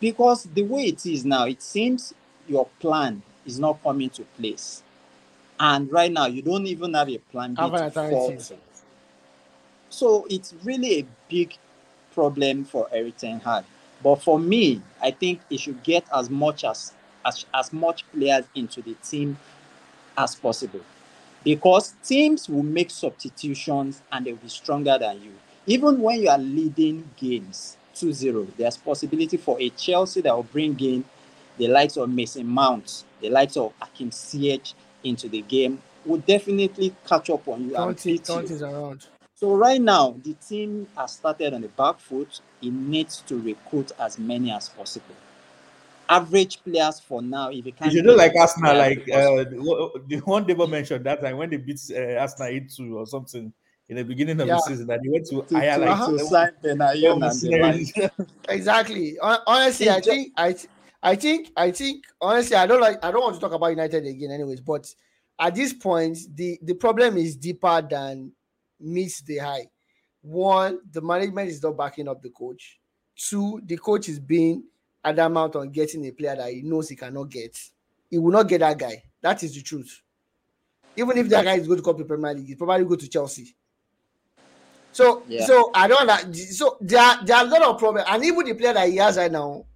Speaker 4: because the way it is now, it seems your plan is not coming to place, and right now you don't even have a plan B to fall to. So it's really a big problem for Erik Ten Hag. But for me, I think he should get as much as as, as much players into the team as possible because teams will make substitutions and they'll be stronger than you. Even when you are leading games 2-0, there's possibility for a Chelsea that will bring in the likes of Mason Mount, the likes of Hakim Ziyech into the game, will definitely catch up on you and
Speaker 1: Conte,
Speaker 4: beat you.
Speaker 1: Around.
Speaker 4: So right now, the team has started on the back foot. It needs to recruit as many as possible. Average players for now, if you
Speaker 2: You
Speaker 4: can't
Speaker 2: should do like
Speaker 4: players
Speaker 2: Arsenal, like uh, the the one Debo mentioned that time when they beat uh, Arsenal 8 2 or something in the beginning of
Speaker 1: Yeah.
Speaker 2: the season, and they went to
Speaker 4: to,
Speaker 2: hire
Speaker 4: to,
Speaker 2: like
Speaker 4: to sign Benayoun
Speaker 2: seven
Speaker 4: and the
Speaker 1: Exactly. Honestly, I think I I think I think honestly, I don't like I don't want to talk about United again, anyways. But at this point, the the problem is deeper than meets the eye. One, the management is not backing up the coach. Two, the coach is being adamant on getting a player that he knows he cannot get. He will not get that guy. That is the truth. Even if that guy is going to come to Premier League, he's probably go to Chelsea. So,
Speaker 4: Yeah.
Speaker 1: so I don't like. So there are, there are a lot of problems, and even the player that he has right now,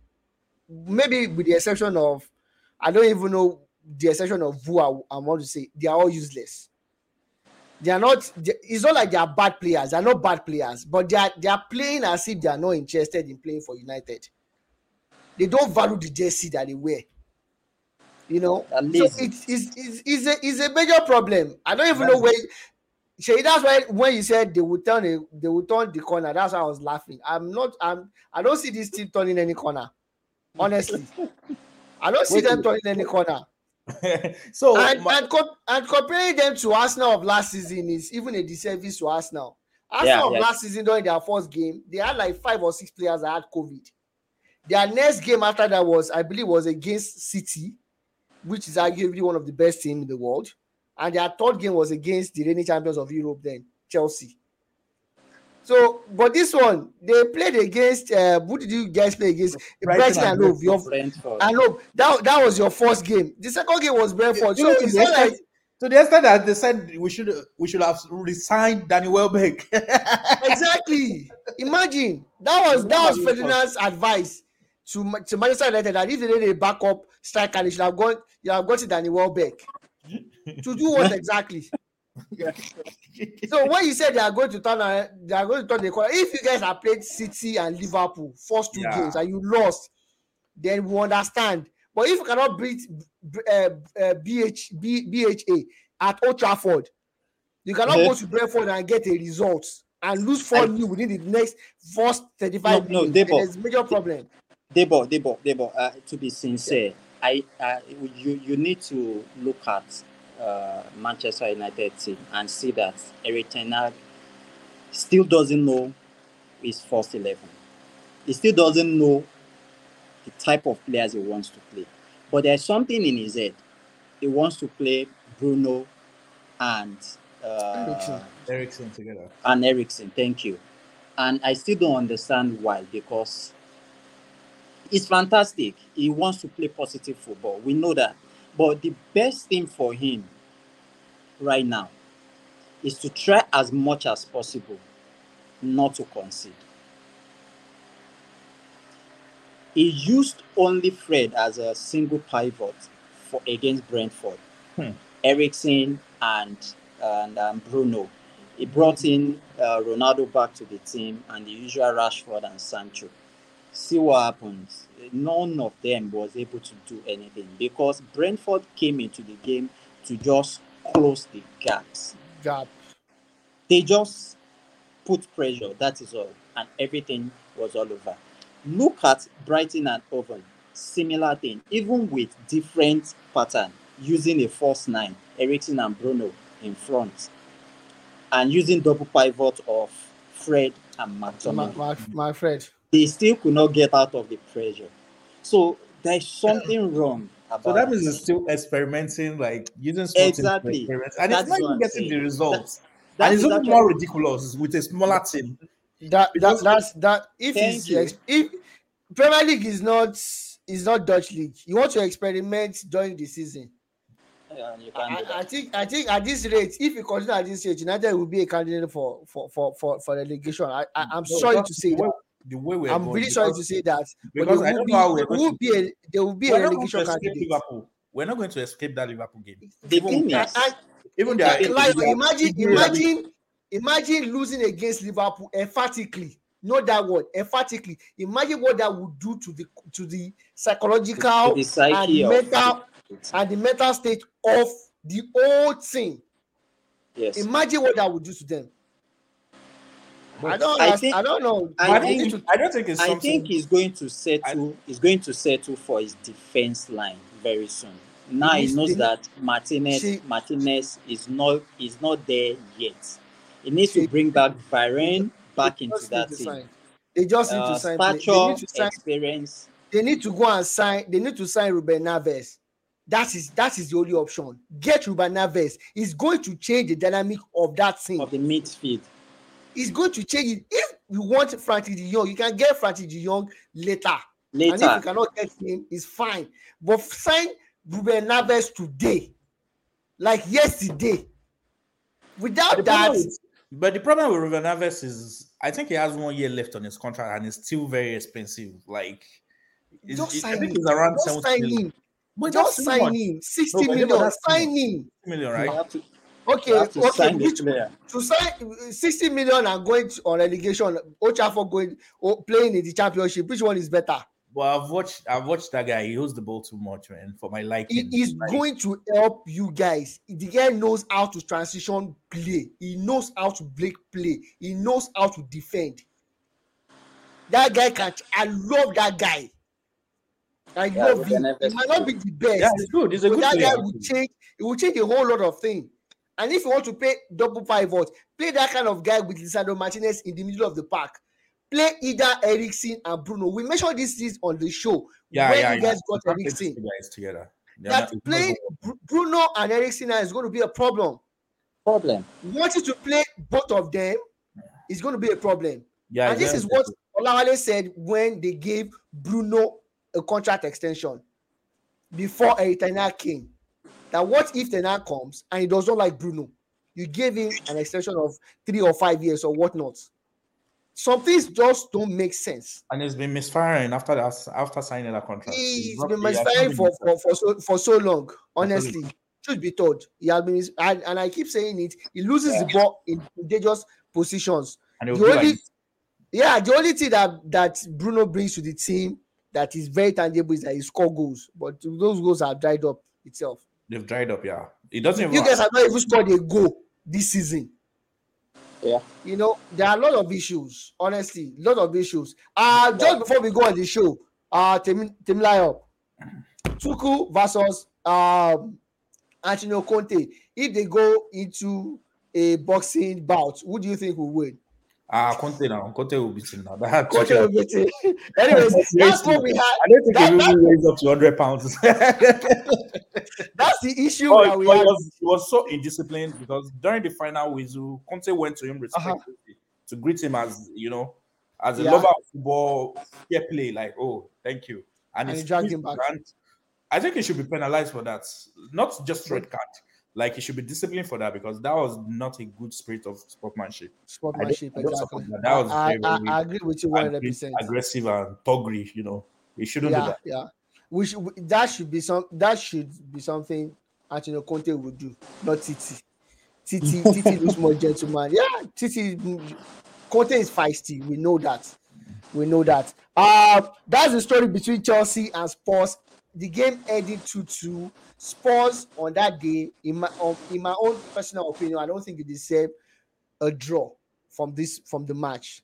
Speaker 1: maybe with the exception of, I don't even know the exception of who I, I want to say, they are all useless. They are not. they- It's not like they are bad players. They are not bad players, but they are they are playing as if they are not interested in playing for United. They don't value the jersey that they wear. You know, so it's, it's, it's, it's, a, it's a major problem. I don't even know where. Shay, that's why when you said they would turn a, they would turn the corner, that's why I was laughing. I'm not. I'm. I don't see this team turning any corner. Honestly, I don't see
Speaker 2: Wait,
Speaker 1: them turning any corner.
Speaker 2: so
Speaker 1: and
Speaker 2: my-
Speaker 1: and, co- and comparing them to Arsenal of last season is even a disservice to Arsenal. Arsenal
Speaker 4: Yeah,
Speaker 1: of
Speaker 4: yeah.
Speaker 1: last season during their first game, they had like five or six players that had COVID. Their next game after that was, I believe, was against City, which is arguably one of the best teams in the world. And their third game was against the reigning champions of Europe, then Chelsea. So, but this one, they played against. Uh, who did you guys play against?
Speaker 2: Brighton and
Speaker 1: and Hove. Your. I know that, that was your first game. The second game was Brentford. So it's not
Speaker 2: the
Speaker 1: like
Speaker 2: to the extent that they said we should we should have resigned Danny Welbeck.
Speaker 1: exactly. Imagine that was that was Ferdinand's advice to to Manchester United that if they need a backup striker, they should have gone. You have got it Danny Welbeck. to do what exactly? So when you said they are going to turn, around- they are going to turn the corner. If you guys have played City and Liverpool first two
Speaker 2: Yeah.
Speaker 1: games and you lost, then we understand. But if you cannot beat uh, uh, BH, B, BHA at Old Trafford, you cannot go to Brentford and get a result and lose four new within the next first 35
Speaker 4: No, no,
Speaker 1: minutes.
Speaker 4: Debo.
Speaker 1: There's major problem.
Speaker 4: Debo, Debo, Debo. Uh, to be sincere, I, uh, you, you need to look at uh, Manchester United team and see that Erik Ten Hag still doesn't know his first eleven. He still doesn't know the type of players he wants to play. But there's something in his head. He wants to play Bruno and uh,
Speaker 1: Eriksen.
Speaker 2: Ericsson together.
Speaker 4: and Eriksen. Thank you. And I still don't understand why because it's fantastic. He wants to play positive football. We know that. But the best thing for him right now is to try as much as possible not to concede. He used only Fred as a single pivot for against Brentford.
Speaker 2: Hmm.
Speaker 4: Eriksen and and um, Bruno. He brought in uh, Ronaldo back to the team and the usual Rashford and Sancho. See what happens. None of them was able to do anything because Brentford came into the game to just close the gaps.
Speaker 1: Gap.
Speaker 4: They just put pressure, that is all, and everything was all over. Look at Brighton and Hove, similar thing, even with different pattern, using a false nine, Eriksen and Bruno in front, and using double pivot of Fred and
Speaker 1: My,
Speaker 4: McTominay.
Speaker 1: my, my friend.
Speaker 4: They still could not get out of the pressure. So there's something wrong about
Speaker 2: So that means it's still experimenting, like using small things to
Speaker 4: Exactly.
Speaker 2: and
Speaker 4: That's
Speaker 2: it's not even getting the results.
Speaker 4: That
Speaker 2: and it's
Speaker 4: is
Speaker 2: even more ridiculous with a smaller team.
Speaker 1: That, that that's that if it's
Speaker 4: you.
Speaker 1: if Premier League is not is not Dutch league, you want to experiment during the season.
Speaker 4: Yeah, you can
Speaker 1: I. I think I think at this rate, if you continue at this rate, United will be a candidate for for for for, for relegation. I, I I'm
Speaker 2: No,
Speaker 1: sorry to say
Speaker 2: the
Speaker 1: that.
Speaker 2: The way we're
Speaker 1: I'm
Speaker 2: going,
Speaker 1: really sorry to say that. But
Speaker 2: because
Speaker 1: there
Speaker 2: I
Speaker 1: will
Speaker 2: don't
Speaker 1: be
Speaker 2: know how we're
Speaker 1: there
Speaker 2: going
Speaker 1: will
Speaker 2: to-
Speaker 1: be a there will be a
Speaker 2: we're not going to
Speaker 1: relegation
Speaker 2: escape
Speaker 1: candidate.
Speaker 2: Liverpool. We're not going to escape that Liverpool game.
Speaker 4: The
Speaker 2: Even-
Speaker 4: thing is,
Speaker 1: and
Speaker 2: Even their,
Speaker 1: like, like,
Speaker 2: their-
Speaker 1: imagine imagine imagine losing against Liverpool emphatically. Not that word emphatically. Imagine what that would do to the to the psychological
Speaker 4: to the
Speaker 1: and
Speaker 4: of
Speaker 1: mental and the mental state of the whole team.
Speaker 4: yes.
Speaker 1: Imagine what that would do to them. I don't.
Speaker 4: I
Speaker 1: I,
Speaker 4: think-
Speaker 1: I don't know.
Speaker 4: I
Speaker 2: I, don't
Speaker 1: need
Speaker 2: think,
Speaker 1: to-
Speaker 2: I don't think it's
Speaker 4: I think he's going to settle. He's going to settle for his defense line very soon. Now he knows that Martinez
Speaker 1: See-
Speaker 4: Martinez is not is not there yet. He needs to bring back Varane back into that
Speaker 1: need
Speaker 4: team.
Speaker 1: sign. They just need
Speaker 4: Uh,
Speaker 1: to sign. play- They need to sign.
Speaker 4: experience.
Speaker 1: they need to go and sign. They need to sign Ruben Neves. That is that is the only option. Get Ruben Neves. It's going to change the dynamic of that thing.
Speaker 4: Of the midfield.
Speaker 1: It's going to change it. If you want Frenkie De Jong, you can get Frenkie De Jong later. And if you cannot get him, it's fine. But sign Ruben Neves today, like yesterday. Without
Speaker 2: The
Speaker 1: that,
Speaker 2: with- but the problem with Ruben Neves is, I think he has one year left on his contract, and it's still very expensive. Like, it's,
Speaker 1: just
Speaker 2: it-
Speaker 1: sign
Speaker 2: I think
Speaker 1: him.
Speaker 2: it's around
Speaker 1: Just
Speaker 2: 70
Speaker 1: sign
Speaker 2: million.
Speaker 1: him.
Speaker 2: But
Speaker 1: Just
Speaker 2: that's too
Speaker 1: sign
Speaker 2: much.
Speaker 1: him. 60
Speaker 2: No,
Speaker 1: million. Sign him.
Speaker 2: million, right?
Speaker 4: Have to,
Speaker 1: Okay,
Speaker 4: to
Speaker 1: okay.
Speaker 4: sign
Speaker 1: Which,
Speaker 4: player.
Speaker 1: to sign 60 million and going to, on relegation, Ochafo going oh, playing in the championship. Which one is better?
Speaker 2: Well, I've watched, I've watched that guy. He holds the ball too much, man, for my liking.
Speaker 1: He is
Speaker 2: Like,
Speaker 1: going to help you guys. The guy knows how to transition play. He knows how to break play. He knows how to defend. That guy can. I love that guy. I
Speaker 4: Yeah,
Speaker 1: love him.
Speaker 4: Ruben
Speaker 1: He might not be the best.
Speaker 2: Yeah, he's good. He's a
Speaker 1: but
Speaker 2: good
Speaker 1: that
Speaker 2: player.
Speaker 1: guy will change. It will change a whole lot of things. And if you want to play double pivot, play that kind of guy with Lisandro Martinez in the middle of the park. Play either Eriksen and Bruno. We mentioned this is on the show.
Speaker 2: Yeah,
Speaker 1: when
Speaker 2: yeah,
Speaker 1: you
Speaker 2: yeah.
Speaker 1: guys got
Speaker 2: You can't Eriksen. guys together. They're
Speaker 1: That
Speaker 2: not- it's not
Speaker 1: playing Bruno and Eriksen now is going to be a problem.
Speaker 4: Problem.
Speaker 1: Wanting to play both of them is going to be a problem.
Speaker 2: Yeah,
Speaker 1: and this is what Olawale said when they gave Bruno a contract extension before Eritana came. That what if Tena comes and he does not like Bruno? You gave him an extension of three or five years or whatnot. Some things just don't make sense.
Speaker 2: and it's been misfiring after that after signing that contract.
Speaker 1: He's
Speaker 2: not
Speaker 1: misfiring
Speaker 2: been
Speaker 1: for,
Speaker 2: misfiring.
Speaker 1: for, for, so, for so long, honestly.
Speaker 2: Absolutely.
Speaker 1: Should be told. He has been, and, and I keep saying it, he loses the ball in dangerous positions.
Speaker 2: and it
Speaker 1: the only
Speaker 2: like
Speaker 1: yeah the only thing that that bruno brings to the team that is very tangible is that he score goals but those goals are dried up itself
Speaker 2: they've dried up. Yeah, it doesn't even.
Speaker 1: you guys have not even scored a goal this season
Speaker 4: Yeah.
Speaker 1: you know there are a lot of issues honestly a lot of issues uh just before we go on the show uh Tim Tim Timilayo Tuku versus um Antonio Conte if they go into a boxing bout who do you think will win
Speaker 2: Ah, Conte now. Conte will beat him now. That
Speaker 1: Conte will beat him. anyways that's what we had
Speaker 2: I don't think
Speaker 1: That-
Speaker 2: he really weighs up to 100 pounds.
Speaker 1: That's the issue
Speaker 2: But,
Speaker 1: that we
Speaker 2: but he, was, he was so indisciplined because during the final whistle, Conte went to him respectfully to greet him as you know, as a
Speaker 1: Uh-huh. Yeah.
Speaker 2: lover of football, fair play, like oh, thank you. And,
Speaker 1: And
Speaker 2: he
Speaker 1: he dragged him back.
Speaker 2: hand. I think he should be penalized for that, not just red card. Like he should be disciplined for that because that was not a good spirit of sportsmanship.
Speaker 1: Sportsmanship,
Speaker 2: I
Speaker 1: exactly.
Speaker 2: that. That was
Speaker 1: I,
Speaker 2: very,
Speaker 1: I,
Speaker 2: very
Speaker 1: I agree with you one hundred
Speaker 2: Aggressive,
Speaker 1: percent.
Speaker 2: aggressive and toggery, you know. He shouldn't do that.
Speaker 1: yeah. We should. That should be some. That should be something Antonio Conte would do, not Titi. Titi, Titi looks more gentleman. Yeah, Titi. Conte is feisty. We know that. We know that. Uh, that's the story between Chelsea and Spurs. The game ended 2-2. Spurs on that day, in my um, in my own personal opinion, I don't think it deserved a draw from this from the match.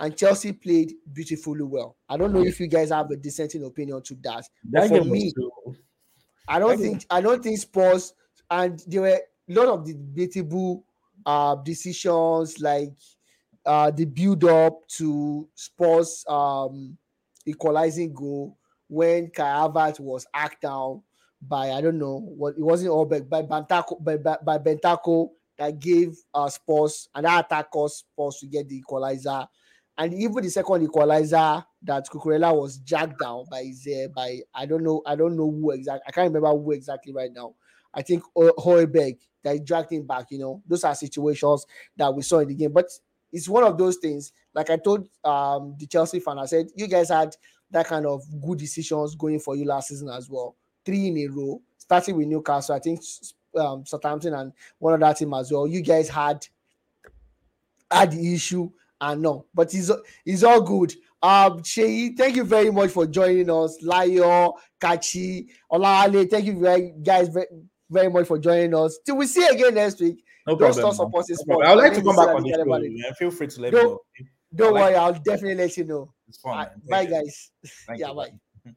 Speaker 1: And Chelsea played beautifully well. I don't know if you guys have a dissenting opinion to that. But for me, I don't
Speaker 2: Okay.
Speaker 1: think I don't think Spurs and there were a lot of debatable uh decisions like uh the build up to Spurs um equalizing goal when Kai was hacked down by I don't know what it wasn't all by by Bentancur by, by, by Bentancur that gave uh Spurs and that attack caused Spurs to get the equalizer. And even the second equalizer that Cucurella was jacked down by his uh, by I don't know I don't know who exactly I can't remember who exactly right now. I think Ho- Højbjerg that dragged him back. You know, those are situations that we saw in the game. But it's one of those things. Like I told um the Chelsea fan, I said you guys had that kind of good decisions going for you last season as well. Three in a row, starting with Newcastle. I think um, Southampton and one other team as well. You guys had had the issue and no, but it's it's all good. Um, Shay, thank you very much for joining us. Layo, Kachi, Olale, thank you very guys very, very much for joining us. Till we see you again next week.
Speaker 2: No
Speaker 1: Don't
Speaker 2: problem.
Speaker 1: stop supporting
Speaker 2: No
Speaker 1: sport.
Speaker 2: I would like to come back on the show.
Speaker 1: you get
Speaker 2: man. Feel free to let me
Speaker 1: Don't-
Speaker 2: know.
Speaker 1: Don't
Speaker 2: like
Speaker 1: worry, I'll definitely let you know.
Speaker 2: It's fun.
Speaker 1: Bye,
Speaker 2: you.
Speaker 1: guys.
Speaker 2: Thank
Speaker 1: yeah,
Speaker 2: you.
Speaker 1: bye.